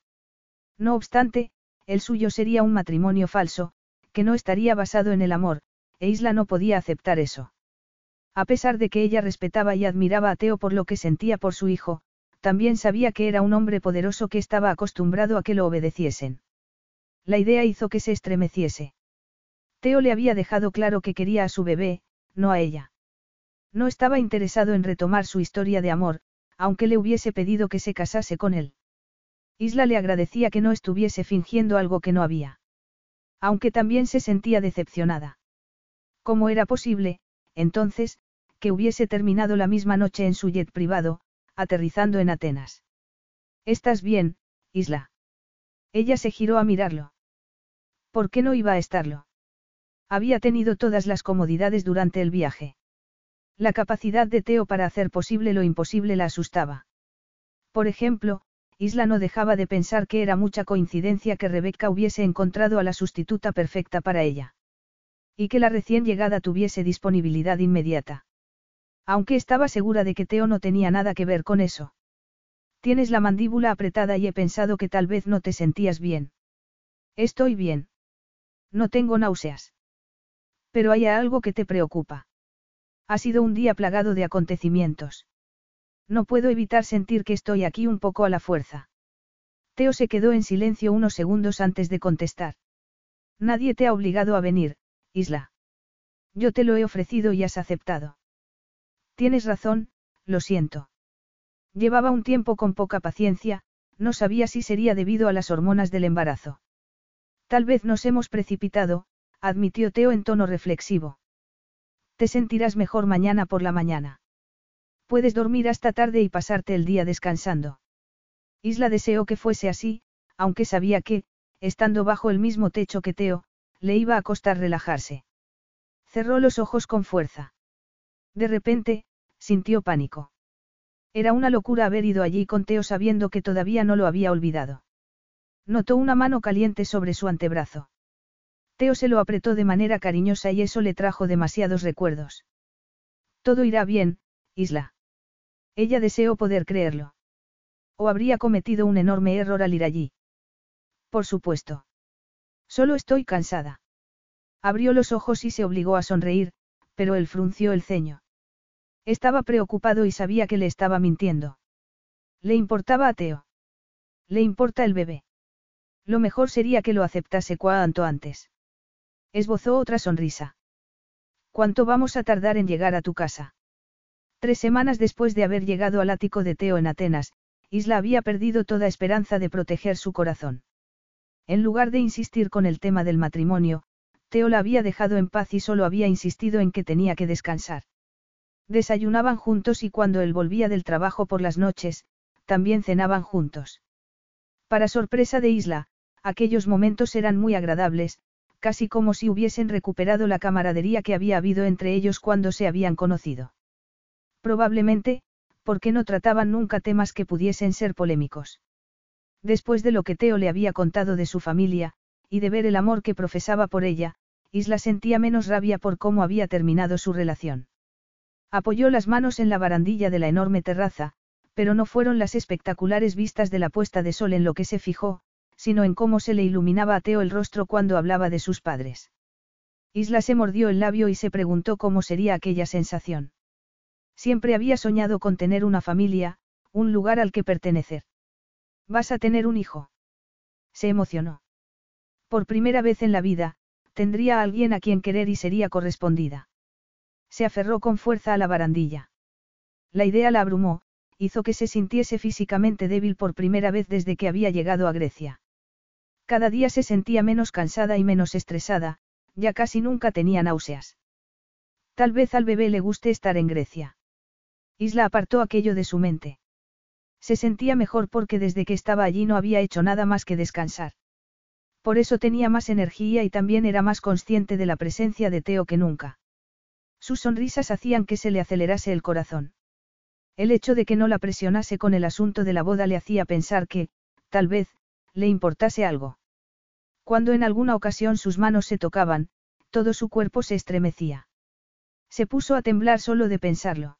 No obstante, el suyo sería un matrimonio falso, que no estaría basado en el amor, e Isla no podía aceptar eso. A pesar de que ella respetaba y admiraba a Teo por lo que sentía por su hijo, también sabía que era un hombre poderoso que estaba acostumbrado a que lo obedeciesen. La idea hizo que se estremeciese. Teo le había dejado claro que quería a su bebé, no a ella. No estaba interesado en retomar su historia de amor, aunque le hubiese pedido que se casase con él. Isla le agradecía que no estuviese fingiendo algo que no había. Aunque también se sentía decepcionada. ¿Cómo era posible, entonces, que hubiese terminado la misma noche en su jet privado, aterrizando en Atenas? ¿Estás bien, Isla? Ella se giró a mirarlo. ¿Por qué no iba a estarlo? Había tenido todas las comodidades durante el viaje. La capacidad de Teo para hacer posible lo imposible la asustaba. Por ejemplo, Isla no dejaba de pensar que era mucha coincidencia que Rebeca hubiese encontrado a la sustituta perfecta para ella. Y que la recién llegada tuviese disponibilidad inmediata. Aunque estaba segura de que Teo no tenía nada que ver con eso. Tienes la mandíbula apretada y he pensado que tal vez no te sentías bien. Estoy bien. No tengo náuseas. Pero hay algo que te preocupa. Ha sido un día plagado de acontecimientos. No puedo evitar sentir que estoy aquí un poco a la fuerza. Teo se quedó en silencio unos segundos antes de contestar. Nadie te ha obligado a venir, Isla. Yo te lo he ofrecido y has aceptado. Tienes razón, lo siento. Llevaba un tiempo con poca paciencia, no sabía si sería debido a las hormonas del embarazo. Tal vez nos hemos precipitado, admitió Teo en tono reflexivo. Te sentirás mejor mañana por la mañana. Puedes dormir hasta tarde y pasarte el día descansando. Isla deseó que fuese así, aunque sabía que, estando bajo el mismo techo que Teo, le iba a costar relajarse. Cerró los ojos con fuerza. De repente, sintió pánico. Era una locura haber ido allí con Teo sabiendo que todavía no lo había olvidado. Notó una mano caliente sobre su antebrazo. Teo se lo apretó de manera cariñosa y eso le trajo demasiados recuerdos. Todo irá bien, Isla. Ella deseó poder creerlo. O habría cometido un enorme error al ir allí. Por supuesto. Solo estoy cansada. Abrió los ojos y se obligó a sonreír, pero él frunció el ceño. Estaba preocupado y sabía que le estaba mintiendo. Le importaba a Teo. Le importa el bebé. Lo mejor sería que lo aceptase cuanto antes. Esbozó otra sonrisa. ¿Cuánto vamos a tardar en llegar a tu casa? Tres semanas después de haber llegado al ático de Teo en Atenas, Isla había perdido toda esperanza de proteger su corazón. En lugar de insistir con el tema del matrimonio, Teo la había dejado en paz y solo había insistido en que tenía que descansar. Desayunaban juntos y cuando él volvía del trabajo por las noches, también cenaban juntos. Para sorpresa de Isla, aquellos momentos eran muy agradables, casi como si hubiesen recuperado la camaradería que había habido entre ellos cuando se habían conocido. Probablemente, porque no trataban nunca temas que pudiesen ser polémicos. Después de lo que Teo le había contado de su familia, y de ver el amor que profesaba por ella, Isla sentía menos rabia por cómo había terminado su relación. Apoyó las manos en la barandilla de la enorme terraza, pero no fueron las espectaculares vistas de la puesta de sol en lo que se fijó, sino en cómo se le iluminaba a Teo el rostro cuando hablaba de sus padres. Isla se mordió el labio y se preguntó cómo sería aquella sensación. Siempre había soñado con tener una familia, un lugar al que pertenecer. Vas a tener un hijo. Se emocionó. Por primera vez en la vida, tendría a alguien a quien querer y sería correspondida. Se aferró con fuerza a la barandilla. La idea la abrumó, hizo que se sintiese físicamente débil por primera vez desde que había llegado a Grecia. Cada día se sentía menos cansada y menos estresada, ya casi nunca tenía náuseas. Tal vez al bebé le guste estar en Grecia. Isla apartó aquello de su mente. Se sentía mejor porque desde que estaba allí no había hecho nada más que descansar. Por eso tenía más energía y también era más consciente de la presencia de Teo que nunca. Sus sonrisas hacían que se le acelerase el corazón. El hecho de que no la presionase con el asunto de la boda le hacía pensar que, tal vez, le importase algo. Cuando en alguna ocasión sus manos se tocaban, todo su cuerpo se estremecía. Se puso a temblar solo de pensarlo.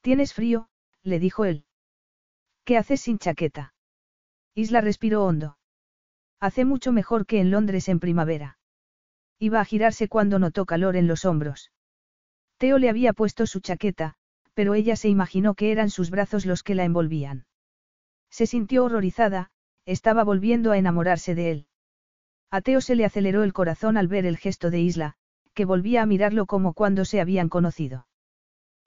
Tienes frío, le dijo él. ¿Qué haces sin chaqueta? Isla respiró hondo. Hace mucho mejor que en Londres en primavera. Iba a girarse cuando notó calor en los hombros. Teo le había puesto su chaqueta, pero ella se imaginó que eran sus brazos los que la envolvían. Se sintió horrorizada, estaba volviendo a enamorarse de él. A Teo se le aceleró el corazón al ver el gesto de Isla, que volvía a mirarlo como cuando se habían conocido.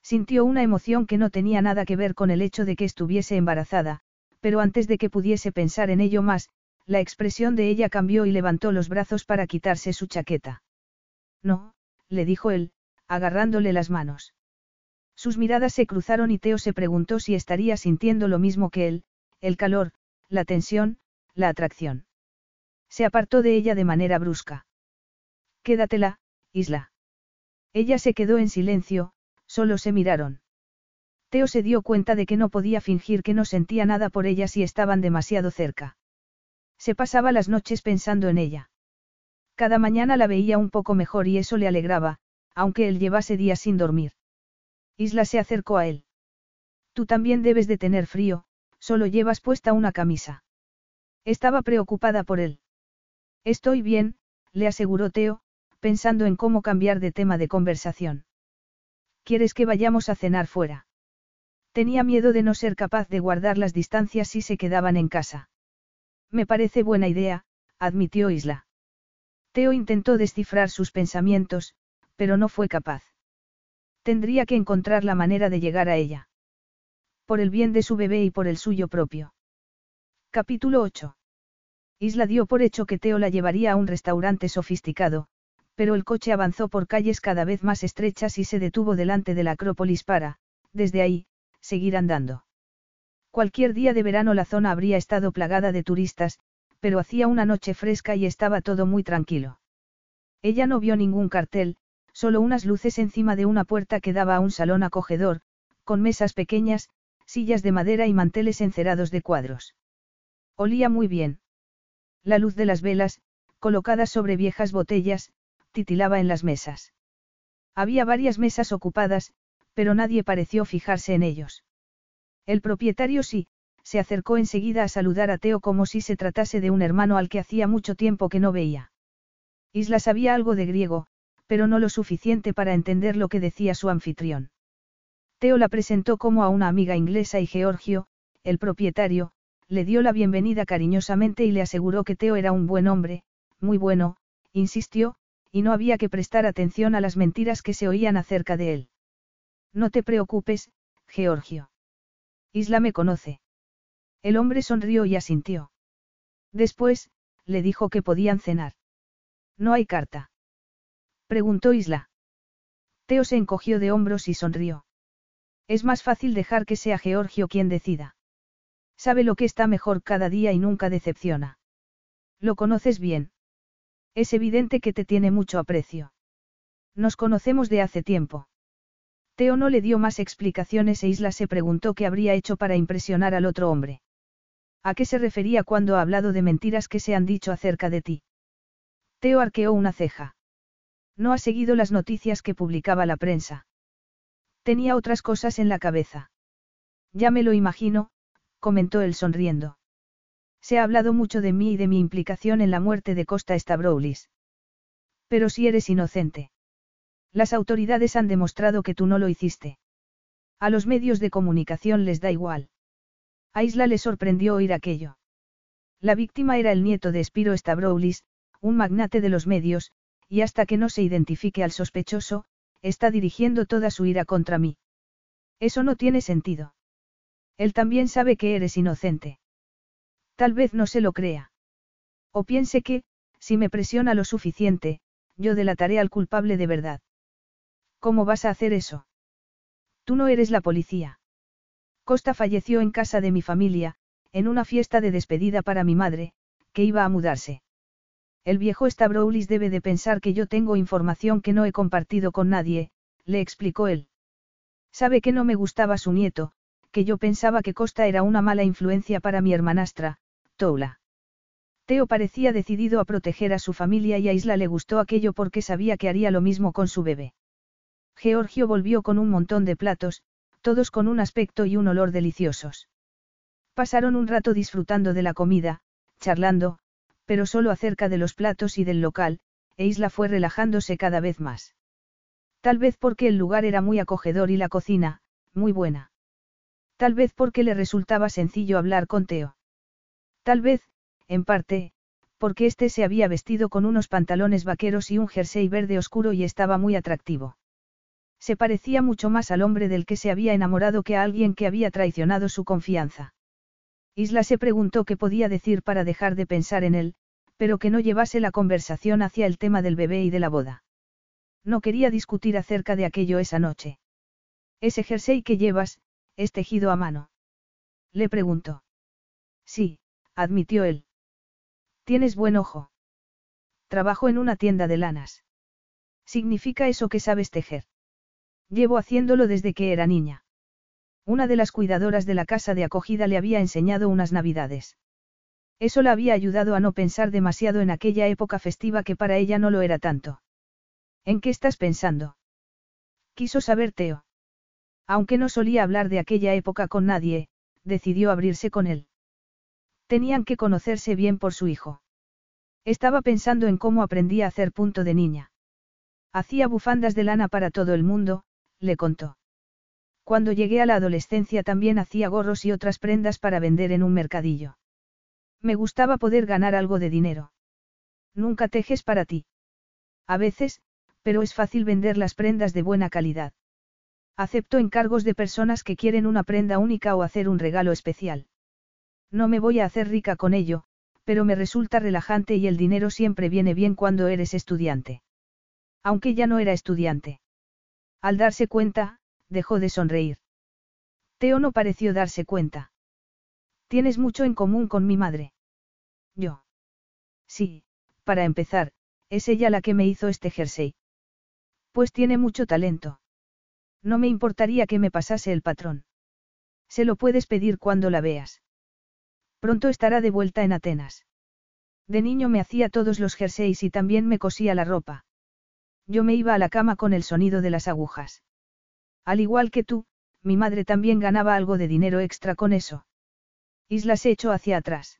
Sintió una emoción que no tenía nada que ver con el hecho de que estuviese embarazada, pero antes de que pudiese pensar en ello más, la expresión de ella cambió y levantó los brazos para quitarse su chaqueta. No, le dijo él, agarrándole las manos. Sus miradas se cruzaron y Teo se preguntó si estaría sintiendo lo mismo que él, el calor, la tensión, la atracción. Se apartó de ella de manera brusca. Quédatela, Isla. Ella se quedó en silencio, Solo se miraron. Teo se dio cuenta de que no podía fingir que no sentía nada por ella si estaban demasiado cerca. Se pasaba las noches pensando en ella. Cada mañana la veía un poco mejor y eso le alegraba, aunque él llevase días sin dormir. Isla se acercó a él. Tú también debes de tener frío, solo llevas puesta una camisa. Estaba preocupada por él. Estoy bien, le aseguró Teo, pensando en cómo cambiar de tema de conversación. ¿Quieres que vayamos a cenar fuera? Tenía miedo de no ser capaz de guardar las distancias si se quedaban en casa. Me parece buena idea, admitió Isla. Teo intentó descifrar sus pensamientos, pero no fue capaz. Tendría que encontrar la manera de llegar a ella. Por el bien de su bebé y por el suyo propio. Capítulo 8. Isla dio por hecho que Teo la llevaría a un restaurante sofisticado, pero el coche avanzó por calles cada vez más estrechas y se detuvo delante de la Acrópolis para, desde ahí, seguir andando. Cualquier día de verano la zona habría estado plagada de turistas, pero hacía una noche fresca y estaba todo muy tranquilo. Ella no vio ningún cartel, solo unas luces encima de una puerta que daba a un salón acogedor, con mesas pequeñas, sillas de madera y manteles encerados de cuadros. Olía muy bien. La luz de las velas, colocadas sobre viejas botellas, titilaba en las mesas. Había varias mesas ocupadas, pero nadie pareció fijarse en ellos. El propietario sí, se acercó enseguida a saludar a Teo como si se tratase de un hermano al que hacía mucho tiempo que no veía. Isla sabía algo de griego, pero no lo suficiente para entender lo que decía su anfitrión. Teo la presentó como a una amiga inglesa y Georgio, el propietario, le dio la bienvenida cariñosamente y le aseguró que Teo era un buen hombre, muy bueno, insistió, y no había que prestar atención a las mentiras que se oían acerca de él. No te preocupes, Georgio. Isla me conoce. El hombre sonrió y asintió. Después, le dijo que podían cenar. ¿No hay carta? Preguntó Isla. Teo se encogió de hombros y sonrió. Es más fácil dejar que sea Georgio quien decida. Sabe lo que está mejor cada día y nunca decepciona. Lo conoces bien. Es evidente que te tiene mucho aprecio. Nos conocemos de hace tiempo. Teo no le dio más explicaciones e Isla se preguntó qué habría hecho para impresionar al otro hombre. ¿A qué se refería cuando ha hablado de mentiras que se han dicho acerca de ti? Teo arqueó una ceja. No ha seguido las noticias que publicaba la prensa. Tenía otras cosas en la cabeza. Ya me lo imagino, comentó él sonriendo. Se ha hablado mucho de mí y de mi implicación en la muerte de Costa Stavroulis. Pero si eres inocente. Las autoridades han demostrado que tú no lo hiciste. A los medios de comunicación les da igual. A Isla le sorprendió oír aquello. La víctima era el nieto de Spiro Stavroulis, un magnate de los medios, y hasta que no se identifique al sospechoso, está dirigiendo toda su ira contra mí. Eso no tiene sentido. Él también sabe que eres inocente. Tal vez no se lo crea. O piense que, si me presiona lo suficiente, yo delataré al culpable de verdad. ¿Cómo vas a hacer eso? Tú no eres la policía. Costa falleció en casa de mi familia, en una fiesta de despedida para mi madre, que iba a mudarse. El viejo Stavroulis debe de pensar que yo tengo información que no he compartido con nadie, le explicó él. Sabe que no me gustaba su nieto, que yo pensaba que Costa era una mala influencia para mi hermanastra, Toula. Teo parecía decidido a proteger a su familia y a Isla le gustó aquello porque sabía que haría lo mismo con su bebé. Georgio volvió con un montón de platos, todos con un aspecto y un olor deliciosos. Pasaron un rato disfrutando de la comida, charlando, pero solo acerca de los platos y del local, e Isla fue relajándose cada vez más. Tal vez porque el lugar era muy acogedor y la cocina, muy buena. Tal vez porque le resultaba sencillo hablar con Teo. Tal vez, en parte, porque éste se había vestido con unos pantalones vaqueros y un jersey verde oscuro y estaba muy atractivo. Se parecía mucho más al hombre del que se había enamorado que a alguien que había traicionado su confianza. Isla se preguntó qué podía decir para dejar de pensar en él, pero que no llevase la conversación hacia el tema del bebé y de la boda. No quería discutir acerca de aquello esa noche. Ese jersey que llevas, es tejido a mano. Le preguntó. Sí, admitió él. Tienes buen ojo. Trabajo en una tienda de lanas. ¿Significa eso que sabes tejer? Llevo haciéndolo desde que era niña. Una de las cuidadoras de la casa de acogida le había enseñado unas navidades. Eso la había ayudado a no pensar demasiado en aquella época festiva que para ella no lo era tanto. ¿En qué estás pensando? Quiso saber Teo. Aunque no solía hablar de aquella época con nadie, decidió abrirse con él. Tenían que conocerse bien por su hijo. Estaba pensando en cómo aprendí a hacer punto de niña. Hacía bufandas de lana para todo el mundo, le contó. Cuando llegué a la adolescencia también hacía gorros y otras prendas para vender en un mercadillo. Me gustaba poder ganar algo de dinero. Nunca tejes para ti. A veces, pero es fácil vender las prendas de buena calidad. Acepto encargos de personas que quieren una prenda única o hacer un regalo especial. No me voy a hacer rica con ello, pero me resulta relajante y el dinero siempre viene bien cuando eres estudiante. Aunque ya no era estudiante. Al darse cuenta, dejó de sonreír. Teo no pareció darse cuenta. Tienes mucho en común con mi madre. Yo. Sí, para empezar, es ella la que me hizo este jersey. Pues tiene mucho talento. No me importaría que me pasase el patrón. Se lo puedes pedir cuando la veas. Pronto estará de vuelta en Atenas. De niño me hacía todos los jerseys y también me cosía la ropa. Yo me iba a la cama con el sonido de las agujas. Al igual que tú, mi madre también ganaba algo de dinero extra con eso. Isla se echó hacia atrás.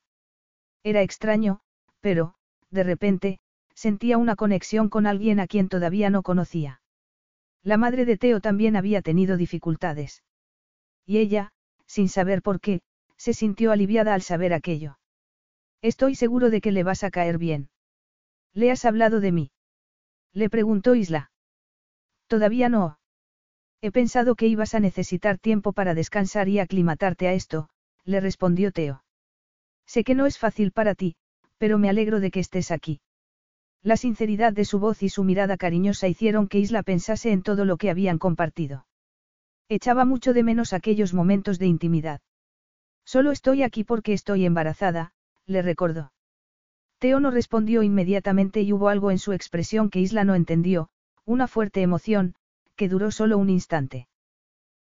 Era extraño, pero, de repente, sentía una conexión con alguien a quien todavía no conocía. La madre de Teo también había tenido dificultades. Y ella, sin saber por qué, se sintió aliviada al saber aquello. Estoy seguro de que le vas a caer bien. ¿Le has hablado de mí? Le preguntó Isla. Todavía no. He pensado que ibas a necesitar tiempo para descansar y aclimatarte a esto, le respondió Teo. Sé que no es fácil para ti, pero me alegro de que estés aquí. La sinceridad de su voz y su mirada cariñosa hicieron que Isla pensase en todo lo que habían compartido. Echaba mucho de menos aquellos momentos de intimidad. Solo estoy aquí porque estoy embarazada, le recordó. Teo no respondió inmediatamente y hubo algo en su expresión que Isla no entendió, una fuerte emoción, que duró solo un instante.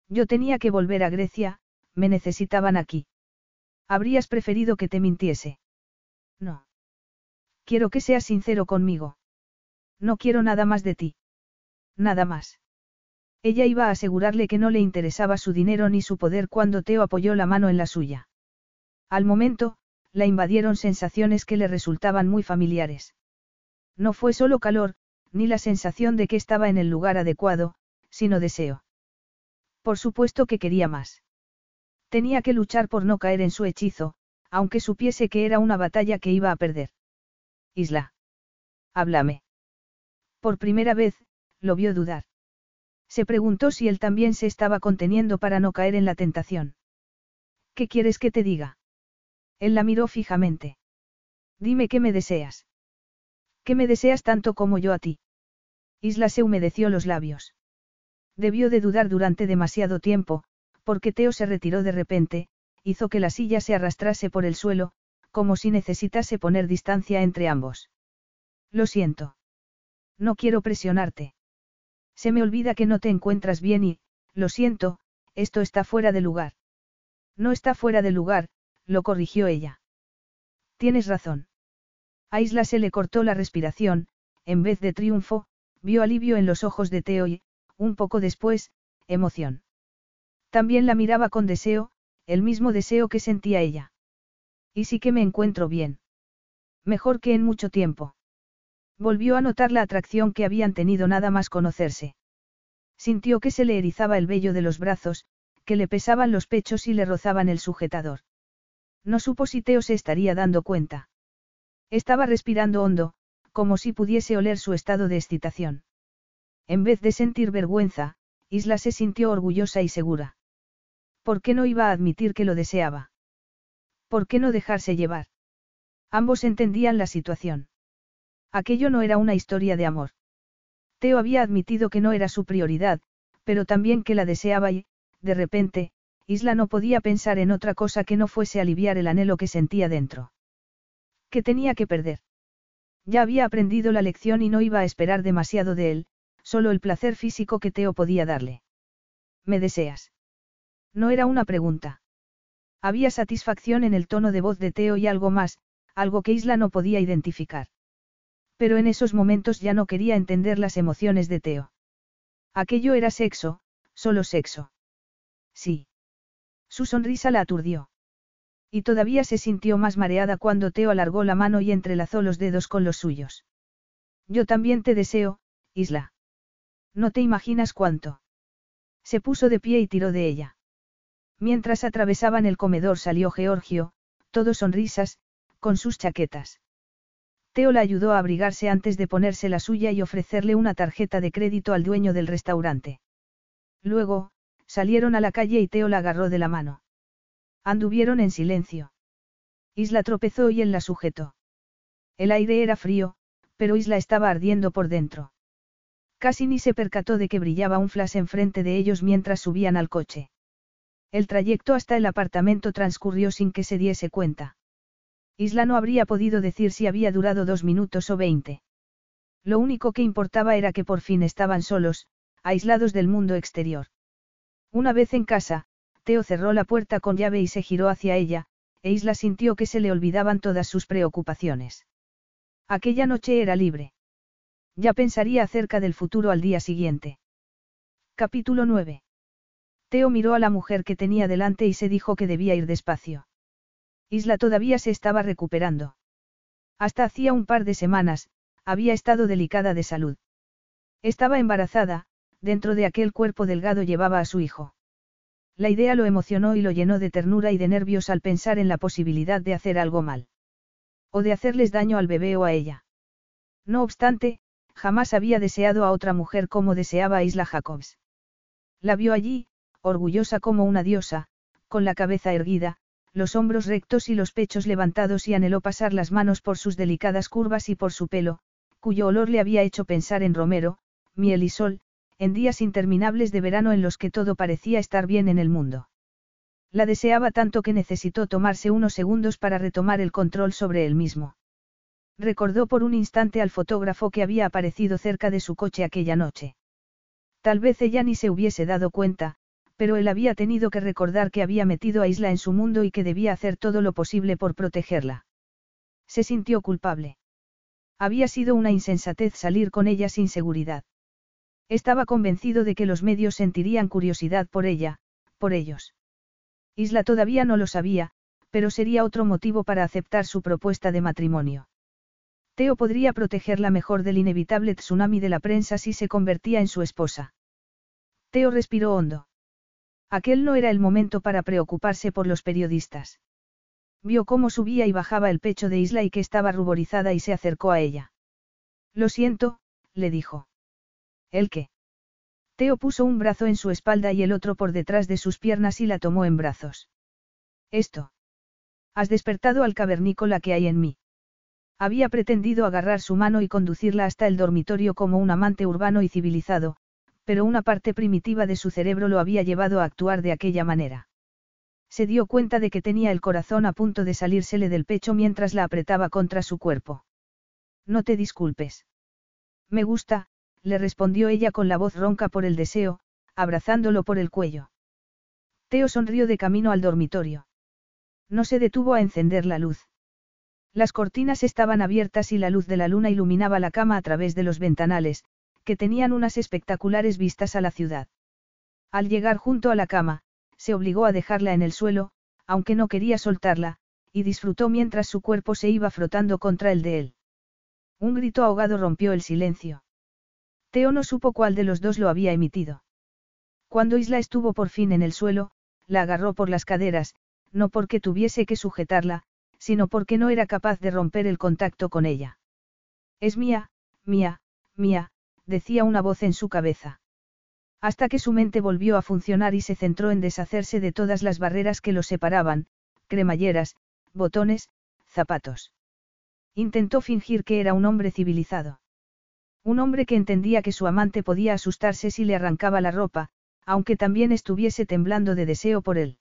Yo tenía que volver a Grecia, me necesitaban aquí. ¿Habrías preferido que te mintiese? No. Quiero que seas sincero conmigo. No quiero nada más de ti. Nada más. Ella iba a asegurarle que no le interesaba su dinero ni su poder cuando Teo apoyó la mano en la suya. Al momento, la invadieron sensaciones que le resultaban muy familiares. No fue solo calor, ni la sensación de que estaba en el lugar adecuado, sino deseo. Por supuesto que quería más. Tenía que luchar por no caer en su hechizo, aunque supiese que era una batalla que iba a perder. Isla. Háblame. Por primera vez, lo vio dudar. Se preguntó si él también se estaba conteniendo para no caer en la tentación. ¿Qué quieres que te diga? Él la miró fijamente. Dime qué me deseas. ¿Qué me deseas tanto como yo a ti? Isla se humedeció los labios. Debió de dudar durante demasiado tiempo, porque Teo se retiró de repente, hizo que la silla se arrastrase por el suelo, como si necesitase poner distancia entre ambos. Lo siento. No quiero presionarte. Se me olvida que no te encuentras bien y, lo siento, esto está fuera de lugar. No está fuera de lugar, lo corrigió ella. Tienes razón. A Isla se le cortó la respiración, en vez de triunfo, vio alivio en los ojos de Teo y, un poco después, emoción. También la miraba con deseo, el mismo deseo que sentía ella. Y sí que me encuentro bien. Mejor que en mucho tiempo. Volvió a notar la atracción que habían tenido nada más conocerse. Sintió que se le erizaba el vello de los brazos, que le pesaban los pechos y le rozaban el sujetador. No supo si Teo se estaría dando cuenta. Estaba respirando hondo, como si pudiese oler su estado de excitación. En vez de sentir vergüenza, Isla se sintió orgullosa y segura. ¿Por qué no iba a admitir que lo deseaba? ¿Por qué no dejarse llevar? Ambos entendían la situación. Aquello no era una historia de amor. Teo había admitido que no era su prioridad, pero también que la deseaba y, de repente, Isla no podía pensar en otra cosa que no fuese aliviar el anhelo que sentía dentro. ¿Qué tenía que perder? Ya había aprendido la lección y no iba a esperar demasiado de él, solo el placer físico que Teo podía darle. ¿Me deseas? No era una pregunta. Había satisfacción en el tono de voz de Teo y algo más, algo que Isla no podía identificar. Pero en esos momentos ya no quería entender las emociones de Teo. Aquello era sexo, solo sexo. Sí. Su sonrisa la aturdió. Y todavía se sintió más mareada cuando Teo alargó la mano y entrelazó los dedos con los suyos. Yo también te deseo, Isla. No te imaginas cuánto. Se puso de pie y tiró de ella. Mientras atravesaban el comedor salió Georgio, todo sonrisas, con sus chaquetas. Teo la ayudó a abrigarse antes de ponerse la suya y ofrecerle una tarjeta de crédito al dueño del restaurante. Luego, salieron a la calle y Teo la agarró de la mano. Anduvieron en silencio. Isla tropezó y él la sujetó. El aire era frío, pero Isla estaba ardiendo por dentro. Casi ni se percató de que brillaba un flash enfrente de ellos mientras subían al coche. El trayecto hasta el apartamento transcurrió sin que se diese cuenta. Isla no habría podido decir si había durado dos minutos o veinte. Lo único que importaba era que por fin estaban solos, aislados del mundo exterior. Una vez en casa, Teo cerró la puerta con llave y se giró hacia ella, e Isla sintió que se le olvidaban todas sus preocupaciones. Aquella noche era libre. Ya pensaría acerca del futuro al día siguiente. Capítulo 9. Teo miró a la mujer que tenía delante y se dijo que debía ir despacio. Isla todavía se estaba recuperando. Hasta hacía un par de semanas, había estado delicada de salud. Estaba embarazada, dentro de aquel cuerpo delgado llevaba a su hijo. La idea lo emocionó y lo llenó de ternura y de nervios al pensar en la posibilidad de hacer algo mal. O de hacerles daño al bebé o a ella. No obstante, jamás había deseado a otra mujer como deseaba a Isla Jacobs. La vio allí, orgullosa como una diosa, con la cabeza erguida, los hombros rectos y los pechos levantados y anheló pasar las manos por sus delicadas curvas y por su pelo, cuyo olor le había hecho pensar en romero, miel y sol, en días interminables de verano en los que todo parecía estar bien en el mundo. La deseaba tanto que necesitó tomarse unos segundos para retomar el control sobre él mismo. Recordó por un instante al fotógrafo que había aparecido cerca de su coche aquella noche. Tal vez ella ni se hubiese dado cuenta, pero él había tenido que recordar que había metido a Isla en su mundo y que debía hacer todo lo posible por protegerla. Se sintió culpable. Había sido una insensatez salir con ella sin seguridad. Estaba convencido de que los medios sentirían curiosidad por ella, por ellos. Isla todavía no lo sabía, pero sería otro motivo para aceptar su propuesta de matrimonio. Teo podría protegerla mejor del inevitable tsunami de la prensa si se convertía en su esposa. Teo respiró hondo. Aquel no era el momento para preocuparse por los periodistas. Vio cómo subía y bajaba el pecho de Isla y que estaba ruborizada y se acercó a ella. Lo siento, le dijo. ¿El qué? Teo puso un brazo en su espalda y el otro por detrás de sus piernas y la tomó en brazos. Esto. Has despertado al cavernícola que hay en mí. Había pretendido agarrar su mano y conducirla hasta el dormitorio como un amante urbano y civilizado, pero una parte primitiva de su cerebro lo había llevado a actuar de aquella manera. Se dio cuenta de que tenía el corazón a punto de salírsele del pecho mientras la apretaba contra su cuerpo. No te disculpes. Me gusta, le respondió ella con la voz ronca por el deseo, abrazándolo por el cuello. Teo sonrió de camino al dormitorio. No se detuvo a encender la luz. Las cortinas estaban abiertas y la luz de la luna iluminaba la cama a través de los ventanales, que tenían unas espectaculares vistas a la ciudad. Al llegar junto a la cama, se obligó a dejarla en el suelo, aunque no quería soltarla, y disfrutó mientras su cuerpo se iba frotando contra el de él. Un grito ahogado rompió el silencio. Teo no supo cuál de los dos lo había emitido. Cuando Isla estuvo por fin en el suelo, la agarró por las caderas, no porque tuviese que sujetarla, sino porque no era capaz de romper el contacto con ella. Es mía, mía, mía, decía una voz en su cabeza. Hasta que su mente volvió a funcionar y se centró en deshacerse de todas las barreras que lo separaban, cremalleras, botones, zapatos. Intentó fingir que era un hombre civilizado. Un hombre que entendía que su amante podía asustarse si le arrancaba la ropa, aunque también estuviese temblando de deseo por él.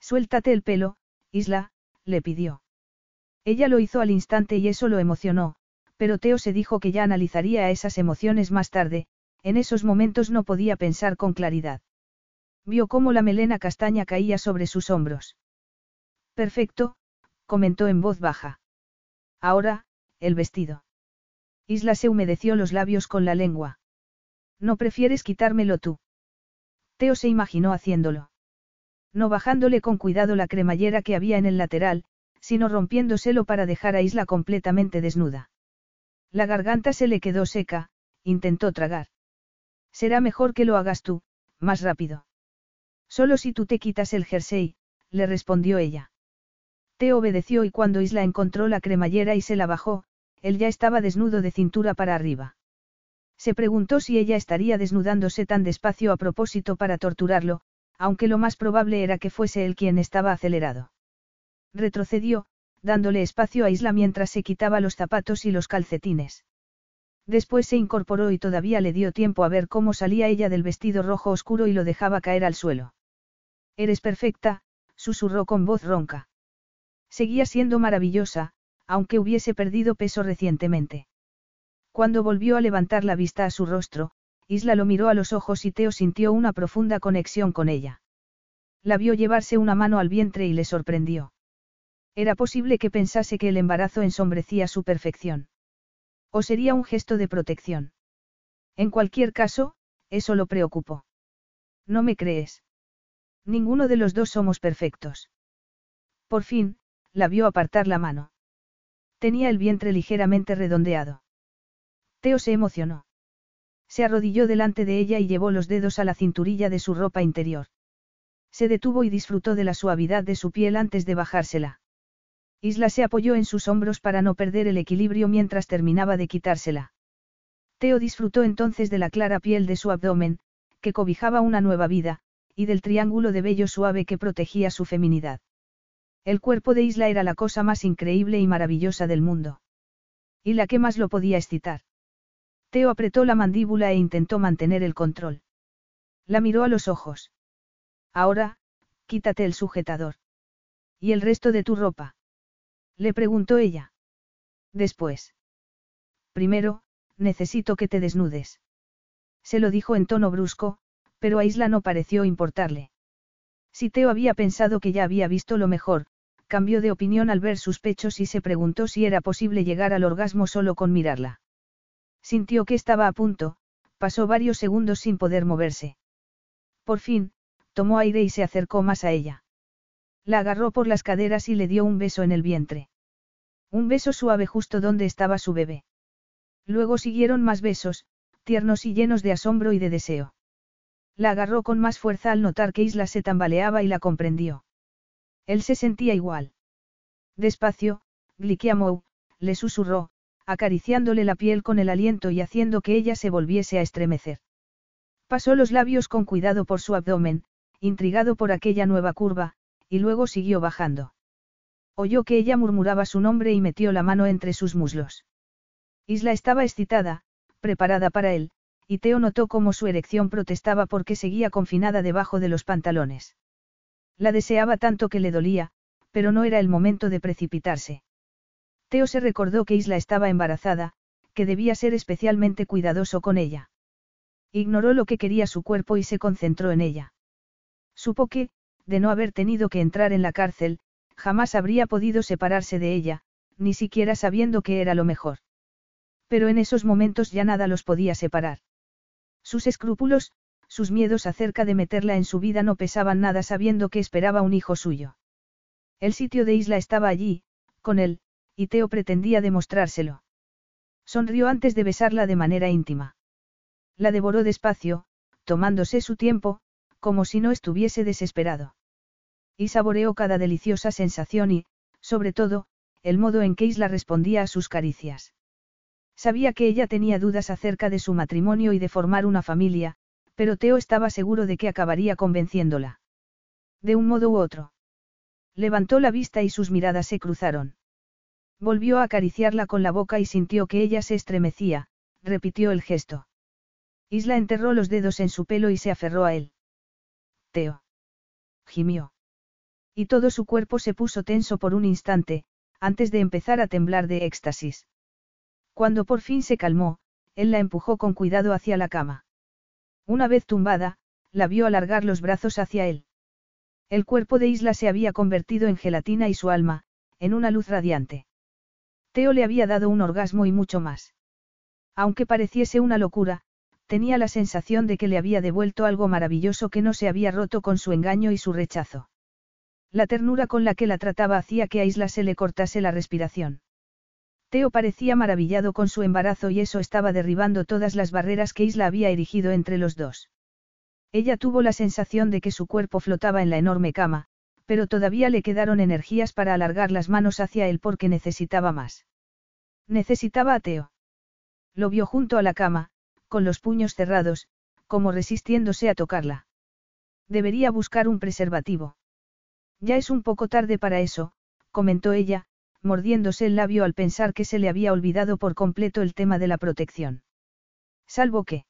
Suéltate el pelo, Isla, le pidió. Ella lo hizo al instante y eso lo emocionó, pero Teo se dijo que ya analizaría esas emociones más tarde, en esos momentos no podía pensar con claridad. Vio cómo la melena castaña caía sobre sus hombros. Perfecto, comentó en voz baja. Ahora, el vestido. Isla se humedeció los labios con la lengua. ¿No prefieres quitármelo tú? Teo se imaginó haciéndolo. No bajándole con cuidado la cremallera que había en el lateral, sino rompiéndoselo para dejar a Isla completamente desnuda. La garganta se le quedó seca, intentó tragar. Será mejor que lo hagas tú, más rápido. Solo si tú te quitas el jersey, le respondió ella. Teo obedeció y cuando Isla encontró la cremallera y se la bajó, él ya estaba desnudo de cintura para arriba. Se preguntó si ella estaría desnudándose tan despacio a propósito para torturarlo, aunque lo más probable era que fuese él quien estaba acelerado. Retrocedió, dándole espacio a Isla mientras se quitaba los zapatos y los calcetines. Después se incorporó y todavía le dio tiempo a ver cómo salía ella del vestido rojo oscuro y lo dejaba caer al suelo. Eres perfecta, susurró con voz ronca. Seguía siendo maravillosa, aunque hubiese perdido peso recientemente. Cuando volvió a levantar la vista a su rostro, Isla lo miró a los ojos y Teo sintió una profunda conexión con ella. La vio llevarse una mano al vientre y le sorprendió. Era posible que pensase que el embarazo ensombrecía su perfección. O sería un gesto de protección. En cualquier caso, eso lo preocupó. ¿No me crees? Ninguno de los dos somos perfectos. Por fin, la vio apartar la mano. Tenía el vientre ligeramente redondeado. Teo se emocionó. Se arrodilló delante de ella y llevó los dedos a la cinturilla de su ropa interior. Se detuvo y disfrutó de la suavidad de su piel antes de bajársela. Isla se apoyó en sus hombros para no perder el equilibrio mientras terminaba de quitársela. Teo disfrutó entonces de la clara piel de su abdomen, que cobijaba una nueva vida, y del triángulo de vello suave que protegía su feminidad. El cuerpo de Isla era la cosa más increíble y maravillosa del mundo. Y la que más lo podía excitar. Teo apretó la mandíbula e intentó mantener el control. La miró a los ojos. Ahora, quítate el sujetador. ¿Y el resto de tu ropa? Le preguntó ella. Después. Primero, necesito que te desnudes. Se lo dijo en tono brusco, pero a Isla no pareció importarle. Si Teo había pensado que ya había visto lo mejor, cambió de opinión al ver sus pechos y se preguntó si era posible llegar al orgasmo solo con mirarla. Sintió que estaba a punto, pasó varios segundos sin poder moverse. Por fin, tomó aire y se acercó más a ella. La agarró por las caderas y le dio un beso en el vientre. Un beso suave justo donde estaba su bebé. Luego siguieron más besos, tiernos y llenos de asombro y de deseo. La agarró con más fuerza al notar que Isla se tambaleaba y la comprendió. Él se sentía igual. Despacio, Glikiamou, le susurró, acariciándole la piel con el aliento y haciendo que ella se volviese a estremecer. Pasó los labios con cuidado por su abdomen, intrigado por aquella nueva curva, y luego siguió bajando. Oyó que ella murmuraba su nombre y metió la mano entre sus muslos. Isla estaba excitada, preparada para él, y Teo notó cómo su erección protestaba porque seguía confinada debajo de los pantalones. La deseaba tanto que le dolía, pero no era el momento de precipitarse. Teo se recordó que Isla estaba embarazada, que debía ser especialmente cuidadoso con ella. Ignoró lo que quería su cuerpo y se concentró en ella. Supo que, de no haber tenido que entrar en la cárcel, jamás habría podido separarse de ella, ni siquiera sabiendo que era lo mejor. Pero en esos momentos ya nada los podía separar. Sus escrúpulos, sus miedos acerca de meterla en su vida no pesaban nada sabiendo que esperaba un hijo suyo. El sitio de Isla estaba allí, con él, y Teo pretendía demostrárselo. Sonrió antes de besarla de manera íntima. La devoró despacio, tomándose su tiempo, como si no estuviese desesperado. Y saboreó cada deliciosa sensación y, sobre todo, el modo en que Isla respondía a sus caricias. Sabía que ella tenía dudas acerca de su matrimonio y de formar una familia, pero Teo estaba seguro de que acabaría convenciéndola. De un modo u otro. Levantó la vista y sus miradas se cruzaron. Volvió a acariciarla con la boca y sintió que ella se estremecía, repitió el gesto. Isla enterró los dedos en su pelo y se aferró a él. Teo. Gimió. Y todo su cuerpo se puso tenso por un instante, antes de empezar a temblar de éxtasis. Cuando por fin se calmó, él la empujó con cuidado hacia la cama. Una vez tumbada, la vio alargar los brazos hacia él. El cuerpo de Isla se había convertido en gelatina y su alma, en una luz radiante. Teo le había dado un orgasmo y mucho más. Aunque pareciese una locura, tenía la sensación de que le había devuelto algo maravilloso que no se había roto con su engaño y su rechazo. La ternura con la que la trataba hacía que a Isla se le cortase la respiración. Teo parecía maravillado con su embarazo y eso estaba derribando todas las barreras que Isla había erigido entre los dos. Ella tuvo la sensación de que su cuerpo flotaba en la enorme cama, pero todavía le quedaron energías para alargar las manos hacia él porque necesitaba más. Necesitaba a Teo. Lo vio junto a la cama, con los puños cerrados, como resistiéndose a tocarla. Debería buscar un preservativo. Ya es un poco tarde para eso, comentó ella, mordiéndose el labio al pensar que se le había olvidado por completo el tema de la protección. Salvo que.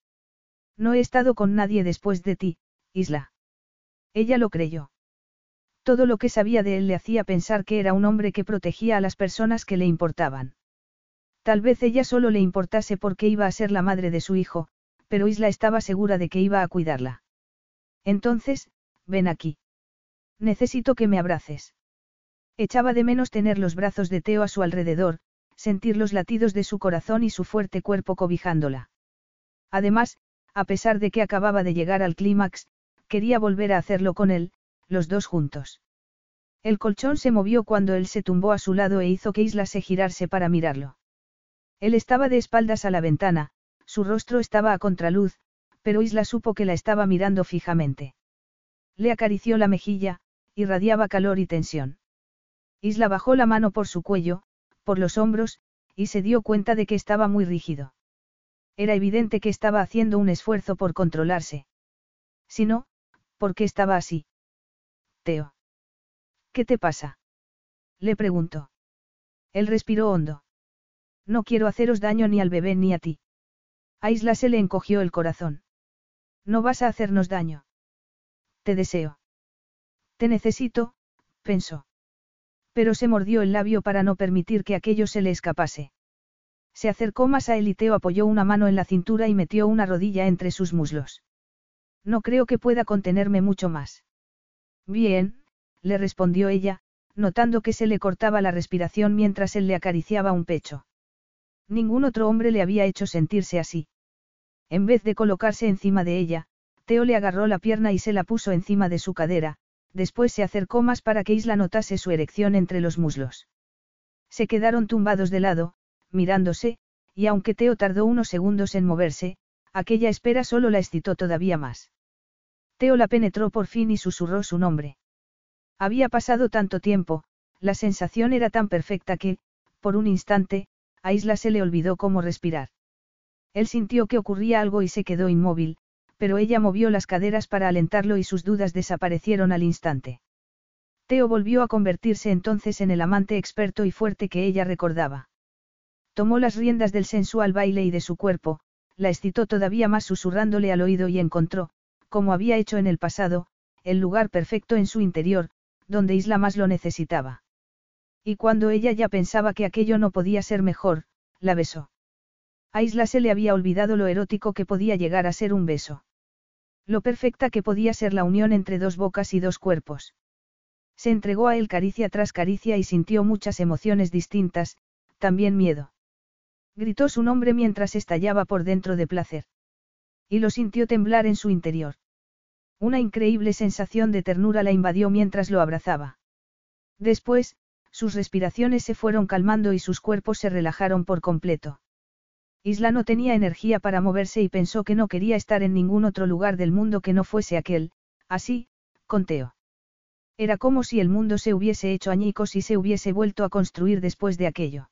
No he estado con nadie después de ti, Isla. Ella lo creyó. Todo lo que sabía de él le hacía pensar que era un hombre que protegía a las personas que le importaban. Tal vez ella solo le importase porque iba a ser la madre de su hijo, pero Isla estaba segura de que iba a cuidarla. Entonces, ven aquí. Necesito que me abraces. Echaba de menos tener los brazos de Teo a su alrededor, sentir los latidos de su corazón y su fuerte cuerpo cobijándola. Además, a pesar de que acababa de llegar al clímax, quería volver a hacerlo con él, los dos juntos. El colchón se movió cuando él se tumbó a su lado e hizo que Isla se girarse para mirarlo. Él estaba de espaldas a la ventana, su rostro estaba a contraluz, pero Isla supo que la estaba mirando fijamente. Le acarició la mejilla, irradiaba calor y tensión. Isla bajó la mano por su cuello, por los hombros, y se dio cuenta de que estaba muy rígido. Era evidente que estaba haciendo un esfuerzo por controlarse. Si no, ¿por qué estaba así? Teo. ¿Qué te pasa? Le preguntó. Él respiró hondo. No quiero haceros daño ni al bebé ni a ti. A se le encogió el corazón. No vas a hacernos daño. Te deseo. Te necesito, pensó. Pero se mordió el labio para no permitir que aquello se le escapase. Se acercó más a él y apoyó una mano en la cintura y metió una rodilla entre sus muslos. No creo que pueda contenerme mucho más. Bien, le respondió ella, notando que se le cortaba la respiración mientras él le acariciaba un pecho. Ningún otro hombre le había hecho sentirse así. En vez de colocarse encima de ella, Teo le agarró la pierna y se la puso encima de su cadera, después se acercó más para que Isla notase su erección entre los muslos. Se quedaron tumbados de lado, mirándose, y aunque Teo tardó unos segundos en moverse, aquella espera solo la excitó todavía más. Teo la penetró por fin y susurró su nombre. Había pasado tanto tiempo, la sensación era tan perfecta que, por un instante, a Isla se le olvidó cómo respirar. Él sintió que ocurría algo y se quedó inmóvil, pero ella movió las caderas para alentarlo y sus dudas desaparecieron al instante. Teo volvió a convertirse entonces en el amante experto y fuerte que ella recordaba. Tomó las riendas del sensual baile y de su cuerpo, la excitó todavía más susurrándole al oído y encontró, como había hecho en el pasado, el lugar perfecto en su interior, donde Isla más lo necesitaba. Y cuando ella ya pensaba que aquello no podía ser mejor, la besó. A Isla se le había olvidado lo erótico que podía llegar a ser un beso. Lo perfecta que podía ser la unión entre dos bocas y dos cuerpos. Se entregó a él caricia tras caricia y sintió muchas emociones distintas, también miedo. Gritó su nombre mientras estallaba por dentro de placer. Y lo sintió temblar en su interior. Una increíble sensación de ternura la invadió mientras lo abrazaba. Después, sus respiraciones se fueron calmando y sus cuerpos se relajaron por completo. Isla no tenía energía para moverse y pensó que no quería estar en ningún otro lugar del mundo que no fuese aquel, así, con Teo. Era como si el mundo se hubiese hecho añicos y se hubiese vuelto a construir después de aquello.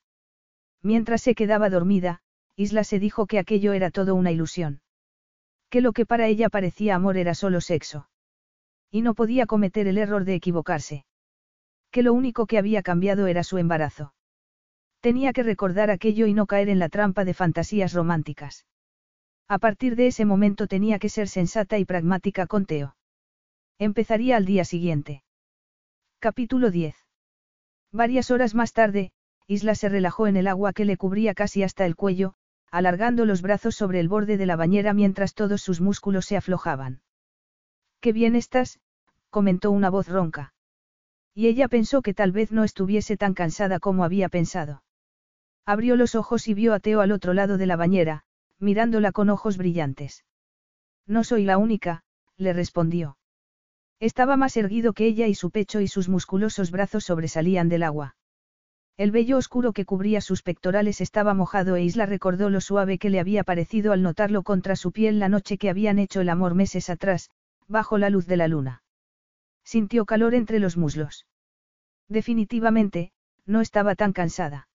Mientras se quedaba dormida, Isla se dijo que aquello era todo una ilusión. Que lo que para ella parecía amor era solo sexo. Y no podía cometer el error de equivocarse. Que lo único que había cambiado era su embarazo. Tenía que recordar aquello y no caer en la trampa de fantasías románticas. A partir de ese momento tenía que ser sensata y pragmática con Teo. Empezaría al día siguiente. Capítulo 10. Varias horas más tarde, Isla se relajó en el agua que le cubría casi hasta el cuello, alargando los brazos sobre el borde de la bañera mientras todos sus músculos se aflojaban. Qué bien estás, comentó una voz ronca. Y ella pensó que tal vez no estuviese tan cansada como había pensado. Abrió los ojos y vio a Teo al otro lado de la bañera, mirándola con ojos brillantes. No soy la única, le respondió. Estaba más erguido que ella y su pecho y sus musculosos brazos sobresalían del agua. El vello oscuro que cubría sus pectorales estaba mojado e Isla recordó lo suave que le había parecido al notarlo contra su piel la noche que habían hecho el amor meses atrás, bajo la luz de la luna. Sintió calor entre los muslos. Definitivamente, no estaba tan cansada.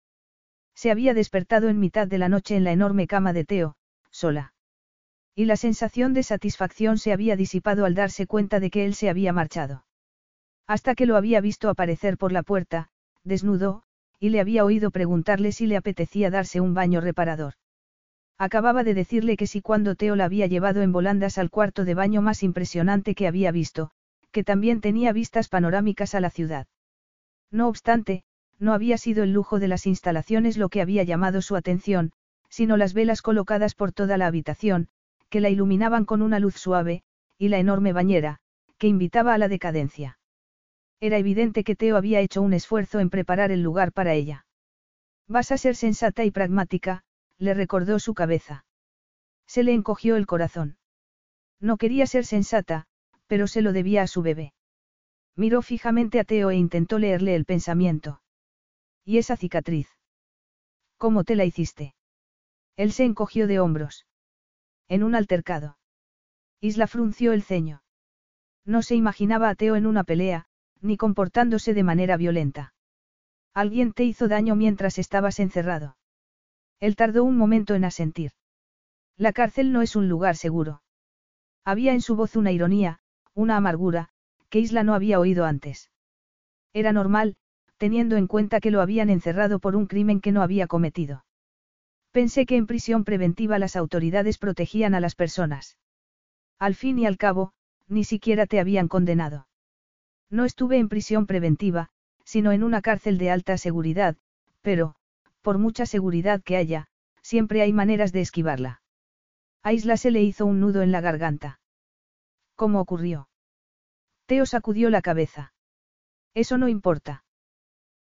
Se había despertado en mitad de la noche en la enorme cama de Teo, sola. Y la sensación de satisfacción se había disipado al darse cuenta de que él se había marchado. Hasta que lo había visto aparecer por la puerta, desnudo, y le había oído preguntarle si le apetecía darse un baño reparador. Acababa de decirle que si cuando Teo la había llevado en volandas al cuarto de baño más impresionante que había visto, que también tenía vistas panorámicas a la ciudad. No obstante, no había sido el lujo de las instalaciones lo que había llamado su atención, sino las velas colocadas por toda la habitación, que la iluminaban con una luz suave, y la enorme bañera, que invitaba a la decadencia. Era evidente que Teo había hecho un esfuerzo en preparar el lugar para ella. Vas a ser sensata y pragmática, le recordó su cabeza. Se le encogió el corazón. No quería ser sensata, pero se lo debía a su bebé. Miró fijamente a Teo e intentó leerle el pensamiento. ¿Y esa cicatriz? ¿Cómo te la hiciste? Él se encogió de hombros. En un altercado. Isla frunció el ceño. No se imaginaba a Teo en una pelea, ni comportándose de manera violenta. Alguien te hizo daño mientras estabas encerrado. Él tardó un momento en asentir. La cárcel no es un lugar seguro. Había en su voz una ironía, una amargura, que Isla no había oído antes. Era normal, teniendo en cuenta que lo habían encerrado por un crimen que no había cometido. Pensé que en prisión preventiva las autoridades protegían a las personas. Al fin y al cabo, ni siquiera te habían condenado. No estuve en prisión preventiva, sino en una cárcel de alta seguridad, pero, por mucha seguridad que haya, siempre hay maneras de esquivarla. A Isla se le hizo un nudo en la garganta. ¿Cómo ocurrió? Teo sacudió la cabeza. Eso no importa.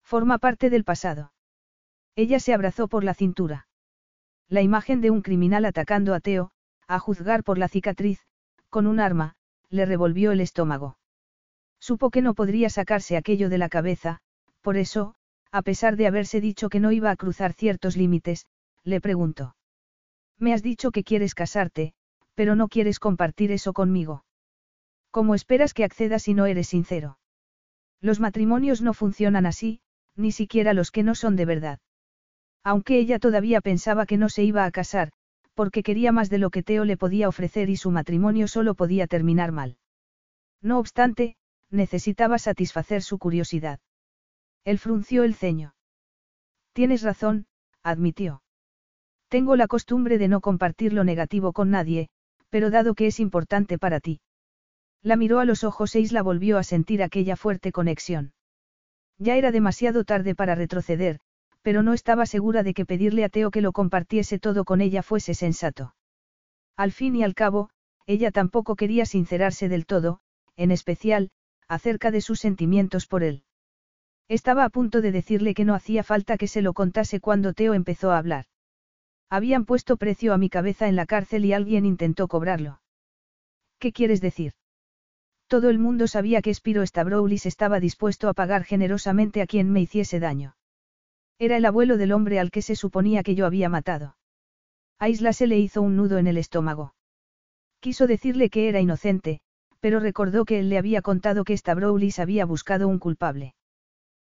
Forma parte del pasado. Ella se abrazó por la cintura. La imagen de un criminal atacando a Teo, a juzgar por la cicatriz, con un arma, le revolvió el estómago. Supo que no podría sacarse aquello de la cabeza, por eso, a pesar de haberse dicho que no iba a cruzar ciertos límites, le preguntó. Me has dicho que quieres casarte, pero no quieres compartir eso conmigo. ¿Cómo esperas que acceda si no eres sincero? Los matrimonios no funcionan así, ni siquiera los que no son de verdad. Aunque ella todavía pensaba que no se iba a casar, porque quería más de lo que Teo le podía ofrecer y su matrimonio solo podía terminar mal. No obstante, necesitaba satisfacer su curiosidad. Él frunció el ceño. Tienes razón, admitió. Tengo la costumbre de no compartir lo negativo con nadie, pero dado que es importante para ti. La miró a los ojos e Isla volvió a sentir aquella fuerte conexión. Ya era demasiado tarde para retroceder, pero no estaba segura de que pedirle a Teo que lo compartiese todo con ella fuese sensato. Al fin y al cabo, ella tampoco quería sincerarse del todo, en especial, acerca de sus sentimientos por él. Estaba a punto de decirle que no hacía falta que se lo contase cuando Teo empezó a hablar. Habían puesto precio a mi cabeza en la cárcel y alguien intentó cobrarlo. ¿Qué quieres decir? Todo el mundo sabía que Spiro Stavroulis estaba dispuesto a pagar generosamente a quien me hiciese daño. Era el abuelo del hombre al que se suponía que yo había matado. A Isla se le hizo un nudo en el estómago. Quiso decirle que era inocente, pero recordó que él le había contado que Stavroulis había buscado un culpable.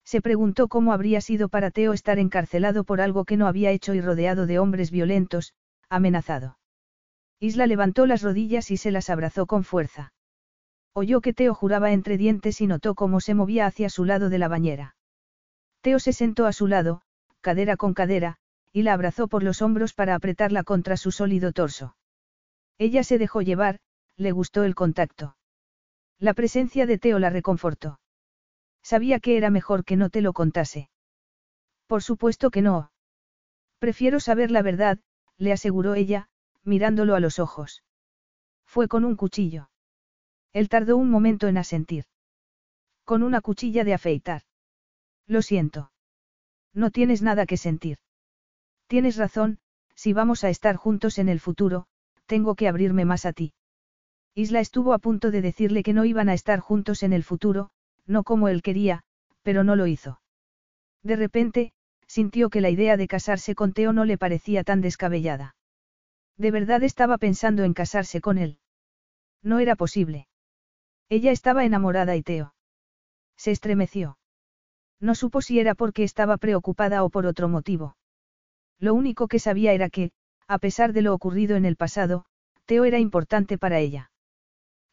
Se preguntó cómo habría sido para Teo estar encarcelado por algo que no había hecho y rodeado de hombres violentos, amenazado. Isla levantó las rodillas y se las abrazó con fuerza. Oyó que Teo juraba entre dientes y notó cómo se movía hacia su lado de la bañera. Teo se sentó a su lado, cadera con cadera, y la abrazó por los hombros para apretarla contra su sólido torso. Ella se dejó llevar, le gustó el contacto. La presencia de Teo la reconfortó. Sabía que era mejor que no te lo contase. Por supuesto que no. Prefiero saber la verdad, le aseguró ella, mirándolo a los ojos. Fue con un cuchillo. Él tardó un momento en asentir. Con una cuchilla de afeitar. Lo siento. No tienes nada que sentir. Tienes razón, si vamos a estar juntos en el futuro, tengo que abrirme más a ti. Isla estuvo a punto de decirle que no iban a estar juntos en el futuro, no como él quería, pero no lo hizo. De repente, sintió que la idea de casarse con Teo no le parecía tan descabellada. De verdad estaba pensando en casarse con él. No era posible. Ella estaba enamorada y Teo. Se estremeció. No supo si era porque estaba preocupada o por otro motivo. Lo único que sabía era que, a pesar de lo ocurrido en el pasado, Teo era importante para ella.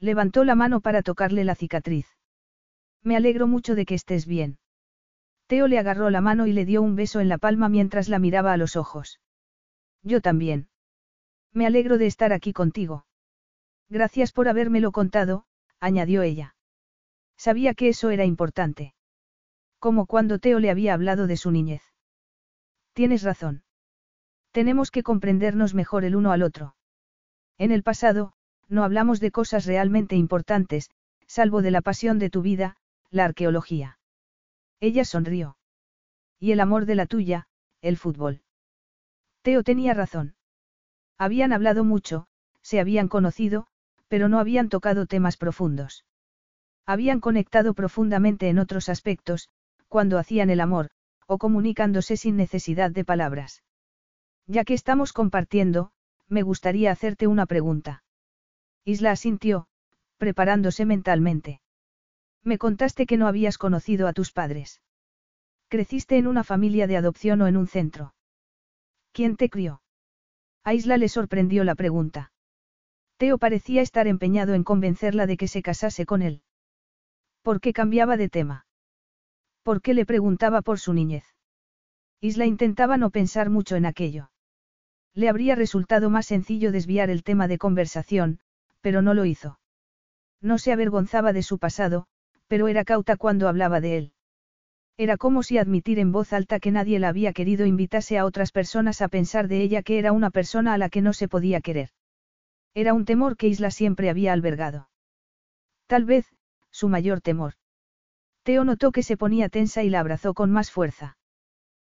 Levantó la mano para tocarle la cicatriz. Me alegro mucho de que estés bien. Teo le agarró la mano y le dio un beso en la palma mientras la miraba a los ojos. Yo también. Me alegro de estar aquí contigo. Gracias por habérmelo contado, añadió ella. Sabía que eso era importante. Como cuando Teo le había hablado de su niñez. Tienes razón. Tenemos que comprendernos mejor el uno al otro. En el pasado, no hablamos de cosas realmente importantes, salvo de la pasión de tu vida, la arqueología. Ella sonrió. Y el amor de la tuya, el fútbol. Teo tenía razón. Habían hablado mucho, se habían conocido, pero no habían tocado temas profundos. Habían conectado profundamente en otros aspectos, cuando hacían el amor, o comunicándose sin necesidad de palabras. Ya que estamos compartiendo, me gustaría hacerte una pregunta. Isla asintió, preparándose mentalmente. Me contaste que no habías conocido a tus padres. ¿Creciste en una familia de adopción o en un centro? ¿Quién te crió? A Isla le sorprendió la pregunta. Teo parecía estar empeñado en convencerla de que se casase con él. ¿Por qué cambiaba de tema? ¿Por qué le preguntaba por su niñez? Isla intentaba no pensar mucho en aquello. Le habría resultado más sencillo desviar el tema de conversación, pero no lo hizo. No se avergonzaba de su pasado, pero era cauta cuando hablaba de él. Era como si admitir en voz alta que nadie la había querido invitase a otras personas a pensar de ella que era una persona a la que no se podía querer. Era un temor que Isla siempre había albergado. Tal vez, su mayor temor. Teo notó que se ponía tensa y la abrazó con más fuerza.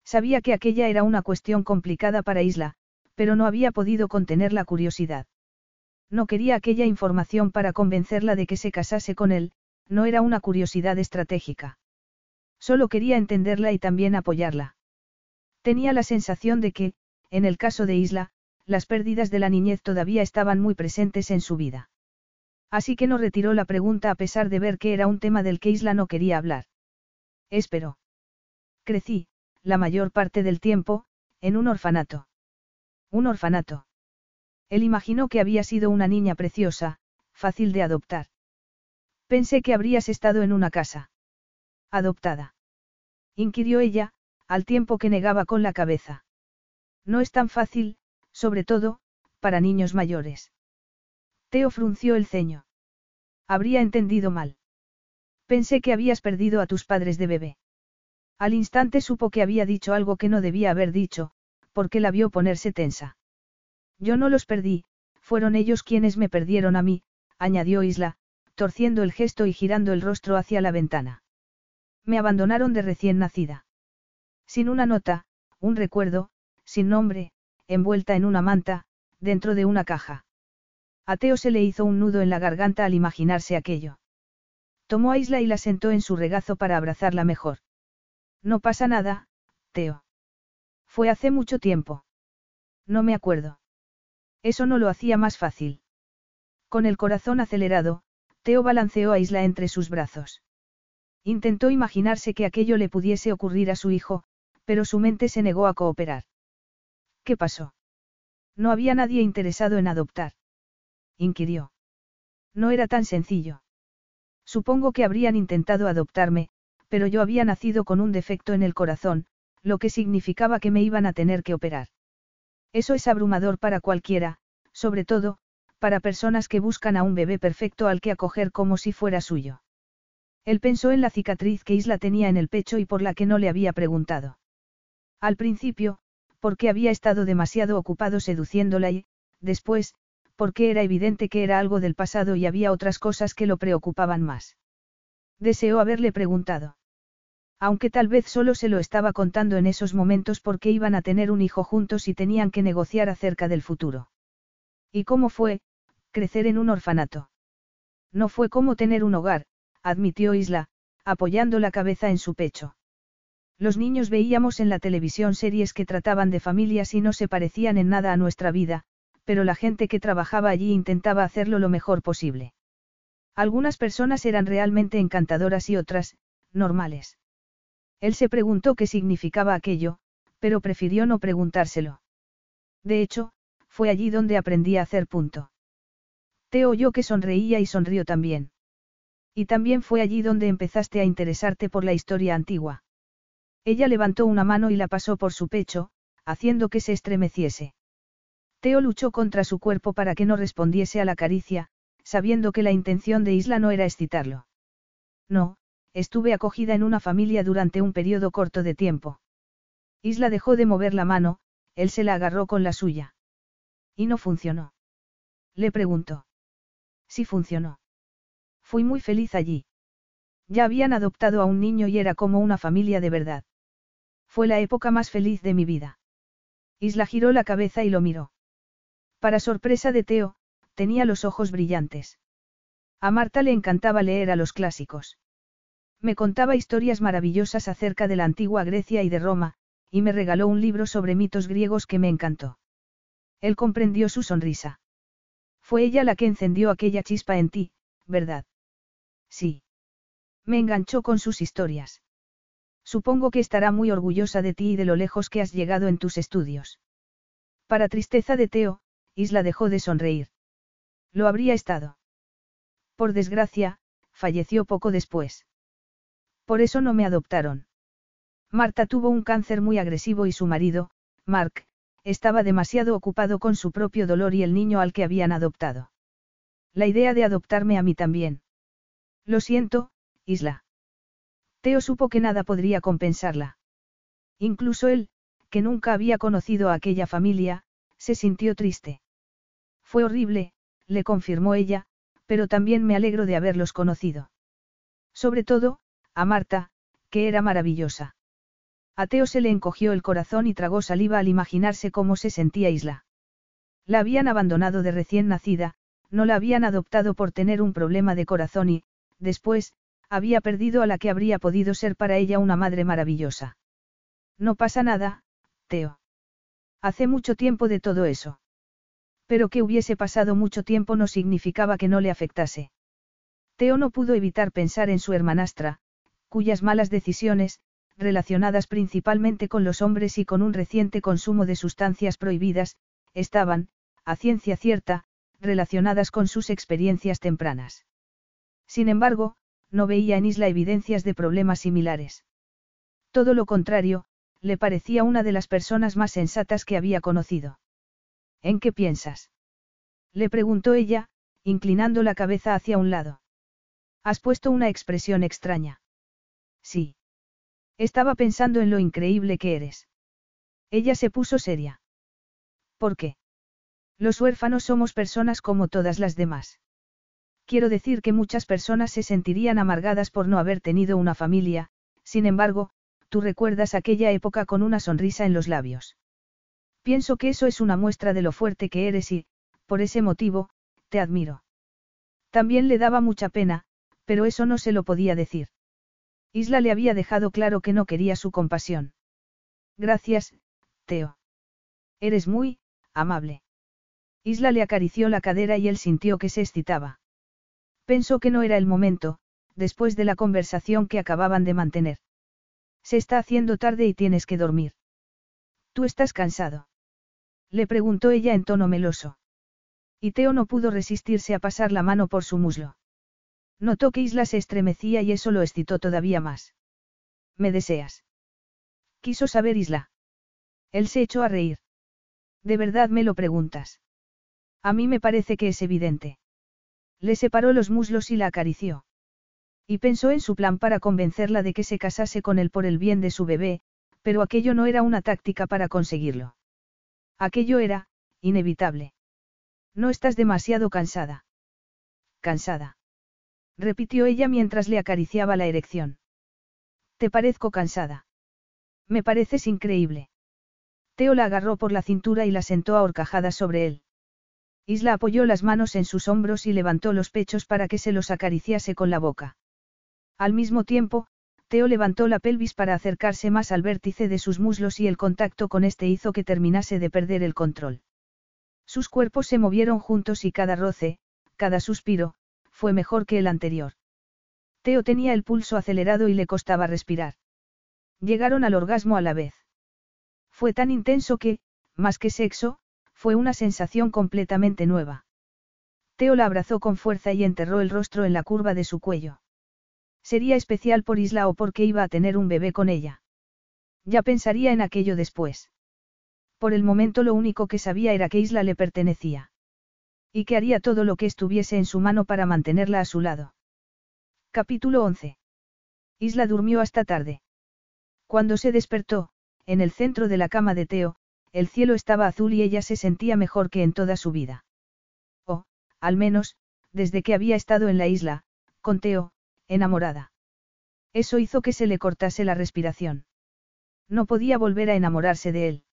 Sabía que aquella era una cuestión complicada para Isla, pero no había podido contener la curiosidad. No quería aquella información para convencerla de que se casase con él, no era una curiosidad estratégica. Solo quería entenderla y también apoyarla. Tenía la sensación de que, en el caso de Isla, las pérdidas de la niñez todavía estaban muy presentes en su vida. Así que no retiró la pregunta a pesar de ver que era un tema del que Isla no quería hablar. Espero. Crecí, la mayor parte del tiempo, en un orfanato. Un orfanato. Él imaginó que había sido una niña preciosa, fácil de adoptar. Pensé que habrías estado en una casa. Adoptada. Inquirió ella, al tiempo que negaba con la cabeza. No es tan fácil, sobre todo, para niños mayores. Teo frunció el ceño. Habría entendido mal. Pensé que habías perdido a tus padres de bebé. Al instante supo que había dicho algo que no debía haber dicho, porque la vio ponerse tensa. Yo no los perdí, fueron ellos quienes me perdieron a mí, añadió Isla, torciendo el gesto y girando el rostro hacia la ventana. Me abandonaron de recién nacida. Sin una nota, un recuerdo, sin nombre, envuelta en una manta, dentro de una caja. A Teo se le hizo un nudo en la garganta al imaginarse aquello. Tomó a Isla y la sentó en su regazo para abrazarla mejor. No pasa nada, Teo. Fue hace mucho tiempo. No me acuerdo. Eso no lo hacía más fácil. Con el corazón acelerado, Teo balanceó a Isla entre sus brazos. Intentó imaginarse que aquello le pudiese ocurrir a su hijo, pero su mente se negó a cooperar. ¿Qué pasó? No había nadie interesado en adoptar. Inquirió. No era tan sencillo. Supongo que habrían intentado adoptarme, pero yo había nacido con un defecto en el corazón, lo que significaba que me iban a tener que operar. Eso es abrumador para cualquiera, sobre todo, para personas que buscan a un bebé perfecto al que acoger como si fuera suyo. Él pensó en la cicatriz que Isla tenía en el pecho y por la que no le había preguntado. Al principio, porque había estado demasiado ocupado seduciéndola y, después, porque era evidente que era algo del pasado y había otras cosas que lo preocupaban más. Deseó haberle preguntado. Aunque tal vez solo se lo estaba contando en esos momentos porque iban a tener un hijo juntos y tenían que negociar acerca del futuro. ¿Y cómo fue, crecer en un orfanato? No fue como tener un hogar, admitió Isla, apoyando la cabeza en su pecho. Los niños veíamos en la televisión series que trataban de familias y no se parecían en nada a nuestra vida, pero la gente que trabajaba allí intentaba hacerlo lo mejor posible. Algunas personas eran realmente encantadoras y otras, normales. Él se preguntó qué significaba aquello, pero prefirió no preguntárselo. De hecho, fue allí donde aprendí a hacer punto. Te oyó que sonreía y sonrió también. Y también fue allí donde empezaste a interesarte por la historia antigua. Ella levantó una mano y la pasó por su pecho, haciendo que se estremeciese. Teo luchó contra su cuerpo para que no respondiese a la caricia, sabiendo que la intención de Isla no era excitarlo. No, estuve acogida en una familia durante un periodo corto de tiempo. Isla dejó de mover la mano, él se la agarró con la suya. ¿Y no funcionó? Le preguntó. Sí funcionó. Fui muy feliz allí. Ya habían adoptado a un niño y era como una familia de verdad. Fue la época más feliz de mi vida. Isla giró la cabeza y lo miró. Para sorpresa de Teo, tenía los ojos brillantes. A Marta le encantaba leer a los clásicos. Me contaba historias maravillosas acerca de la antigua Grecia y de Roma, y me regaló un libro sobre mitos griegos que me encantó. Él comprendió su sonrisa. Fue ella la que encendió aquella chispa en ti, ¿verdad? Sí. Me enganchó con sus historias. Supongo que estará muy orgullosa de ti y de lo lejos que has llegado en tus estudios. Para tristeza de Teo, Isla dejó de sonreír. Lo habría estado. Por desgracia, falleció poco después. Por eso no me adoptaron. Marta tuvo un cáncer muy agresivo y su marido, Mark, estaba demasiado ocupado con su propio dolor y el niño al que habían adoptado. La idea de adoptarme a mí también. Lo siento, Isla. Teo supo que nada podría compensarla. Incluso él, que nunca había conocido a aquella familia, se sintió triste. Fue horrible, le confirmó ella, pero también me alegro de haberlos conocido. Sobre todo, a Marta, que era maravillosa. A Teo se le encogió el corazón y tragó saliva al imaginarse cómo se sentía Isla. La habían abandonado de recién nacida, no la habían adoptado por tener un problema de corazón y, después, había perdido a la que habría podido ser para ella una madre maravillosa. No pasa nada, Teo. Hace mucho tiempo de todo eso. Pero que hubiese pasado mucho tiempo no significaba que no le afectase. Teo no pudo evitar pensar en su hermanastra, cuyas malas decisiones, relacionadas principalmente con los hombres y con un reciente consumo de sustancias prohibidas, estaban, a ciencia cierta, relacionadas con sus experiencias tempranas. Sin embargo, no veía en Isla evidencias de problemas similares. Todo lo contrario, le parecía una de las personas más sensatas que había conocido. ¿En qué piensas? Le preguntó ella, inclinando la cabeza hacia un lado. Has puesto una expresión extraña. Sí. Estaba pensando en lo increíble que eres. Ella se puso seria. ¿Por qué? Los huérfanos somos personas como todas las demás. Quiero decir que muchas personas se sentirían amargadas por no haber tenido una familia, sin embargo, tú recuerdas aquella época con una sonrisa en los labios. Pienso que eso es una muestra de lo fuerte que eres y, por ese motivo, te admiro. También le daba mucha pena, pero eso no se lo podía decir. Isla le había dejado claro que no quería su compasión. Gracias, Teo. Eres muy, amable. Isla le acarició la cadera y él sintió que se excitaba. Pensó que no era el momento, después de la conversación que acababan de mantener. Se está haciendo tarde y tienes que dormir. ¿Tú estás cansado? Le preguntó ella en tono meloso. Y Teo no pudo resistirse a pasar la mano por su muslo. Notó que Isla se estremecía y eso lo excitó todavía más. ¿Me deseas? Quiso saber Isla. Él se echó a reír. ¿De verdad me lo preguntas? A mí me parece que es evidente. Le separó los muslos y la acarició. Y pensó en su plan para convencerla de que se casase con él por el bien de su bebé, pero aquello no era una táctica para conseguirlo. Aquello era, inevitable. No estás demasiado cansada. Cansada. Repitió ella mientras le acariciaba la erección. Te parezco cansada. Me pareces increíble. Teo la agarró por la cintura y la sentó a horcajadas sobre él. Isla apoyó las manos en sus hombros y levantó los pechos para que se los acariciase con la boca. Al mismo tiempo, Teo levantó la pelvis para acercarse más al vértice de sus muslos y el contacto con este hizo que terminase de perder el control. Sus cuerpos se movieron juntos y cada roce, cada suspiro, fue mejor que el anterior. Teo tenía el pulso acelerado y le costaba respirar. Llegaron al orgasmo a la vez. Fue tan intenso que, más que sexo, fue una sensación completamente nueva. Teo la abrazó con fuerza y enterró el rostro en la curva de su cuello. Sería especial por Isla o porque iba a tener un bebé con ella. Ya pensaría en aquello después. Por el momento lo único que sabía era que Isla le pertenecía. Y que haría todo lo que estuviese en su mano para mantenerla a su lado. Capítulo 11. Isla durmió hasta tarde. Cuando se despertó, en el centro de la cama de Teo, el cielo estaba azul y ella se sentía mejor que en toda su vida. O, al menos, desde que había estado en la isla, con Teo, enamorada. Eso hizo que se le cortase la respiración. No podía volver a enamorarse de él.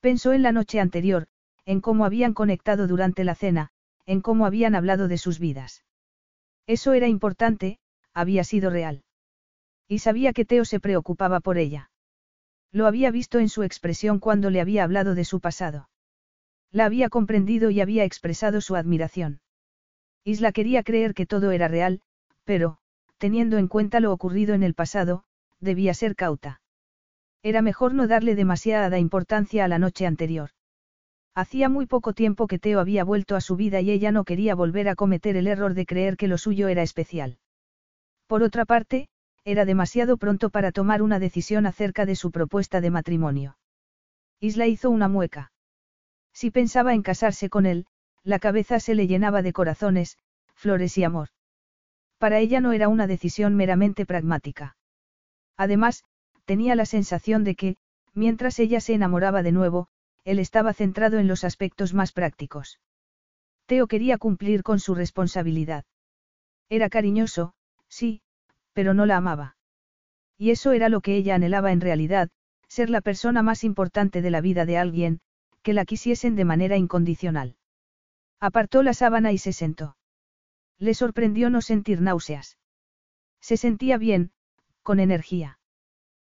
Pensó en la noche anterior, en cómo habían conectado durante la cena, en cómo habían hablado de sus vidas. Eso era importante, había sido real. Y sabía que Teo se preocupaba por ella. Lo había visto en su expresión cuando le había hablado de su pasado. La había comprendido y había expresado su admiración. Isla quería creer que todo era real, pero, teniendo en cuenta lo ocurrido en el pasado, debía ser cauta. Era mejor no darle demasiada importancia a la noche anterior. Hacía muy poco tiempo que Teo había vuelto a su vida y ella no quería volver a cometer el error de creer que lo suyo era especial. Por otra parte, era demasiado pronto para tomar una decisión acerca de su propuesta de matrimonio. Isla hizo una mueca. Si pensaba en casarse con él, la cabeza se le llenaba de corazones, flores y amor. Para ella no era una decisión meramente pragmática. Además, tenía la sensación de que, mientras ella se enamoraba de nuevo, él estaba centrado en los aspectos más prácticos. Teo quería cumplir con su responsabilidad. Era cariñoso, sí, pero no la amaba. Y eso era lo que ella anhelaba en realidad, ser la persona más importante de la vida de alguien, que la quisiesen de manera incondicional. Apartó la sábana y se sentó. Le sorprendió no sentir náuseas. Se sentía bien, con energía.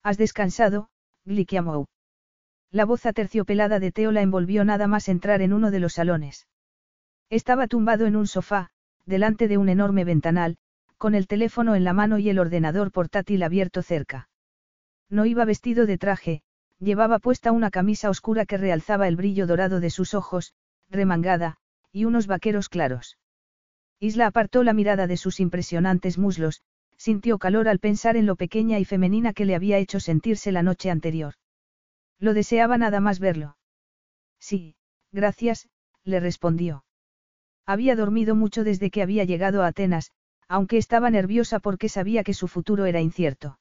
¿Has descansado, Glikiamou? La voz aterciopelada de Teo la envolvió nada más entrar en uno de los salones. Estaba tumbado en un sofá, delante de un enorme ventanal, con el teléfono en la mano y el ordenador portátil abierto cerca. No iba vestido de traje, llevaba puesta una camisa oscura que realzaba el brillo dorado de sus ojos, remangada, y unos vaqueros claros. Isla apartó la mirada de sus impresionantes muslos, sintió calor al pensar en lo pequeña y femenina que le había hecho sentirse la noche anterior. Lo deseaba nada más verlo. Sí, gracias, le respondió. Había dormido mucho desde que había llegado a Atenas, aunque estaba nerviosa porque sabía que su futuro era incierto.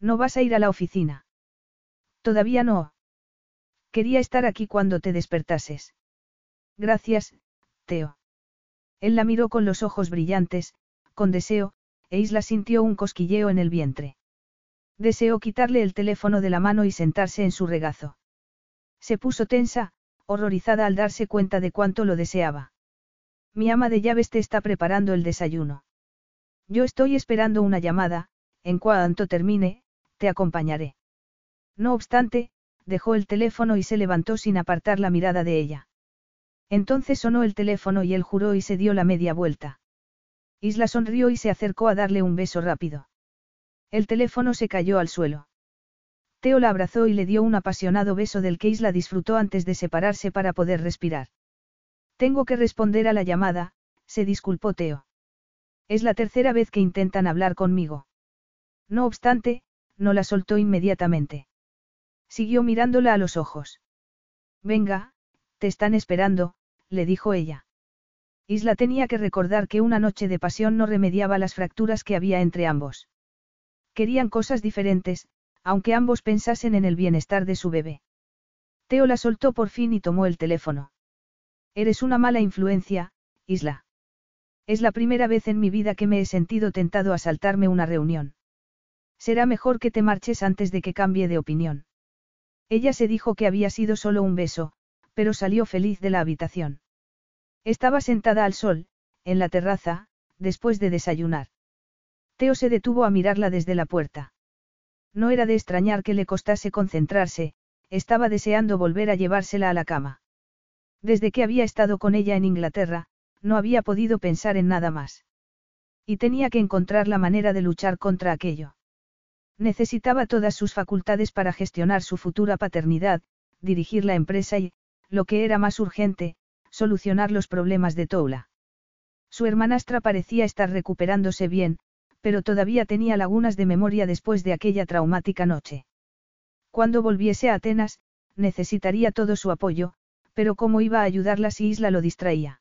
¿No vas a ir a la oficina? Todavía no. Quería estar aquí cuando te despertases. Gracias, Teo. Él la miró con los ojos brillantes, con deseo, e Isla sintió un cosquilleo en el vientre. Deseó quitarle el teléfono de la mano y sentarse en su regazo. Se puso tensa, horrorizada al darse cuenta de cuánto lo deseaba. Mi ama de llaves te está preparando el desayuno. Yo estoy esperando una llamada, en cuanto termine, te acompañaré. No obstante, dejó el teléfono y se levantó sin apartar la mirada de ella. Entonces sonó el teléfono y él juró y se dio la media vuelta. Isla sonrió y se acercó a darle un beso rápido. El teléfono se cayó al suelo. Teo la abrazó y le dio un apasionado beso del que Isla disfrutó antes de separarse para poder respirar. Tengo que responder a la llamada, se disculpó Teo. Es la tercera vez que intentan hablar conmigo. No obstante, no la soltó inmediatamente. Siguió mirándola a los ojos. Venga, te están esperando, le dijo ella. Isla tenía que recordar que una noche de pasión no remediaba las fracturas que había entre ambos. Querían cosas diferentes, aunque ambos pensasen en el bienestar de su bebé. Teo la soltó por fin y tomó el teléfono. Eres una mala influencia, Isla. Es la primera vez en mi vida que me he sentido tentado a saltarme una reunión. Será mejor que te marches antes de que cambie de opinión. Ella se dijo que había sido solo un beso, pero salió feliz de la habitación. Estaba sentada al sol, en la terraza, después de desayunar. Teo se detuvo a mirarla desde la puerta. No era de extrañar que le costase concentrarse, estaba deseando volver a llevársela a la cama. Desde que había estado con ella en Inglaterra, no había podido pensar en nada más. Y tenía que encontrar la manera de luchar contra aquello. Necesitaba todas sus facultades para gestionar su futura paternidad, dirigir la empresa y, lo que era más urgente, solucionar los problemas de Toula. Su hermanastra parecía estar recuperándose bien, pero todavía tenía lagunas de memoria después de aquella traumática noche. Cuando volviese a Atenas, necesitaría todo su apoyo, pero ¿cómo iba a ayudarla si Isla lo distraía?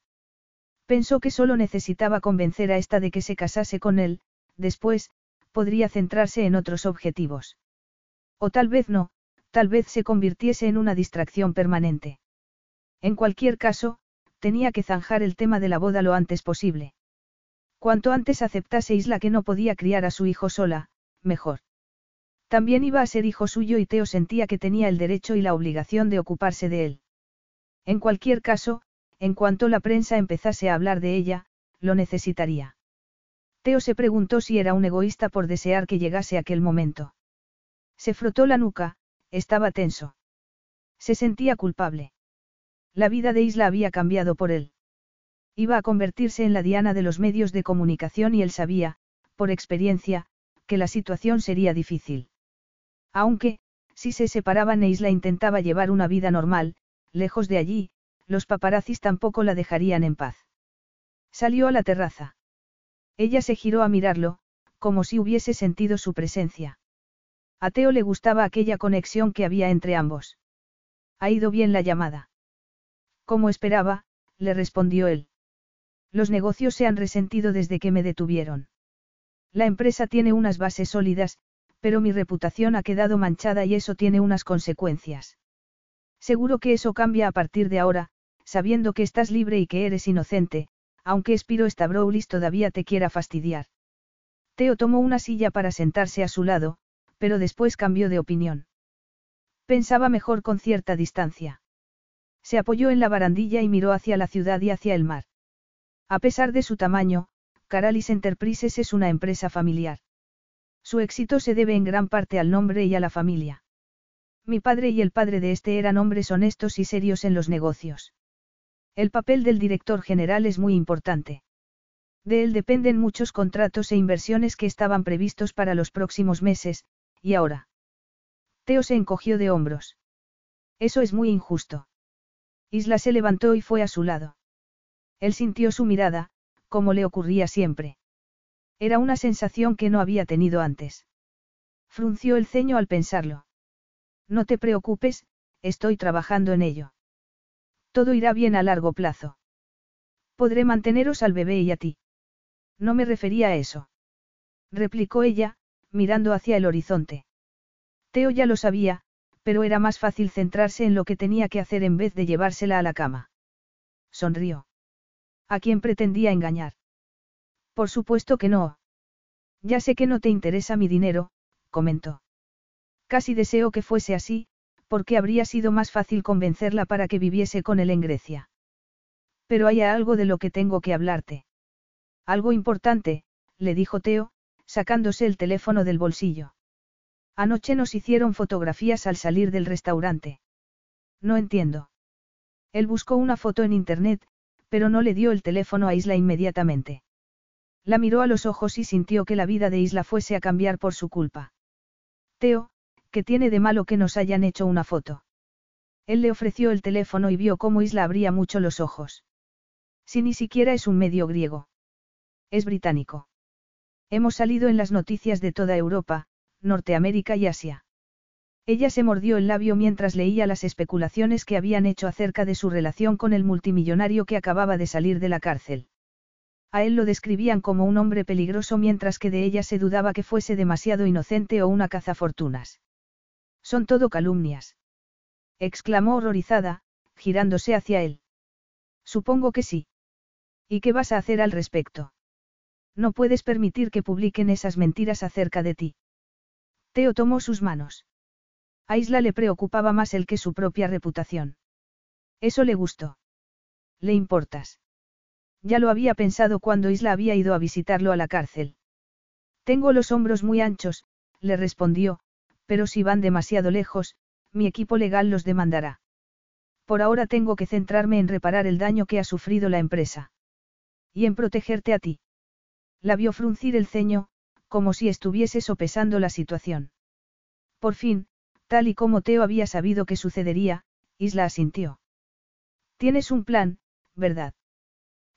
Pensó que solo necesitaba convencer a esta de que se casase con él, después, podría centrarse en otros objetivos. O tal vez no, tal vez se convirtiese en una distracción permanente. En cualquier caso, tenía que zanjar el tema de la boda lo antes posible. Cuanto antes aceptase Isla que no podía criar a su hijo sola, mejor. También iba a ser hijo suyo y Teo sentía que tenía el derecho y la obligación de ocuparse de él. En cualquier caso, en cuanto la prensa empezase a hablar de ella, lo necesitaría. Teo se preguntó si era un egoísta por desear que llegase aquel momento. Se frotó la nuca, estaba tenso. Se sentía culpable. La vida de Isla había cambiado por él. Iba a convertirse en la diana de los medios de comunicación y él sabía, por experiencia, que la situación sería difícil. Aunque, si se separaban e Isla intentaba llevar una vida normal, lejos de allí, los paparazzis tampoco la dejarían en paz. Salió a la terraza. Ella se giró a mirarlo, como si hubiese sentido su presencia. A Teo le gustaba aquella conexión que había entre ambos. Ha ido bien la llamada. Como esperaba, le respondió él. Los negocios se han resentido desde que me detuvieron. La empresa tiene unas bases sólidas, pero mi reputación ha quedado manchada y eso tiene unas consecuencias. Seguro que eso cambia a partir de ahora, sabiendo que estás libre y que eres inocente, aunque Spiro Stavroulis todavía te quiera fastidiar. Teo tomó una silla para sentarse a su lado, pero después cambió de opinión. Pensaba mejor con cierta distancia. Se apoyó en la barandilla y miró hacia la ciudad y hacia el mar. A pesar de su tamaño, Caralis Enterprises es una empresa familiar. Su éxito se debe en gran parte al nombre y a la familia. Mi padre y el padre de este eran hombres honestos y serios en los negocios. El papel del director general es muy importante. De él dependen muchos contratos e inversiones que estaban previstos para los próximos meses, y ahora. Teo se encogió de hombros. Eso es muy injusto. Isla se levantó y fue a su lado. Él sintió su mirada, como le ocurría siempre. Era una sensación que no había tenido antes. Frunció el ceño al pensarlo. No te preocupes, estoy trabajando en ello. Todo irá bien a largo plazo. Podré manteneros al bebé y a ti. No me refería a eso. Replicó ella, mirando hacia el horizonte. Teo ya lo sabía, pero era más fácil centrarse en lo que tenía que hacer en vez de llevársela a la cama. Sonrió. ¿A quién pretendía engañar? Por supuesto que no. Ya sé que no te interesa mi dinero, comentó. Casi deseo que fuese así, porque habría sido más fácil convencerla para que viviese con él en Grecia. Pero hay algo de lo que tengo que hablarte. Algo importante, le dijo Teo, sacándose el teléfono del bolsillo. Anoche nos hicieron fotografías al salir del restaurante. No entiendo. Él buscó una foto en internet, pero no le dio el teléfono a Isla inmediatamente. La miró a los ojos y sintió que la vida de Isla fuese a cambiar por su culpa. Teo, ¿Qué tiene de malo que nos hayan hecho una foto? Él le ofreció el teléfono y vio cómo Isla abría mucho los ojos. Si ni siquiera es un medio griego. Es británico. Hemos salido en las noticias de toda Europa, Norteamérica y Asia. Ella se mordió el labio mientras leía las especulaciones que habían hecho acerca de su relación con el multimillonario que acababa de salir de la cárcel. A él lo describían como un hombre peligroso mientras que de ella se dudaba que fuese demasiado inocente o una cazafortunas. Son todo calumnias. exclamó horrorizada, girándose hacia él. Supongo que sí. ¿Y qué vas a hacer al respecto? No puedes permitir que publiquen esas mentiras acerca de ti. Teo tomó sus manos. A Isla le preocupaba más el que su propia reputación. Eso le gustó. ¿Le importas? Ya lo había pensado cuando Isla había ido a visitarlo a la cárcel. Tengo los hombros muy anchos, le respondió, pero si van demasiado lejos, mi equipo legal los demandará. Por ahora tengo que centrarme en reparar el daño que ha sufrido la empresa. Y en protegerte a ti. La vio fruncir el ceño, como si estuviese sopesando la situación. Por fin, tal y como Teo había sabido que sucedería, Isla asintió. Tienes un plan, ¿verdad?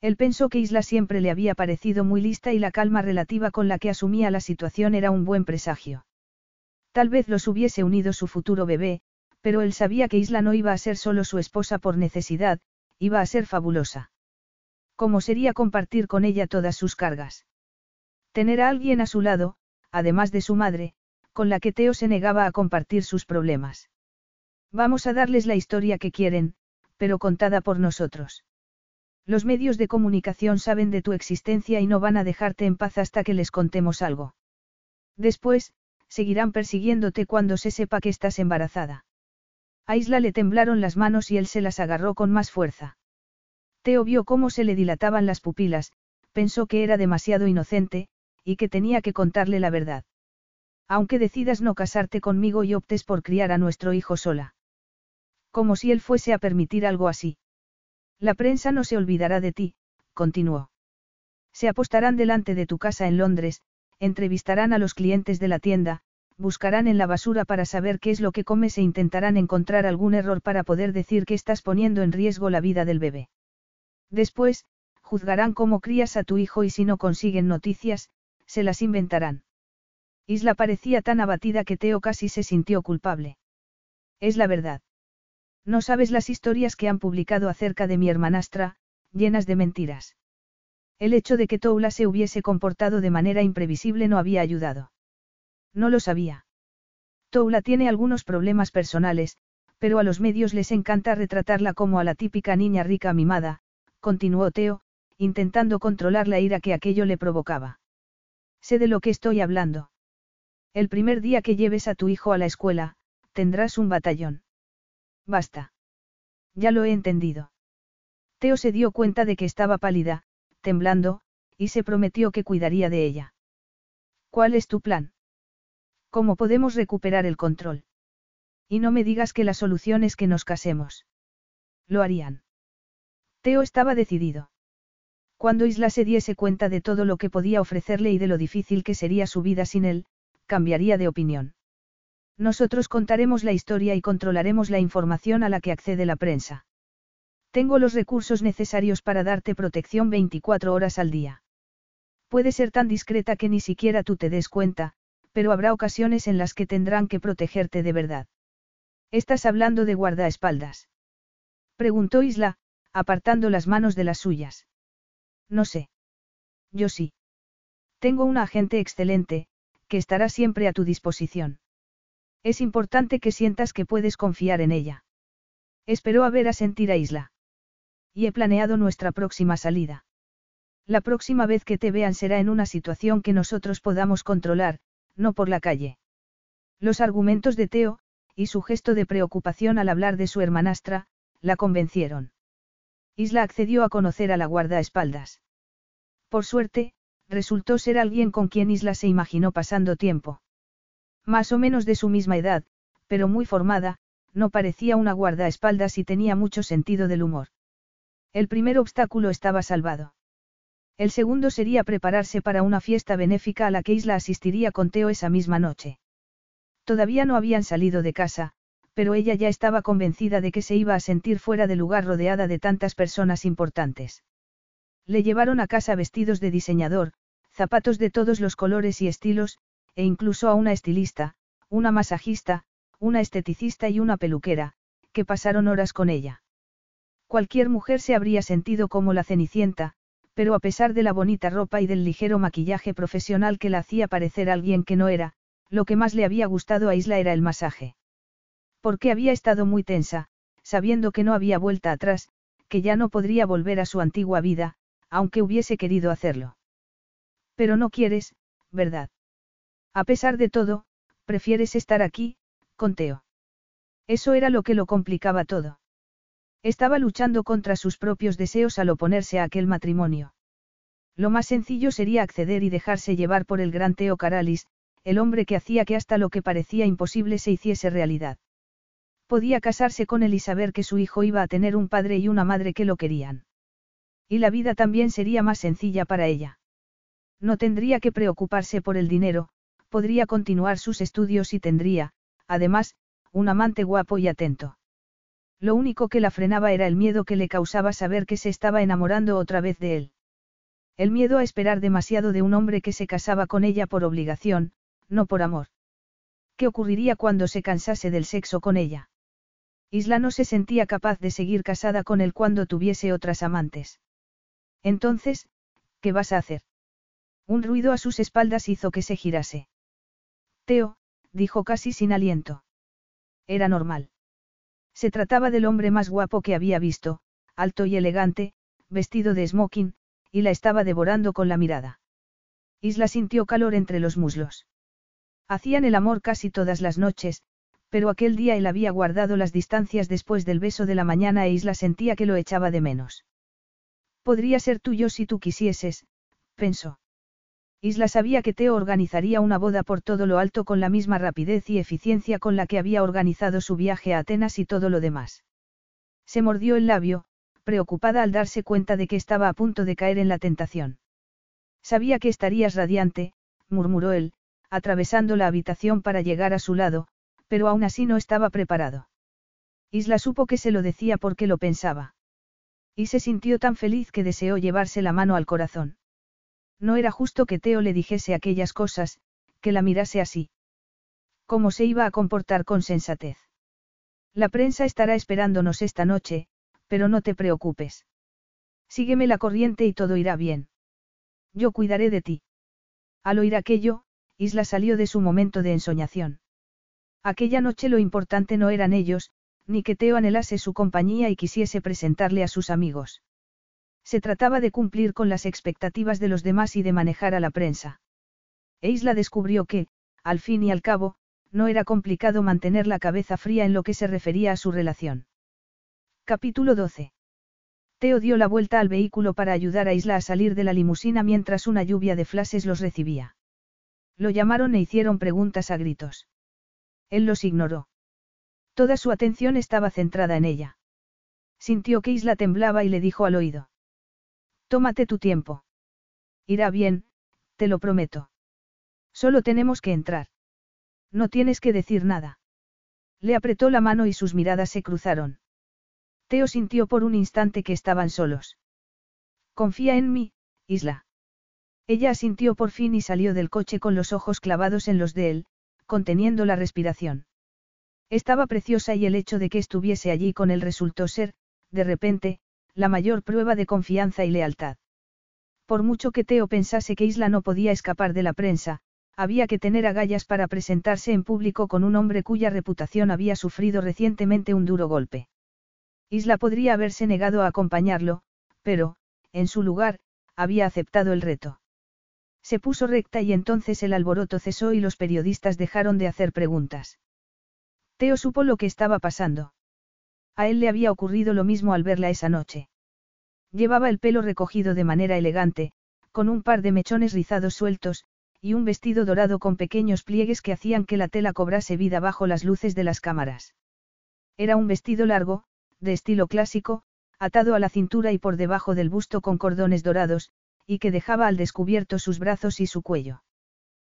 Él pensó que Isla siempre le había parecido muy lista y la calma relativa con la que asumía la situación era un buen presagio. Tal vez los hubiese unido su futuro bebé, pero él sabía que Isla no iba a ser solo su esposa por necesidad, iba a ser fabulosa. ¿Cómo sería compartir con ella todas sus cargas? Tener a alguien a su lado, además de su madre, con la que Teo se negaba a compartir sus problemas. Vamos a darles la historia que quieren, pero contada por nosotros. Los medios de comunicación saben de tu existencia y no van a dejarte en paz hasta que les contemos algo. Después, seguirán persiguiéndote cuando se sepa que estás embarazada. A Isla le temblaron las manos y él se las agarró con más fuerza. Teo vio cómo se le dilataban las pupilas, pensó que era demasiado inocente, y que tenía que contarle la verdad. Aunque decidas no casarte conmigo y optes por criar a nuestro hijo sola. Como si él fuese a permitir algo así. La prensa no se olvidará de ti, continuó. Se apostarán delante de tu casa en Londres, entrevistarán a los clientes de la tienda, buscarán en la basura para saber qué es lo que comes e intentarán encontrar algún error para poder decir que estás poniendo en riesgo la vida del bebé. Después, juzgarán cómo crías a tu hijo y si no consiguen noticias, se las inventarán. Isla parecía tan abatida que Teo casi se sintió culpable. Es la verdad. No sabes las historias que han publicado acerca de mi hermanastra, llenas de mentiras. El hecho de que Toula se hubiese comportado de manera imprevisible no había ayudado. No lo sabía. Toula tiene algunos problemas personales, pero a los medios les encanta retratarla como a la típica niña rica mimada, continuó Teo, intentando controlar la ira que aquello le provocaba. Sé de lo que estoy hablando. El primer día que lleves a tu hijo a la escuela, tendrás un batallón. Basta. Ya lo he entendido. Teo se dio cuenta de que estaba pálida, temblando, y se prometió que cuidaría de ella. ¿Cuál es tu plan? ¿Cómo podemos recuperar el control? Y no me digas que la solución es que nos casemos. Lo harían. Teo estaba decidido. Cuando Isla se diese cuenta de todo lo que podía ofrecerle y de lo difícil que sería su vida sin él, cambiaría de opinión. Nosotros contaremos la historia y controlaremos la información a la que accede la prensa. Tengo los recursos necesarios para darte protección 24 horas al día. Puede ser tan discreta que ni siquiera tú te des cuenta, pero habrá ocasiones en las que tendrán que protegerte de verdad. ¿Estás hablando de guardaespaldas? Preguntó Isla, apartando las manos de las suyas. No sé. Yo sí. Tengo una agente excelente, que estará siempre a tu disposición. Es importante que sientas que puedes confiar en ella. Espero a ver a sentir a Isla. Y he planeado nuestra próxima salida. La próxima vez que te vean será en una situación que nosotros podamos controlar, no por la calle. Los argumentos de Teo, y su gesto de preocupación al hablar de su hermanastra, la convencieron. Isla accedió a conocer a la guardaespaldas. Por suerte, resultó ser alguien con quien Isla se imaginó pasando tiempo. Más o menos de su misma edad, pero muy formada, no parecía una guardaespaldas y tenía mucho sentido del humor. El primer obstáculo estaba salvado. El segundo sería prepararse para una fiesta benéfica a la que Isla asistiría con Teo esa misma noche. Todavía no habían salido de casa, pero ella ya estaba convencida de que se iba a sentir fuera de lugar rodeada de tantas personas importantes. Le llevaron a casa vestidos de diseñador, zapatos de todos los colores y estilos, e incluso a una estilista, una masajista, una esteticista y una peluquera, que pasaron horas con ella. Cualquier mujer se habría sentido como la cenicienta, pero a pesar de la bonita ropa y del ligero maquillaje profesional que la hacía parecer alguien que no era, lo que más le había gustado a Isla era el masaje. Porque había estado muy tensa, sabiendo que no había vuelta atrás, que ya no podría volver a su antigua vida, aunque hubiese querido hacerlo. Pero no quieres, ¿verdad? A pesar de todo, Prefieres estar aquí, con Teo. Eso era lo que lo complicaba todo. Estaba luchando contra sus propios deseos al oponerse a aquel matrimonio. Lo más sencillo sería acceder y dejarse llevar por el gran Teo Caralis, el hombre que hacía que hasta lo que parecía imposible se hiciese realidad. Podía casarse con él y saber que su hijo iba a tener un padre y una madre que lo querían. Y la vida también sería más sencilla para ella. No tendría que preocuparse por el dinero, podría continuar sus estudios y tendría, además, un amante guapo y atento. Lo único que la frenaba era el miedo que le causaba saber que se estaba enamorando otra vez de él. El miedo a esperar demasiado de un hombre que se casaba con ella por obligación, no por amor. ¿Qué ocurriría cuando se cansase del sexo con ella? Isla no se sentía capaz de seguir casada con él cuando tuviese otras amantes. Entonces, ¿qué vas a hacer? Un ruido a sus espaldas hizo que se girase. Teo, dijo casi sin aliento. Era normal. Se trataba del hombre más guapo que había visto, alto y elegante, vestido de smoking, y la estaba devorando con la mirada. Isla sintió calor entre los muslos. Hacían el amor casi todas las noches, pero aquel día él había guardado las distancias después del beso de la mañana e Isla sentía que lo echaba de menos. Podría ser tuyo si tú quisieses, pensó. Isla sabía que Teo organizaría una boda por todo lo alto con la misma rapidez y eficiencia con la que había organizado su viaje a Atenas y todo lo demás. Se mordió el labio, preocupada al darse cuenta de que estaba a punto de caer en la tentación. Sabía que estarías radiante, murmuró él, atravesando la habitación para llegar a su lado, pero aún así no estaba preparado. Isla supo que se lo decía porque lo pensaba. Y se sintió tan feliz que deseó llevarse la mano al corazón. No era justo que Teo le dijese aquellas cosas, que la mirase así. ¿Cómo se iba a comportar con sensatez? La prensa estará esperándonos esta noche, pero no te preocupes. Sígueme la corriente y todo irá bien. Yo cuidaré de ti. Al oír aquello, Isla salió de su momento de ensoñación. Aquella noche lo importante no eran ellos, ni que Teo anhelase su compañía y quisiese presentarle a sus amigos. Se trataba de cumplir con las expectativas de los demás y de manejar a la prensa. E Isla descubrió que, al fin y al cabo, no era complicado mantener la cabeza fría en lo que se refería a su relación. Capítulo 12. Teo dio la vuelta al vehículo para ayudar a Isla a salir de la limusina mientras una lluvia de flashes los recibía. Lo llamaron e hicieron preguntas a gritos. Él los ignoró. Toda su atención estaba centrada en ella. Sintió que Isla temblaba y le dijo al oído. Tómate tu tiempo. Irá bien, te lo prometo. Solo tenemos que entrar. No tienes que decir nada. Le apretó la mano y sus miradas se cruzaron. Teo sintió por un instante que estaban solos. Confía en mí, Isla. Ella asintió por fin y salió del coche con los ojos clavados en los de él, conteniendo la respiración. Estaba preciosa y el hecho de que estuviese allí con él resultó ser, de repente, la mayor prueba de confianza y lealtad. Por mucho que Teo pensase que Isla no podía escapar de la prensa, había que tener agallas para presentarse en público con un hombre cuya reputación había sufrido recientemente un duro golpe. Isla podría haberse negado a acompañarlo, pero, en su lugar, había aceptado el reto. Se puso recta y entonces el alboroto cesó y los periodistas dejaron de hacer preguntas. Teo supo lo que estaba pasando. A él le había ocurrido lo mismo al verla esa noche. Llevaba el pelo recogido de manera elegante, con un par de mechones rizados sueltos, y un vestido dorado con pequeños pliegues que hacían que la tela cobrase vida bajo las luces de las cámaras. Era un vestido largo, de estilo clásico, atado a la cintura y por debajo del busto con cordones dorados, y que dejaba al descubierto sus brazos y su cuello.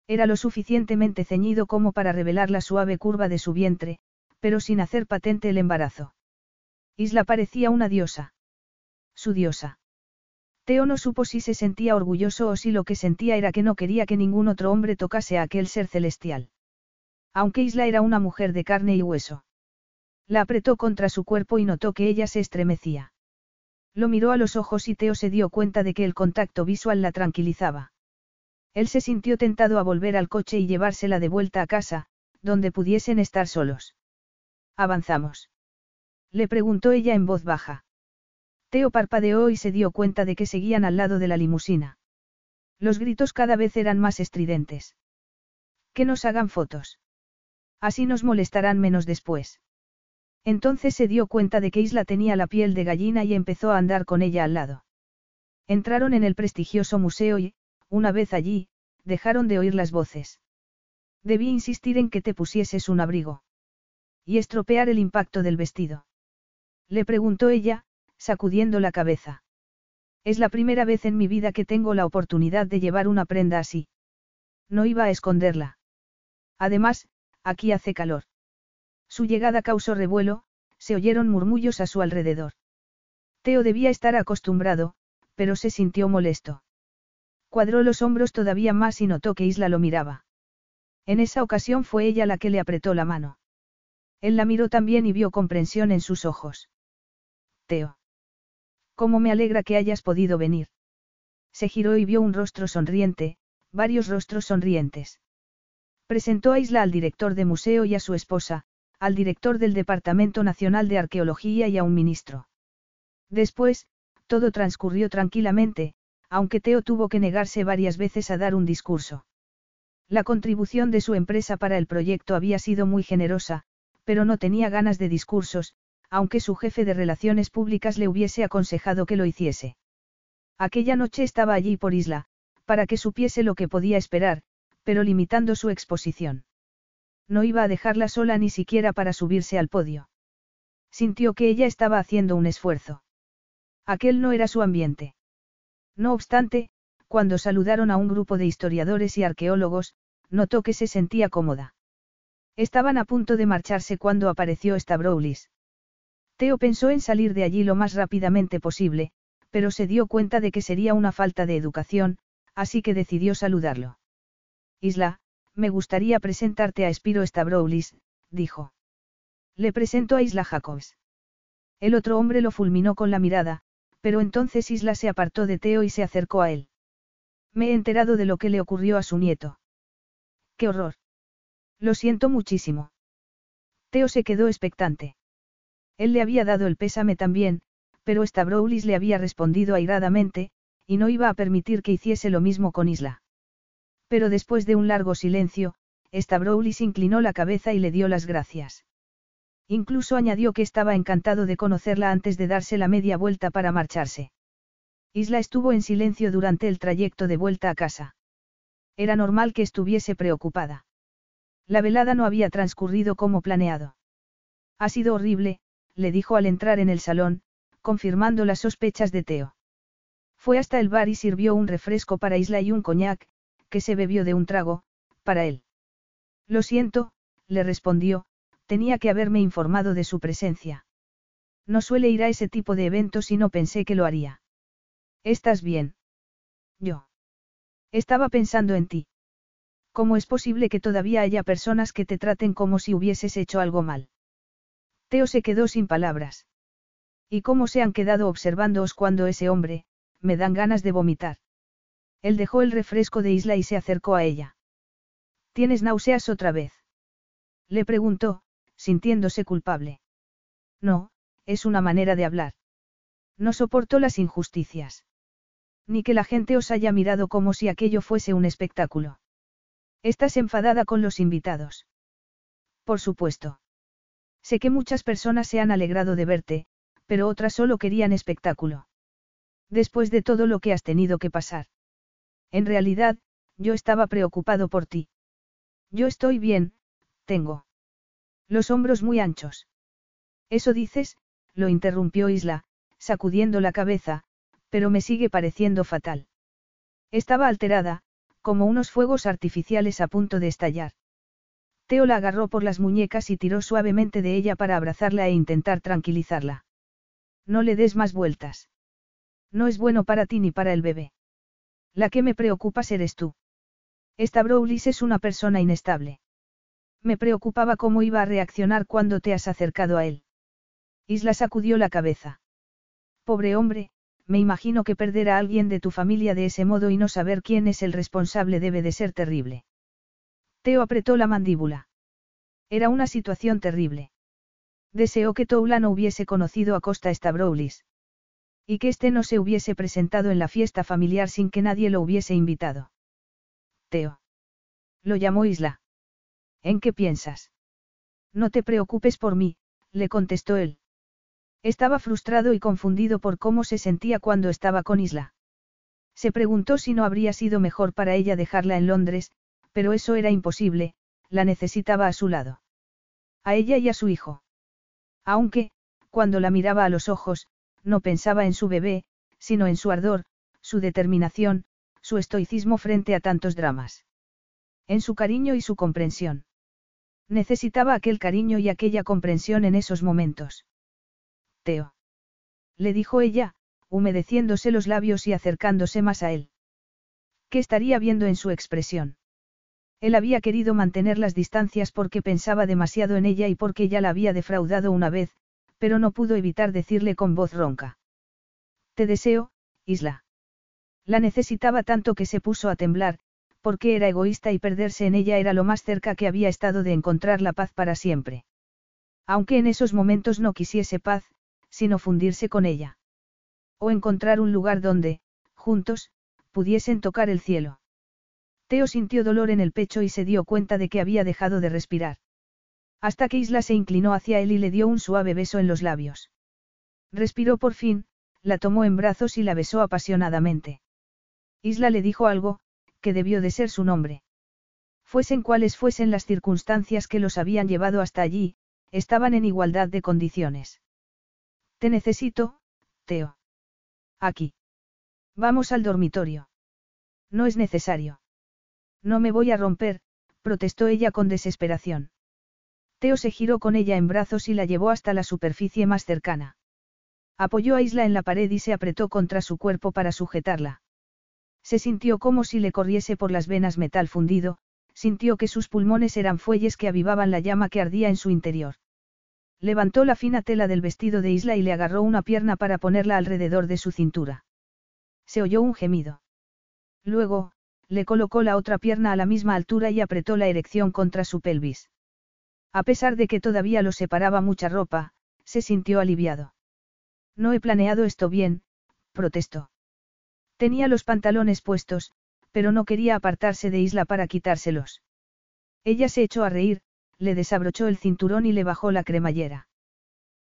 Era lo suficientemente ceñido como para revelar la suave curva de su vientre, pero sin hacer patente el embarazo. Isla parecía una diosa. Su diosa. Teo no supo si se sentía orgulloso o si lo que sentía era que no quería que ningún otro hombre tocase a aquel ser celestial. Aunque Isla era una mujer de carne y hueso. La apretó contra su cuerpo y notó que ella se estremecía. Lo miró a los ojos y Teo se dio cuenta de que el contacto visual la tranquilizaba. Él se sintió tentado a volver al coche y llevársela de vuelta a casa, donde pudiesen estar solos. Avanzamos. Le preguntó ella en voz baja. Teo parpadeó y se dio cuenta de que seguían al lado de la limusina. Los gritos cada vez eran más estridentes. Que nos hagan fotos. Así nos molestarán menos después. Entonces se dio cuenta de que Isla tenía la piel de gallina y empezó a andar con ella al lado. Entraron en el prestigioso museo y, una vez allí, dejaron de oír las voces. Debí insistir en que te pusieses un abrigo. Y estropear el impacto del vestido. Le preguntó ella, sacudiendo la cabeza. Es la primera vez en mi vida que tengo la oportunidad de llevar una prenda así. No iba a esconderla. Además, aquí hace calor. Su llegada causó revuelo, se oyeron murmullos a su alrededor. Teo debía estar acostumbrado, pero se sintió molesto. Cuadró los hombros todavía más y notó que Isla lo miraba. En esa ocasión fue ella la que le apretó la mano. Él la miró también y vio comprensión en sus ojos. Teo. ¿Cómo me alegra que hayas podido venir? Se giró y vio un rostro sonriente, varios rostros sonrientes. Presentó a Isla al director de museo y a su esposa, al director del Departamento Nacional de Arqueología y a un ministro. Después, todo transcurrió tranquilamente, aunque Teo tuvo que negarse varias veces a dar un discurso. La contribución de su empresa para el proyecto había sido muy generosa, pero no tenía ganas de discursos, aunque su jefe de relaciones públicas le hubiese aconsejado que lo hiciese. Aquella noche estaba allí por isla, para que supiese lo que podía esperar, pero limitando su exposición. No iba a dejarla sola ni siquiera para subirse al podio. Sintió que ella estaba haciendo un esfuerzo. Aquel no era su ambiente. No obstante, cuando saludaron a un grupo de historiadores y arqueólogos, notó que se sentía cómoda. Estaban a punto de marcharse cuando apareció Stavroulis. Teo pensó en salir de allí lo más rápidamente posible, pero se dio cuenta de que sería una falta de educación, así que decidió saludarlo. Isla, me gustaría presentarte a Spiro Stavroulis, dijo. Le presento a Isla Jacobs. El otro hombre lo fulminó con la mirada, pero entonces Isla se apartó de Teo y se acercó a él. Me he enterado de lo que le ocurrió a su nieto. ¡Qué horror! Lo siento muchísimo. Teo se quedó expectante. Él le había dado el pésame también, pero Stavroulis le había respondido airadamente, y no iba a permitir que hiciese lo mismo con Isla. Pero después de un largo silencio, Stavroulis inclinó la cabeza y le dio las gracias. Incluso añadió que estaba encantado de conocerla antes de darse la media vuelta para marcharse. Isla estuvo en silencio durante el trayecto de vuelta a casa. Era normal que estuviese preocupada. La velada no había transcurrido como planeado. Ha sido horrible, le dijo al entrar en el salón, confirmando las sospechas de Teo. Fue hasta el bar y sirvió un refresco para Isla y un coñac, que se bebió de un trago, para él. Lo siento, le respondió, tenía que haberme informado de su presencia. No suele ir a ese tipo de eventos y no pensé que lo haría. ¿Estás bien? Yo. Estaba pensando en ti. ¿Cómo es posible que todavía haya personas que te traten como si hubieses hecho algo mal? Teo se quedó sin palabras. ¿Y cómo se han quedado observándoos cuando ese hombre, me dan ganas de vomitar? Él dejó el refresco de Isla y se acercó a ella. ¿Tienes náuseas otra vez? Le preguntó, sintiéndose culpable. No, es una manera de hablar. No soportó las injusticias. Ni que la gente os haya mirado como si aquello fuese un espectáculo. Estás enfadada con los invitados. Por supuesto. Sé que muchas personas se han alegrado de verte, pero otras solo querían espectáculo. Después de todo lo que has tenido que pasar. En realidad, yo estaba preocupado por ti. Yo estoy bien, tengo. Los hombros muy anchos. Eso dices, lo interrumpió Isla, sacudiendo la cabeza, pero me sigue pareciendo fatal. Estaba alterada, como unos fuegos artificiales a punto de estallar. Teo la agarró por las muñecas y tiró suavemente de ella para abrazarla e intentar tranquilizarla. No le des más vueltas. No es bueno para ti ni para el bebé. La que me preocupa eres tú. Esta Browlis es una persona inestable. Me preocupaba cómo iba a reaccionar cuando te has acercado a él. Isla sacudió la cabeza. Pobre hombre, me imagino que perder a alguien de tu familia de ese modo y no saber quién es el responsable debe de ser terrible. Teo apretó la mandíbula. Era una situación terrible. Deseó que Toula no hubiese conocido a Costa Stavroulis. Y que éste no se hubiese presentado en la fiesta familiar sin que nadie lo hubiese invitado. Teo. Lo llamó Isla. ¿En qué piensas? No te preocupes por mí, le contestó él. Estaba frustrado y confundido por cómo se sentía cuando estaba con Isla. Se preguntó si no habría sido mejor para ella dejarla en Londres, pero eso era imposible, la necesitaba a su lado. A ella y a su hijo. Aunque, cuando la miraba a los ojos, no pensaba en su bebé, sino en su ardor, su determinación, su estoicismo frente a tantos dramas. En su cariño y su comprensión. Necesitaba aquel cariño y aquella comprensión en esos momentos. Teo. Le dijo ella, humedeciéndose los labios y acercándose más a él. ¿Qué estaría viendo en su expresión? Él había querido mantener las distancias porque pensaba demasiado en ella y porque ya la había defraudado una vez, pero no pudo evitar decirle con voz ronca. Te deseo, Isla. La necesitaba tanto que se puso a temblar, porque era egoísta y perderse en ella era lo más cerca que había estado de encontrar la paz para siempre. Aunque en esos momentos no quisiese paz, sino fundirse con ella. O encontrar un lugar donde, juntos, pudiesen tocar el cielo. Teo sintió dolor en el pecho y se dio cuenta de que había dejado de respirar. Hasta que Isla se inclinó hacia él y le dio un suave beso en los labios. Respiró por fin, la tomó en brazos y la besó apasionadamente. Isla le dijo algo, que debió de ser su nombre. Fuesen cuales fuesen las circunstancias que los habían llevado hasta allí, estaban en igualdad de condiciones. Te necesito, Teo. Aquí. Vamos al dormitorio. No es necesario. No me voy a romper, protestó ella con desesperación. Teo se giró con ella en brazos y la llevó hasta la superficie más cercana. Apoyó a Isla en la pared y se apretó contra su cuerpo para sujetarla. Se sintió como si le corriese por las venas metal fundido, sintió que sus pulmones eran fuelles que avivaban la llama que ardía en su interior. Levantó la fina tela del vestido de Isla y le agarró una pierna para ponerla alrededor de su cintura. Se oyó un gemido. Luego, le colocó la otra pierna a la misma altura y apretó la erección contra su pelvis. A pesar de que todavía lo separaba mucha ropa, se sintió aliviado. No he planeado esto bien, protestó. Tenía los pantalones puestos, pero no quería apartarse de Isla para quitárselos. Ella se echó a reír, le desabrochó el cinturón y le bajó la cremallera.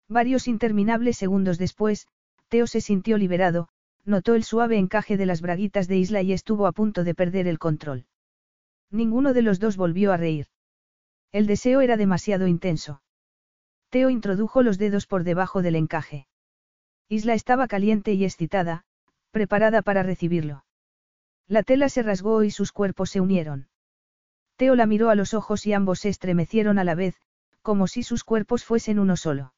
Varios interminables segundos después, Teo se sintió liberado, notó el suave encaje de las braguitas de Isla y estuvo a punto de perder el control. Ninguno de los dos volvió a reír. El deseo era demasiado intenso. Teo introdujo los dedos por debajo del encaje. Isla estaba caliente y excitada, preparada para recibirlo. La tela se rasgó y sus cuerpos se unieron. Teo la miró a los ojos y ambos se estremecieron a la vez, como si sus cuerpos fuesen uno solo.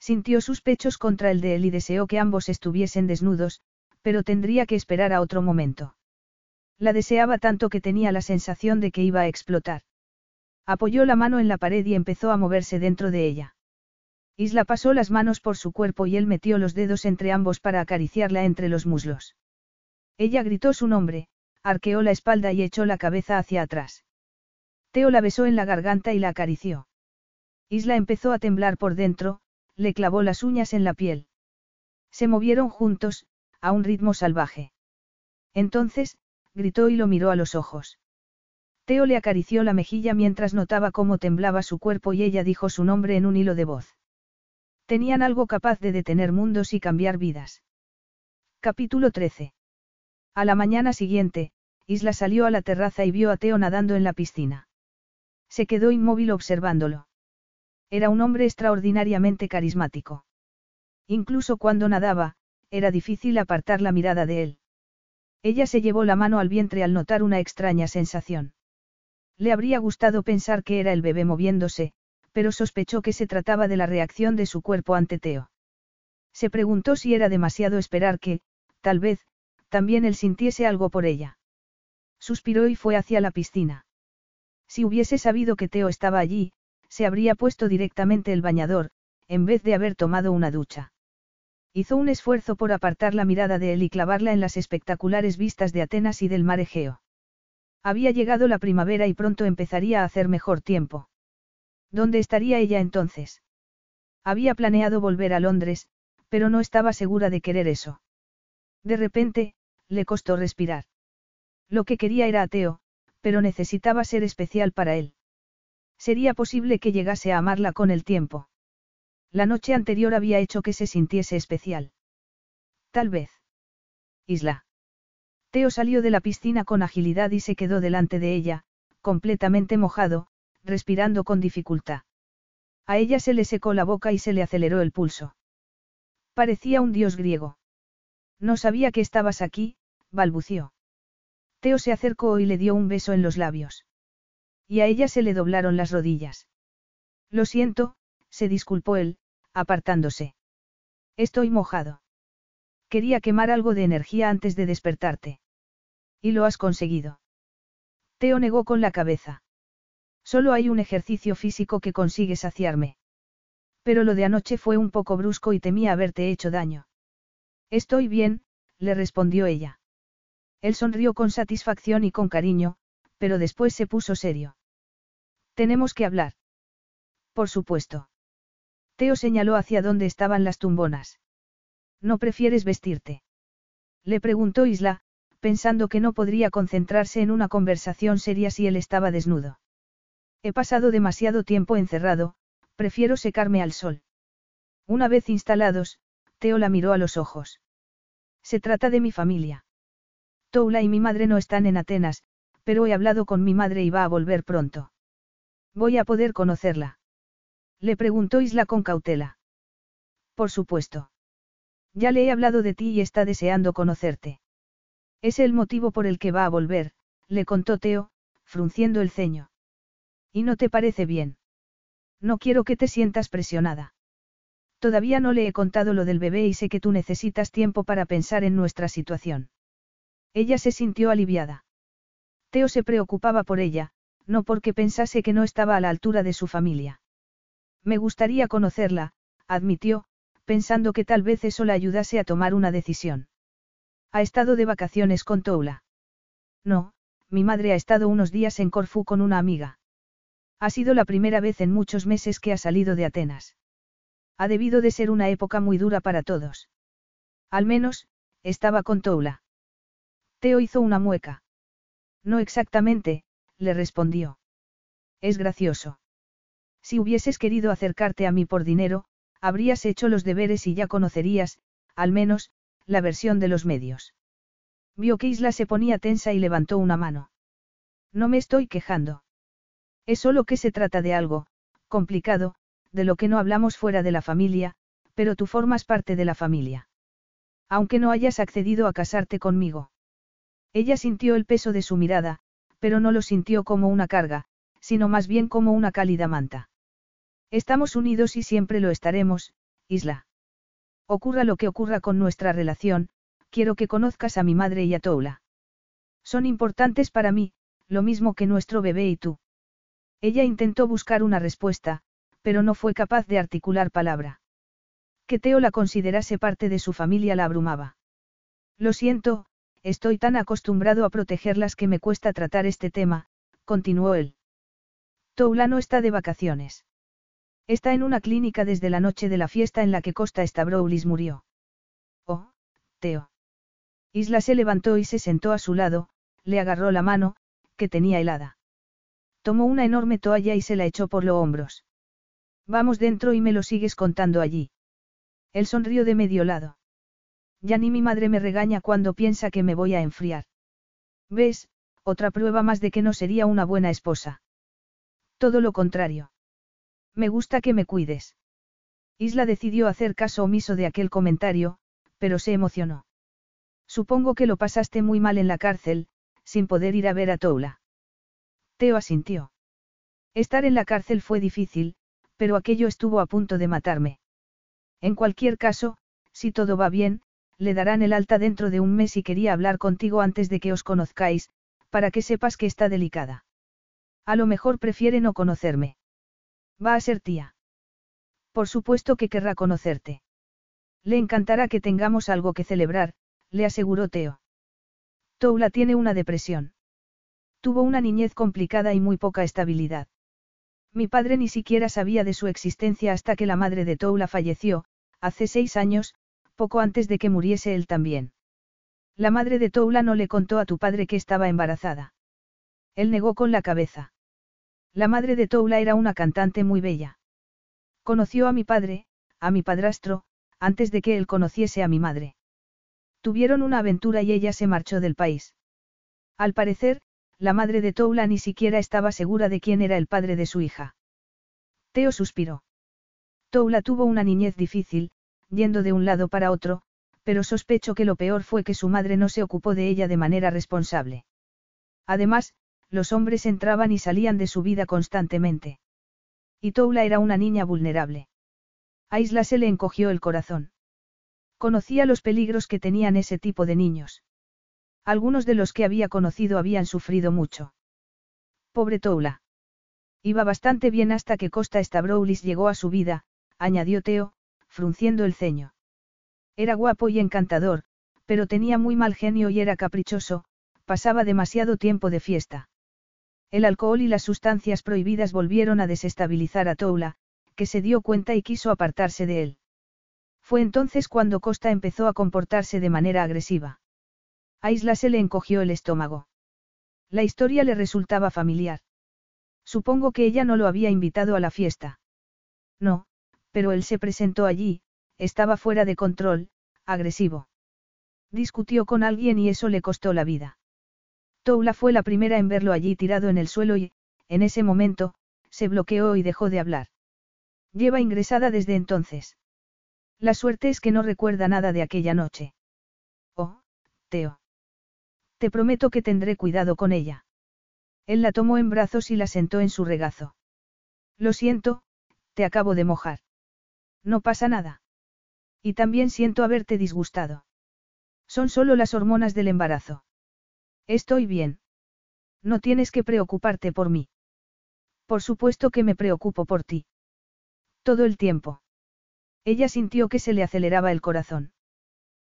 Sintió sus pechos contra el de él y deseó que ambos estuviesen desnudos, pero tendría que esperar a otro momento. La deseaba tanto que tenía la sensación de que iba a explotar. Apoyó la mano en la pared y empezó a moverse dentro de ella. Isla pasó las manos por su cuerpo y él metió los dedos entre ambos para acariciarla entre los muslos. Ella gritó su nombre, arqueó la espalda y echó la cabeza hacia atrás. Teo la besó en la garganta y la acarició. Isla empezó a temblar por dentro, le clavó las uñas en la piel. Se movieron juntos, a un ritmo salvaje. Entonces, gritó y lo miró a los ojos. Teo le acarició la mejilla mientras notaba cómo temblaba su cuerpo y ella dijo su nombre en un hilo de voz. Tenían algo capaz de detener mundos y cambiar vidas. Capítulo 13. A la mañana siguiente, Isla salió a la terraza y vio a Teo nadando en la piscina. Se quedó inmóvil observándolo. Era un hombre extraordinariamente carismático. Incluso cuando nadaba, era difícil apartar la mirada de él. Ella se llevó la mano al vientre al notar una extraña sensación. Le habría gustado pensar que era el bebé moviéndose, pero sospechó que se trataba de la reacción de su cuerpo ante Teo. Se preguntó si era demasiado esperar que, tal vez, también él sintiese algo por ella. Suspiró y fue hacia la piscina. Si hubiese sabido que Teo estaba allí, se habría puesto directamente el bañador, en vez de haber tomado una ducha. Hizo un esfuerzo por apartar la mirada de él y clavarla en las espectaculares vistas de Atenas y del mar Egeo. Había llegado la primavera y pronto empezaría a hacer mejor tiempo. ¿Dónde estaría ella entonces? Había planeado volver a Londres, pero no estaba segura de querer eso. De repente, le costó respirar. Lo que quería era a Teo, pero necesitaba ser especial para él. Sería posible que llegase a amarla con el tiempo. La noche anterior había hecho que se sintiese especial. Tal vez. Isla. Teo salió de la piscina con agilidad y se quedó delante de ella, completamente mojado, respirando con dificultad. A ella se le secó la boca y se le aceleró el pulso. Parecía un dios griego. No sabía que estabas aquí, balbució. Teo se acercó y le dio un beso en los labios. Y a ella se le doblaron las rodillas. Lo siento, se disculpó él, apartándose. Estoy mojado. Quería quemar algo de energía antes de despertarte. Y lo has conseguido. Teo negó con la cabeza. Solo hay un ejercicio físico que consigue saciarme. Pero lo de anoche fue un poco brusco y temía haberte hecho daño. Estoy bien, le respondió ella. Él sonrió con satisfacción y con cariño, pero después se puso serio. Tenemos que hablar. Por supuesto. Teo señaló hacia dónde estaban las tumbonas. ¿No prefieres vestirte? Le preguntó Isla, pensando que no podría concentrarse en una conversación seria si él estaba desnudo. He pasado demasiado tiempo encerrado, prefiero secarme al sol. Una vez instalados, Teo la miró a los ojos. Se trata de mi familia. Toula y mi madre no están en Atenas, pero he hablado con mi madre y va a volver pronto. Voy a poder conocerla. Le preguntó Isla con cautela. Por supuesto. Ya le he hablado de ti y está deseando conocerte. Es el motivo por el que va a volver, le contó Teo, frunciendo el ceño. ¿Y no te parece bien? No quiero que te sientas presionada. Todavía no le he contado lo del bebé y sé que tú necesitas tiempo para pensar en nuestra situación. Ella se sintió aliviada. Teo se preocupaba por ella, no porque pensase que no estaba a la altura de su familia. Me gustaría conocerla, admitió, pensando que tal vez eso la ayudase a tomar una decisión. ¿Ha estado de vacaciones con Toula? No, mi madre ha estado unos días en Corfú con una amiga. Ha sido la primera vez en muchos meses que ha salido de Atenas. Ha debido de ser una época muy dura para todos. Al menos, estaba con Toula. Teo hizo una mueca. No exactamente, le respondió. Es gracioso. Si hubieses querido acercarte a mí por dinero, habrías hecho los deberes y ya conocerías, al menos, la versión de los medios. Vio que Isla se ponía tensa y levantó una mano. No me estoy quejando. Es solo que se trata de algo, complicado, de lo que no hablamos fuera de la familia, pero tú formas parte de la familia. Aunque no hayas accedido a casarte conmigo. Ella sintió el peso de su mirada, pero no lo sintió como una carga, sino más bien como una cálida manta. Estamos unidos y siempre lo estaremos, Isla. Ocurra lo que ocurra con nuestra relación, quiero que conozcas a mi madre y a Toula. Son importantes para mí, lo mismo que nuestro bebé y tú. Ella intentó buscar una respuesta, pero no fue capaz de articular palabra. Que Teo la considerase parte de su familia la abrumaba. Lo siento, Estoy tan acostumbrado a protegerlas que me cuesta tratar este tema, continuó él. Toula no está de vacaciones. Está en una clínica desde la noche de la fiesta en la que Costa Stavroulis murió. Oh, Teo. Isla se levantó y se sentó a su lado, le agarró la mano, que tenía helada. Tomó una enorme toalla y se la echó por los hombros. Vamos dentro y me lo sigues contando allí. Él sonrió de medio lado. Ya ni mi madre me regaña cuando piensa que me voy a enfriar. ¿Ves? Otra prueba más de que no sería una buena esposa. Todo lo contrario. Me gusta que me cuides. Isla decidió hacer caso omiso de aquel comentario, pero se emocionó. Supongo que lo pasaste muy mal en la cárcel, sin poder ir a ver a Toula. Teo asintió. Estar en la cárcel fue difícil, pero aquello estuvo a punto de matarme. En cualquier caso, si todo va bien, le darán el alta dentro de un mes y quería hablar contigo antes de que os conozcáis, para que sepas que está delicada. A lo mejor prefiere no conocerme. Va a ser tía. Por supuesto que querrá conocerte. Le encantará que tengamos algo que celebrar, le aseguró Teo. Toula tiene una depresión. Tuvo una niñez complicada y muy poca estabilidad. Mi padre ni siquiera sabía de su existencia hasta que la madre de Toula falleció, hace seis años, poco antes de que muriese él también. La madre de Toula no le contó a tu padre que estaba embarazada. Él negó con la cabeza. La madre de Toula era una cantante muy bella. Conoció a mi padre, a mi padrastro, antes de que él conociese a mi madre. Tuvieron una aventura y ella se marchó del país. Al parecer, la madre de Toula ni siquiera estaba segura de quién era el padre de su hija. Teo suspiró. Toula tuvo una niñez difícil, yendo de un lado para otro, pero sospecho que lo peor fue que su madre no se ocupó de ella de manera responsable. Además, los hombres entraban y salían de su vida constantemente. Y Toula era una niña vulnerable. A Isla se le encogió el corazón. Conocía los peligros que tenían ese tipo de niños. Algunos de los que había conocido habían sufrido mucho. Pobre Toula. Iba bastante bien hasta que Costa Stavroulis llegó a su vida, añadió Teo, frunciendo el ceño. Era guapo y encantador, pero tenía muy mal genio y era caprichoso, pasaba demasiado tiempo de fiesta. El alcohol y las sustancias prohibidas volvieron a desestabilizar a Toula, que se dio cuenta y quiso apartarse de él. Fue entonces cuando Costa empezó a comportarse de manera agresiva. A Isla se le encogió el estómago. La historia le resultaba familiar. Supongo que ella no lo había invitado a la fiesta. No, pero él se presentó allí, estaba fuera de control, agresivo. Discutió con alguien y eso le costó la vida. Toula fue la primera en verlo allí tirado en el suelo y, en ese momento, se bloqueó y dejó de hablar. Lleva ingresada desde entonces. La suerte es que no recuerda nada de aquella noche. Oh, Teo. Te prometo que tendré cuidado con ella. Él la tomó en brazos y la sentó en su regazo. Lo siento, te acabo de mojar. No pasa nada. Y también siento haberte disgustado. Son solo las hormonas del embarazo. Estoy bien. No tienes que preocuparte por mí. Por supuesto que me preocupo por ti. Todo el tiempo. Ella sintió que se le aceleraba el corazón.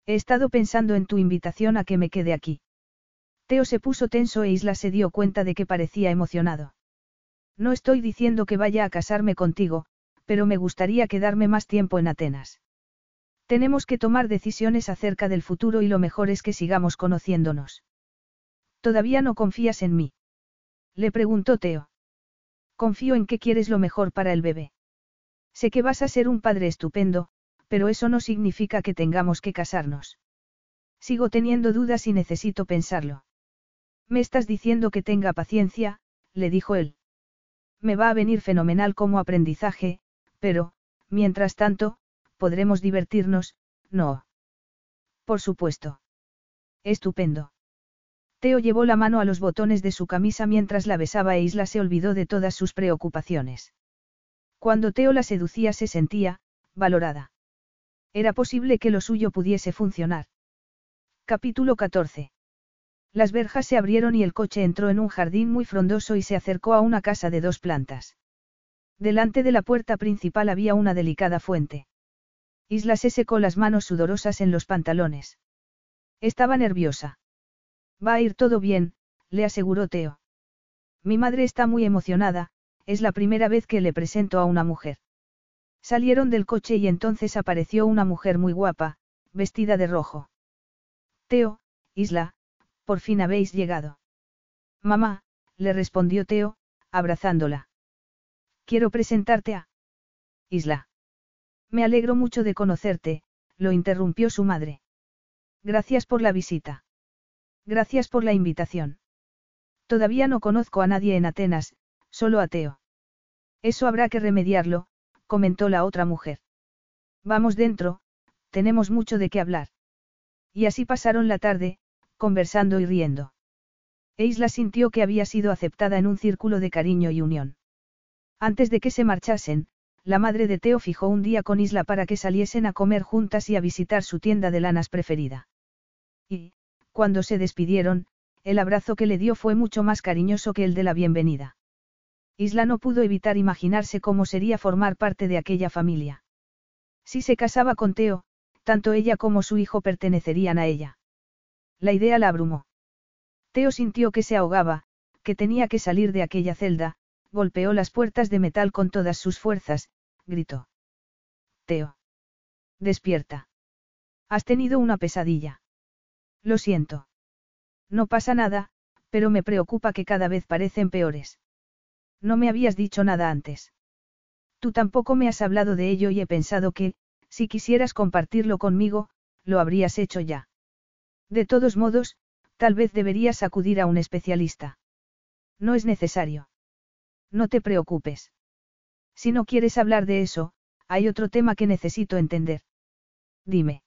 He estado pensando en tu invitación a que me quede aquí. Teo se puso tenso e Isla se dio cuenta de que parecía emocionado. No estoy diciendo que vaya a casarme contigo, pero me gustaría quedarme más tiempo en Atenas. Tenemos que tomar decisiones acerca del futuro y lo mejor es que sigamos conociéndonos. ¿Todavía no confías en mí? Le preguntó Teo. Confío en que quieres lo mejor para el bebé. Sé que vas a ser un padre estupendo, pero eso no significa que tengamos que casarnos. Sigo teniendo dudas y necesito pensarlo. Me estás diciendo que tenga paciencia, le dijo él. Me va a venir fenomenal como aprendizaje, pero, mientras tanto, podremos divertirnos, ¿no? Por supuesto. Estupendo. Teo llevó la mano a los botones de su camisa mientras la besaba e Isla se olvidó de todas sus preocupaciones. Cuando Teo la seducía se sentía, valorada. Era posible que lo suyo pudiese funcionar. Capítulo 14. Las verjas se abrieron y el coche entró en un jardín muy frondoso y se acercó a una casa de dos plantas. Delante de la puerta principal había una delicada fuente. Isla se secó las manos sudorosas en los pantalones. Estaba nerviosa. Va a ir todo bien, le aseguró Teo. Mi madre está muy emocionada, es la primera vez que le presento a una mujer. Salieron del coche y entonces apareció una mujer muy guapa, vestida de rojo. Teo, Isla, por fin habéis llegado. Mamá, le respondió Teo, abrazándola. Quiero presentarte a... Isla. Me alegro mucho de conocerte, lo interrumpió su madre. Gracias por la visita. Gracias por la invitación. Todavía no conozco a nadie en Atenas, solo a Teo. Eso habrá que remediarlo, comentó la otra mujer. Vamos dentro, tenemos mucho de qué hablar. Y así pasaron la tarde, conversando y riendo. Isla sintió que había sido aceptada en un círculo de cariño y unión. Antes de que se marchasen, la madre de Teo fijó un día con Isla para que saliesen a comer juntas y a visitar su tienda de lanas preferida. Y, cuando se despidieron, el abrazo que le dio fue mucho más cariñoso que el de la bienvenida. Isla no pudo evitar imaginarse cómo sería formar parte de aquella familia. Si se casaba con Teo, tanto ella como su hijo pertenecerían a ella. La idea la abrumó. Teo sintió que se ahogaba, que tenía que salir de aquella celda, golpeó las puertas de metal con todas sus fuerzas, gritó. Teo. Despierta. Has tenido una pesadilla. Lo siento. No pasa nada, pero me preocupa que cada vez parecen peores. No me habías dicho nada antes. Tú tampoco me has hablado de ello y he pensado que, si quisieras compartirlo conmigo, lo habrías hecho ya. De todos modos, tal vez deberías acudir a un especialista. No es necesario. No te preocupes. Si no quieres hablar de eso, hay otro tema que necesito entender. Dime.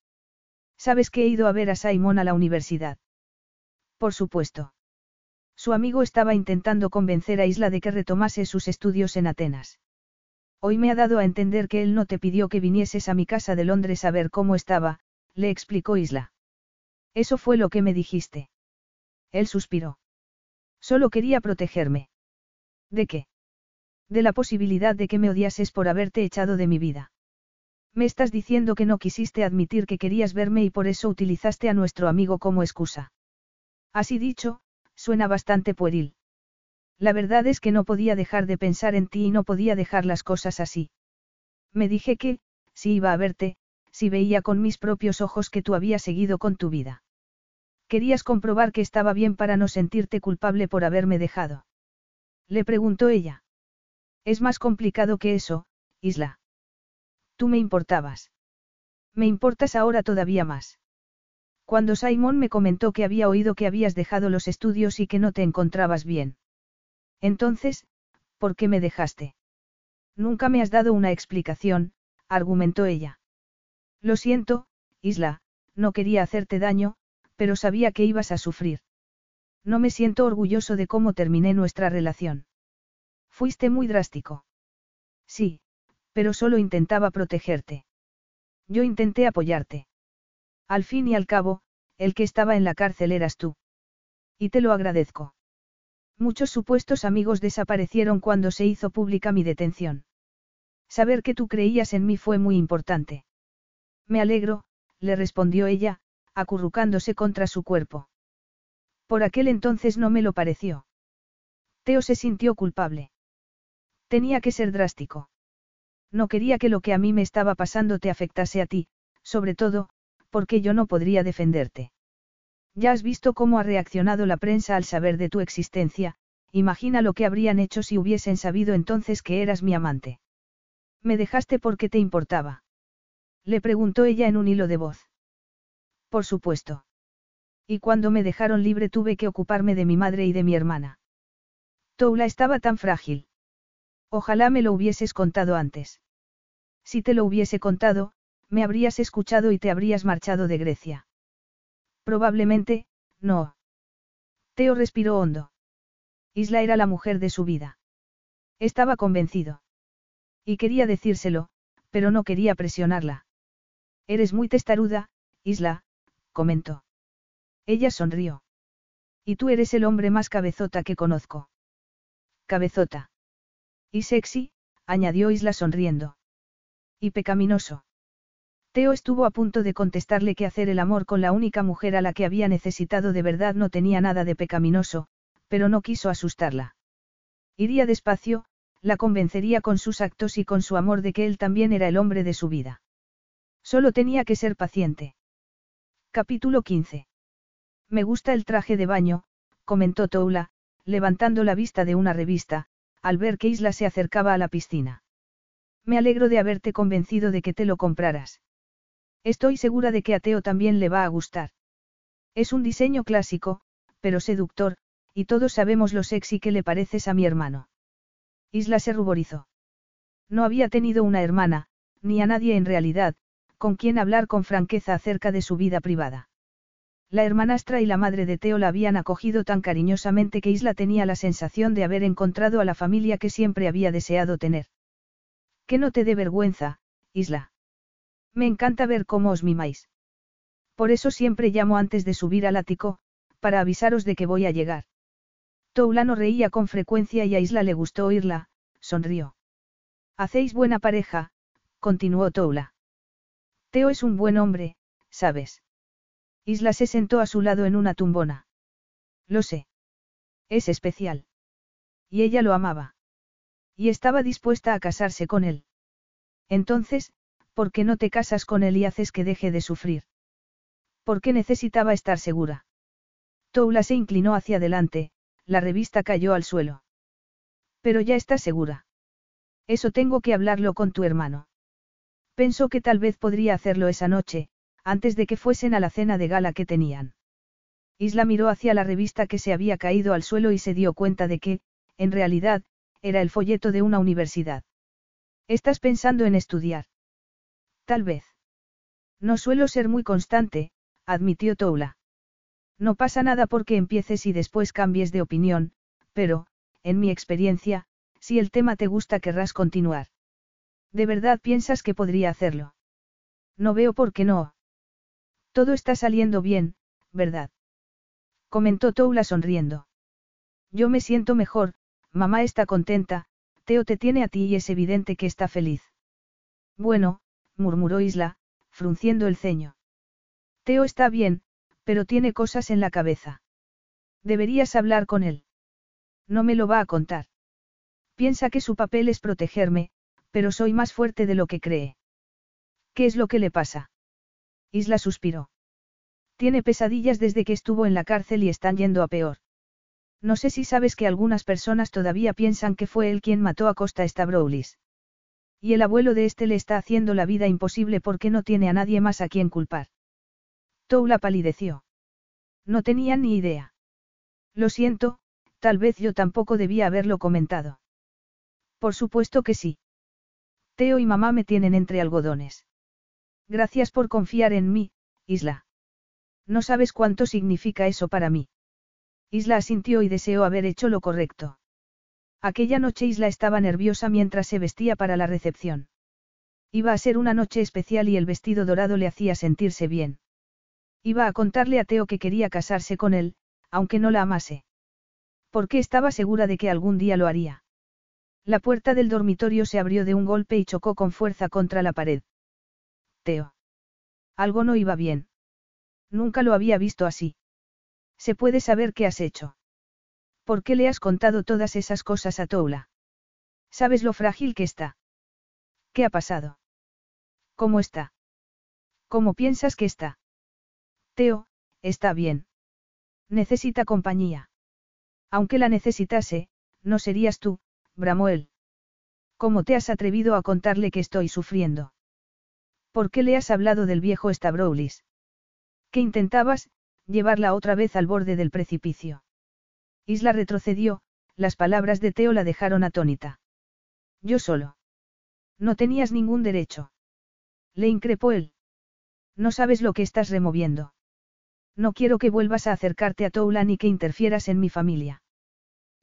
¿Sabes que he ido a ver a Simon a la universidad? Por supuesto. Su amigo estaba intentando convencer a Isla de que retomase sus estudios en Atenas. Hoy me ha dado a entender que él no te pidió que vinieses a mi casa de Londres a ver cómo estaba, le explicó Isla. Eso fue lo que me dijiste. Él suspiró. Solo quería protegerme. ¿De qué? De la posibilidad de que me odiases por haberte echado de mi vida. Me estás diciendo que no quisiste admitir que querías verme y por eso utilizaste a nuestro amigo como excusa. Así dicho, suena bastante pueril. La verdad es que no podía dejar de pensar en ti y no podía dejar las cosas así. Me dije que, si iba a verte, si veía con mis propios ojos que tú habías seguido con tu vida. Querías comprobar que estaba bien para no sentirte culpable por haberme dejado. Le preguntó ella. Es más complicado que eso, Isla. Tú me importabas. Me importas ahora todavía más. Cuando Simon me comentó que había oído que habías dejado los estudios y que no te encontrabas bien. Entonces, ¿por qué me dejaste? Nunca me has dado una explicación, argumentó ella. Lo siento, Isla, no quería hacerte daño, pero sabía que ibas a sufrir. No me siento orgulloso de cómo terminé nuestra relación. Fuiste muy drástico. Sí, pero solo intentaba protegerte. Yo intenté apoyarte. Al fin y al cabo, el que estaba en la cárcel eras tú. Y te lo agradezco. Muchos supuestos amigos desaparecieron cuando se hizo pública mi detención. Saber que tú creías en mí fue muy importante. Me alegro, le respondió ella, acurrucándose contra su cuerpo. Por aquel entonces no me lo pareció. Teo se sintió culpable. Tenía que ser drástico. No quería que lo que a mí me estaba pasando te afectase a ti, sobre todo, porque yo no podría defenderte. Ya has visto cómo ha reaccionado la prensa al saber de tu existencia, imagina lo que habrían hecho si hubiesen sabido entonces que eras mi amante. Me dejaste porque te importaba. Le preguntó ella en un hilo de voz. Por supuesto. Y cuando me dejaron libre tuve que ocuparme de mi madre y de mi hermana. Toula estaba tan frágil. Ojalá me lo hubieses contado antes. Si te lo hubiese contado, me habrías escuchado y te habrías marchado de Grecia. Probablemente, no. Teo respiró hondo. Isla era la mujer de su vida. Estaba convencido. Y quería decírselo, pero no quería presionarla. Eres muy testaruda, Isla, comentó. Ella sonrió. Y tú eres el hombre más cabezota que conozco. Cabezota. Y sexy, añadió Isla sonriendo. Y pecaminoso. Teo estuvo a punto de contestarle que hacer el amor con la única mujer a la que había necesitado de verdad no tenía nada de pecaminoso, pero no quiso asustarla. Iría despacio, la convencería con sus actos y con su amor de que él también era el hombre de su vida. Solo tenía que ser paciente. Capítulo 15. Me gusta el traje de baño, comentó Toula, levantando la vista de una revista, al ver que Isla se acercaba a la piscina. Me alegro de haberte convencido de que te lo compraras. Estoy segura de que a Teo también le va a gustar. Es un diseño clásico, pero seductor, y todos sabemos lo sexy que le pareces a mi hermano. Isla se ruborizó. No había tenido una hermana, ni a nadie en realidad, con quien hablar con franqueza acerca de su vida privada. La hermanastra y la madre de Teo la habían acogido tan cariñosamente que Isla tenía la sensación de haber encontrado a la familia que siempre había deseado tener. Que no te dé vergüenza, Isla. Me encanta ver cómo os mimáis. Por eso siempre llamo antes de subir al ático, para avisaros de que voy a llegar. Toulano reía con frecuencia y a Isla le gustó oírla, sonrió. Hacéis buena pareja, continuó Toula. Teo es un buen hombre, ¿sabes? Isla se sentó a su lado en una tumbona. Lo sé. Es especial. Y ella lo amaba. Y estaba dispuesta a casarse con él. Entonces, ¿por qué no te casas con él y haces que deje de sufrir? ¿Por qué necesitaba estar segura? Toula se inclinó hacia adelante, la revista cayó al suelo. Pero ya estás segura. Eso tengo que hablarlo con tu hermano. Pensó que tal vez podría hacerlo esa noche, antes de que fuesen a la cena de gala que tenían. Isla miró hacia la revista que se había caído al suelo y se dio cuenta de que, en realidad, era el folleto de una universidad. ¿Estás pensando en estudiar? Tal vez. No suelo ser muy constante, admitió Toula. No pasa nada porque empieces y después cambies de opinión, pero, en mi experiencia, si el tema te gusta querrás continuar. ¿De verdad piensas que podría hacerlo? No veo por qué no. Todo está saliendo bien, ¿verdad? Comentó Toula sonriendo. Yo me siento mejor, mamá está contenta, Teo te tiene a ti y es evidente que está feliz. Bueno, murmuró Isla, frunciendo el ceño. Teo está bien, pero tiene cosas en la cabeza. Deberías hablar con él. No me lo va a contar. Piensa que su papel es protegerme, pero soy más fuerte de lo que cree. ¿Qué es lo que le pasa? Isla suspiró. Tiene pesadillas desde que estuvo en la cárcel y están yendo a peor. No sé si sabes que algunas personas todavía piensan que fue él quien mató a Costa Stavroulis. Y el abuelo de este le está haciendo la vida imposible porque no tiene a nadie más a quien culpar. Toula palideció. No tenía ni idea. Lo siento, tal vez yo tampoco debía haberlo comentado. Por supuesto que sí. Teo y mamá me tienen entre algodones. Gracias por confiar en mí, Isla. No sabes cuánto significa eso para mí. Isla asintió y deseó haber hecho lo correcto. Aquella noche Isla estaba nerviosa mientras se vestía para la recepción. Iba a ser una noche especial y el vestido dorado le hacía sentirse bien. Iba a contarle a Teo que quería casarse con él, aunque no la amase. Porque estaba segura de que algún día lo haría. La puerta del dormitorio se abrió de un golpe y chocó con fuerza contra la pared. Teo. Algo no iba bien. Nunca lo había visto así. ¿Se puede saber qué has hecho? ¿Por qué le has contado todas esas cosas a Toula? ¿Sabes lo frágil que está? ¿Qué ha pasado? ¿Cómo está? ¿Cómo piensas que está? Teo, está bien. Necesita compañía. Aunque la necesitase, no serías tú, bramó él. ¿Cómo te has atrevido a contarle que estoy sufriendo? ¿Por qué le has hablado del viejo Stavroulis? ¿Qué intentabas, llevarla otra vez al borde del precipicio? Isla retrocedió, las palabras de Teo la dejaron atónita. Yo solo. No tenías ningún derecho. Le increpó él. No sabes lo que estás removiendo. No quiero que vuelvas a acercarte a Toula ni que interfieras en mi familia.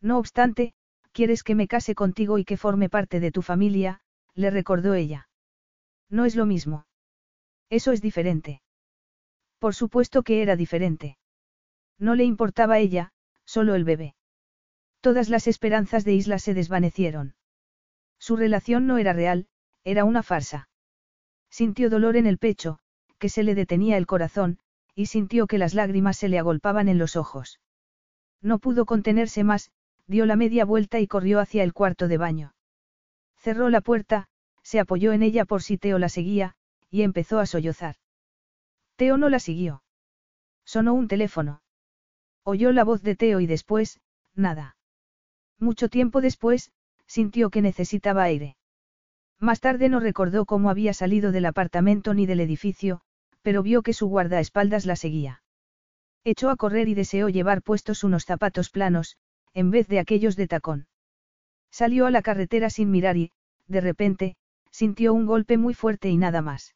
No obstante, quieres que me case contigo y que forme parte de tu familia, le recordó ella. No es lo mismo. Eso es diferente. Por supuesto que era diferente. No le importaba ella, solo el bebé. Todas las esperanzas de Isla se desvanecieron. Su relación no era real, era una farsa. Sintió dolor en el pecho, que se le detenía el corazón, y sintió que las lágrimas se le agolpaban en los ojos. No pudo contenerse más, dio la media vuelta y corrió hacia el cuarto de baño. Cerró la puerta, se apoyó en ella por si Teo la seguía, y empezó a sollozar. Teo no la siguió. Sonó un teléfono. Oyó la voz de Teo y después, nada. Mucho tiempo después, sintió que necesitaba aire. Más tarde no recordó cómo había salido del apartamento ni del edificio, pero vio que su guardaespaldas la seguía. Echó a correr y deseó llevar puestos unos zapatos planos, en vez de aquellos de tacón. Salió a la carretera sin mirar y, de repente, sintió un golpe muy fuerte y nada más.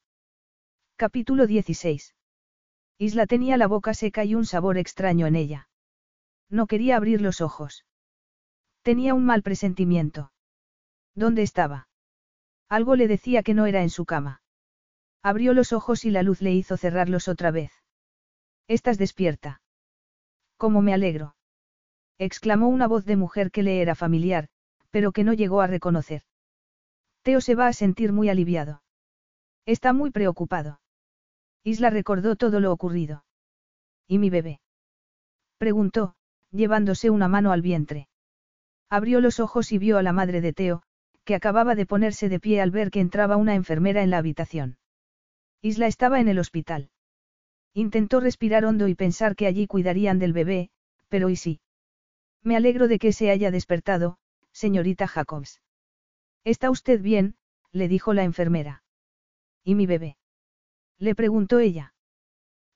Capítulo 16. Isla tenía la boca seca y un sabor extraño en ella. No quería abrir los ojos. Tenía un mal presentimiento. ¿Dónde estaba? Algo le decía que no era en su cama. Abrió los ojos y la luz le hizo cerrarlos otra vez. Estás despierta. ¿Cómo me alegro? exclamó una voz de mujer que le era familiar, pero que no llegó a reconocer. Teo se va a sentir muy aliviado. Está muy preocupado. Isla recordó todo lo ocurrido. ¿Y mi bebé? preguntó, llevándose una mano al vientre. Abrió los ojos y vio a la madre de Teo, que acababa de ponerse de pie al ver que entraba una enfermera en la habitación. Isla estaba en el hospital. Intentó respirar hondo y pensar que allí cuidarían del bebé, pero ¿y sí? Me alegro de que se haya despertado, señorita Jacobs. ¿Está usted bien? le dijo la enfermera. ¿Y mi bebé? le preguntó ella.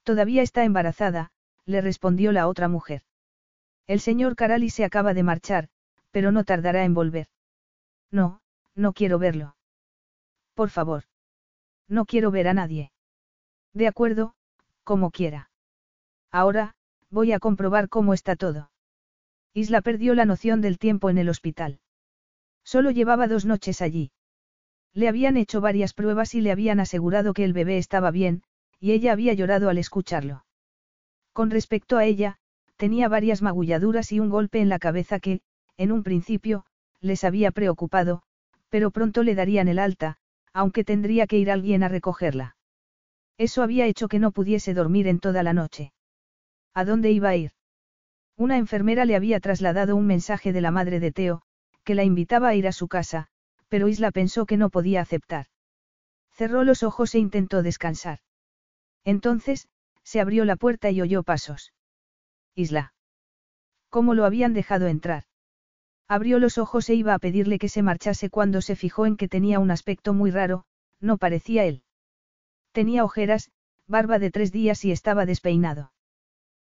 Todavía está embarazada, le respondió la otra mujer. El señor Carali se acaba de marchar, pero no tardará en volver. No, no quiero verlo. Por favor. No quiero ver a nadie. De acuerdo, como quiera. Ahora, voy a comprobar cómo está todo. Isla perdió la noción del tiempo en el hospital. Solo llevaba dos noches allí. Le habían hecho varias pruebas y le habían asegurado que el bebé estaba bien, y ella había llorado al escucharlo. Con respecto a ella, tenía varias magulladuras y un golpe en la cabeza que, en un principio, les había preocupado, pero pronto le darían el alta, aunque tendría que ir alguien a recogerla. Eso había hecho que no pudiese dormir en toda la noche. ¿A dónde iba a ir? Una enfermera le había trasladado un mensaje de la madre de Teo, que la invitaba a ir a su casa, pero Isla pensó que no podía aceptar. Cerró los ojos e intentó descansar. Entonces, se abrió la puerta y oyó pasos. Isla. ¿Cómo lo habían dejado entrar? Abrió los ojos e iba a pedirle que se marchase cuando se fijó en que tenía un aspecto muy raro, no parecía él. Tenía ojeras, barba de tres días y estaba despeinado.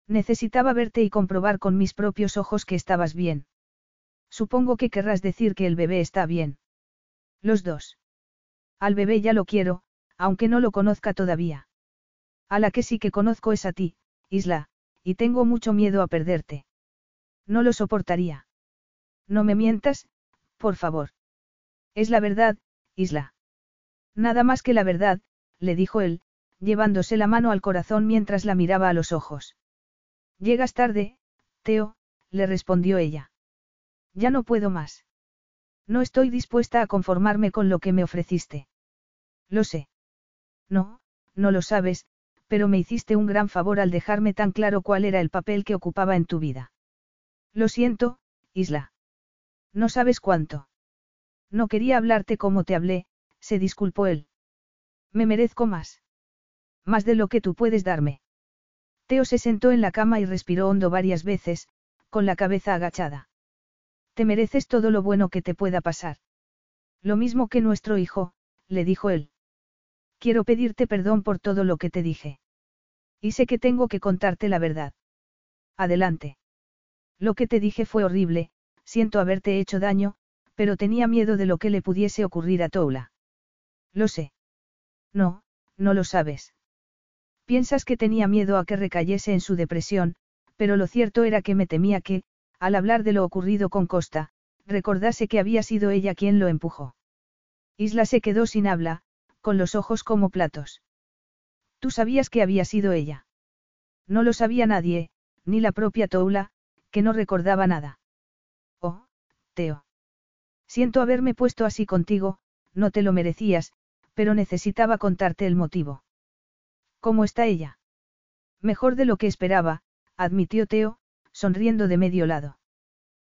Necesitaba verte y comprobar con mis propios ojos que estabas bien. Supongo que querrás decir que el bebé está bien. Los dos. Al bebé ya lo quiero, aunque no lo conozca todavía. A la que sí que conozco es a ti, Isla, y tengo mucho miedo a perderte. No lo soportaría. No me mientas, por favor. Es la verdad, Isla. Nada más que la verdad, le dijo él, llevándose la mano al corazón mientras la miraba a los ojos. Llegas tarde, Teo, le respondió ella. Ya no puedo más. No estoy dispuesta a conformarme con lo que me ofreciste. Lo sé. No, no lo sabes, pero me hiciste un gran favor al dejarme tan claro cuál era el papel que ocupaba en tu vida. Lo siento, Isla. No sabes cuánto. No quería hablarte como te hablé, se disculpó él. Me merezco más. Más de lo que tú puedes darme. Teo se sentó en la cama y respiró hondo varias veces, con la cabeza agachada. Te mereces todo lo bueno que te pueda pasar. Lo mismo que nuestro hijo, le dijo él. Quiero pedirte perdón por todo lo que te dije. Y sé que tengo que contarte la verdad. Adelante. Lo que te dije fue horrible, siento haberte hecho daño, pero tenía miedo de lo que le pudiese ocurrir a Toula. Lo sé. No, no lo sabes. Piensas que tenía miedo a que recayese en su depresión, pero lo cierto era que me temía que, al hablar de lo ocurrido con Costa, recordase que había sido ella quien lo empujó. Isla se quedó sin habla, con los ojos como platos. Tú sabías que había sido ella. No lo sabía nadie, ni la propia Toula, que no recordaba nada. Oh, Teo. Siento haberme puesto así contigo, no te lo merecías, pero necesitaba contarte el motivo. ¿Cómo está ella? Mejor de lo que esperaba, admitió Teo, sonriendo de medio lado.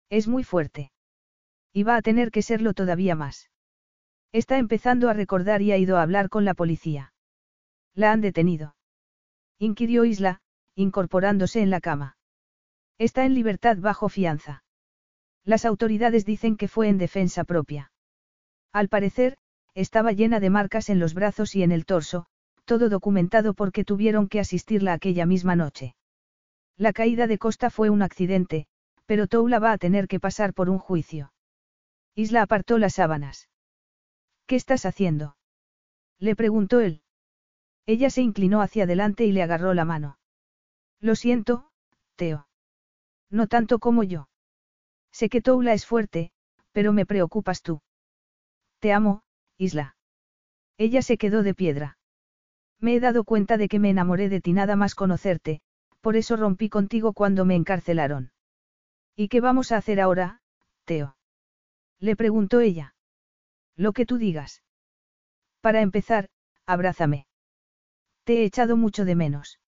Es muy fuerte. Y va a tener que serlo todavía más. Está empezando a recordar y ha ido a hablar con la policía. La han detenido. Inquirió Isla, incorporándose en la cama. Está en libertad bajo fianza. Las autoridades dicen que fue en defensa propia. Al parecer, estaba llena de marcas en los brazos y en el torso, todo documentado porque tuvieron que asistirla aquella misma noche. La caída de Costa fue un accidente, pero Toula va a tener que pasar por un juicio. Isla apartó las sábanas. ¿Qué estás haciendo? Le preguntó él. Ella se inclinó hacia adelante y le agarró la mano. Lo siento, Teo. No tanto como yo. Sé que Toula es fuerte, pero me preocupas tú. Te amo, Isla. Ella se quedó de piedra. Me he dado cuenta de que me enamoré de ti nada más conocerte, por eso rompí contigo cuando me encarcelaron. ¿Y qué vamos a hacer ahora, Teo? Le preguntó ella. Lo que tú digas. Para empezar, abrázame. Te he echado mucho de menos.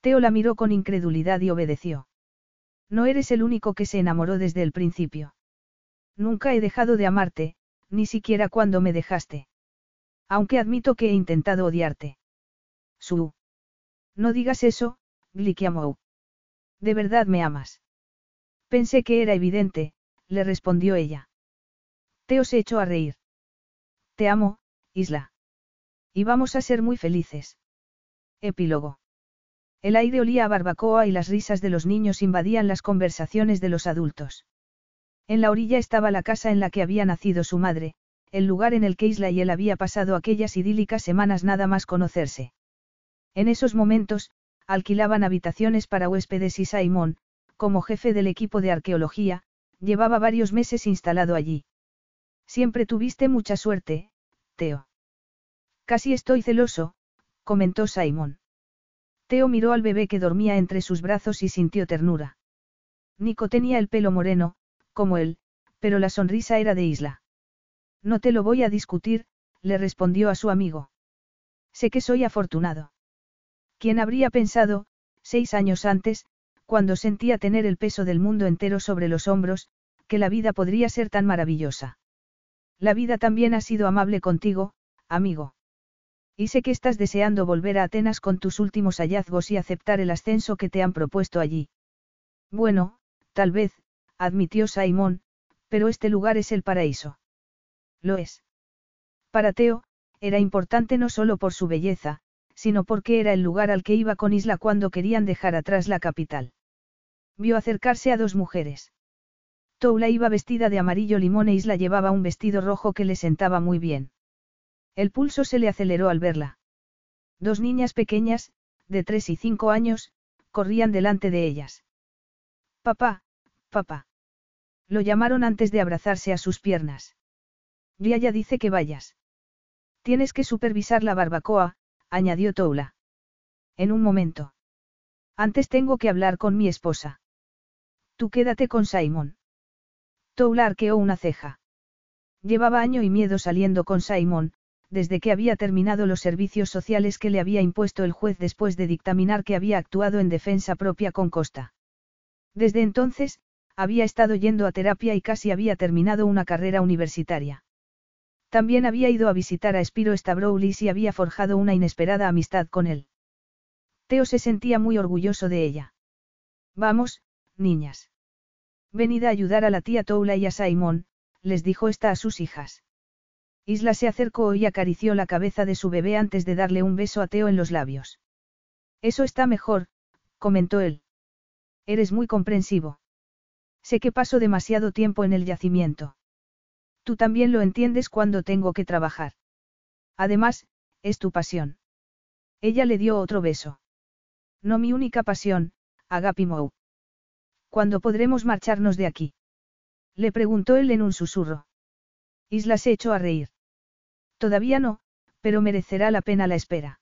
Teo la miró con incredulidad y obedeció. No eres el único que se enamoró desde el principio. Nunca he dejado de amarte, ni siquiera cuando me dejaste. Aunque admito que he intentado odiarte. Su. No digas eso, Glikiamou. De verdad me amas. Pensé que era evidente, le respondió ella. Teo se echó a reír. Te amo, Isla. Y vamos a ser muy felices. Epílogo. El aire olía a barbacoa y las risas de los niños invadían las conversaciones de los adultos. En la orilla estaba la casa en la que había nacido su madre, el lugar en el que Isla y él había pasado aquellas idílicas semanas nada más conocerse. En esos momentos, alquilaban habitaciones para huéspedes y Simon, como jefe del equipo de arqueología, llevaba varios meses instalado allí. Siempre tuviste mucha suerte, Teo. Casi estoy celoso, comentó Simon. Teo miró al bebé que dormía entre sus brazos y sintió ternura. Nico tenía el pelo moreno, como él, pero la sonrisa era de Isla. No te lo voy a discutir, le respondió a su amigo. Sé que soy afortunado. ¿Quién habría pensado, seis años antes, cuando sentía tener el peso del mundo entero sobre los hombros, que la vida podría ser tan maravillosa? La vida también ha sido amable contigo, amigo. Y sé que estás deseando volver a Atenas con tus últimos hallazgos y aceptar el ascenso que te han propuesto allí. Bueno, tal vez, admitió Simón, pero este lugar es el paraíso. Lo es. Para Teo, era importante no solo por su belleza, sino porque era el lugar al que iba con Isla cuando querían dejar atrás la capital. Vio acercarse a dos mujeres. Toula iba vestida de amarillo limón e Isla llevaba un vestido rojo que le sentaba muy bien. El pulso se le aceleró al verla. Dos niñas pequeñas, de tres y cinco años, corrían delante de ellas. Papá, papá. Lo llamaron antes de abrazarse a sus piernas. ya dice que vayas. Tienes que supervisar la barbacoa, añadió Toula. En un momento. Antes tengo que hablar con mi esposa. Tú quédate con Simon. Toula arqueó una ceja. Llevaba año y miedo saliendo con Simon, desde que había terminado los servicios sociales que le había impuesto el juez después de dictaminar que había actuado en defensa propia con Costa. Desde entonces, había estado yendo a terapia y casi había terminado una carrera universitaria. También había ido a visitar a Spiro Stavroulis y había forjado una inesperada amistad con él. Teo se sentía muy orgulloso de ella. Vamos, niñas. Venid a ayudar a la tía Toula y a Simon, les dijo esta a sus hijas. Isla se acercó y acarició la cabeza de su bebé antes de darle un beso a Teo en los labios. Eso está mejor, comentó él. Eres muy comprensivo. Sé que paso demasiado tiempo en el yacimiento. Tú también lo entiendes cuando tengo que trabajar. Además, es tu pasión. Ella le dio otro beso. No mi única pasión, Agapimou. ¿Cuándo podremos marcharnos de aquí? Le preguntó él en un susurro. Isla se echó a reír. Todavía no, pero merecerá la pena la espera.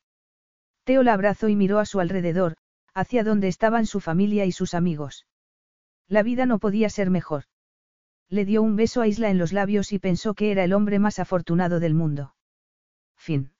Teo la abrazó y miró a su alrededor, hacia donde estaban su familia y sus amigos. La vida no podía ser mejor. Le dio un beso a Isla en los labios y pensó que era el hombre más afortunado del mundo. Fin.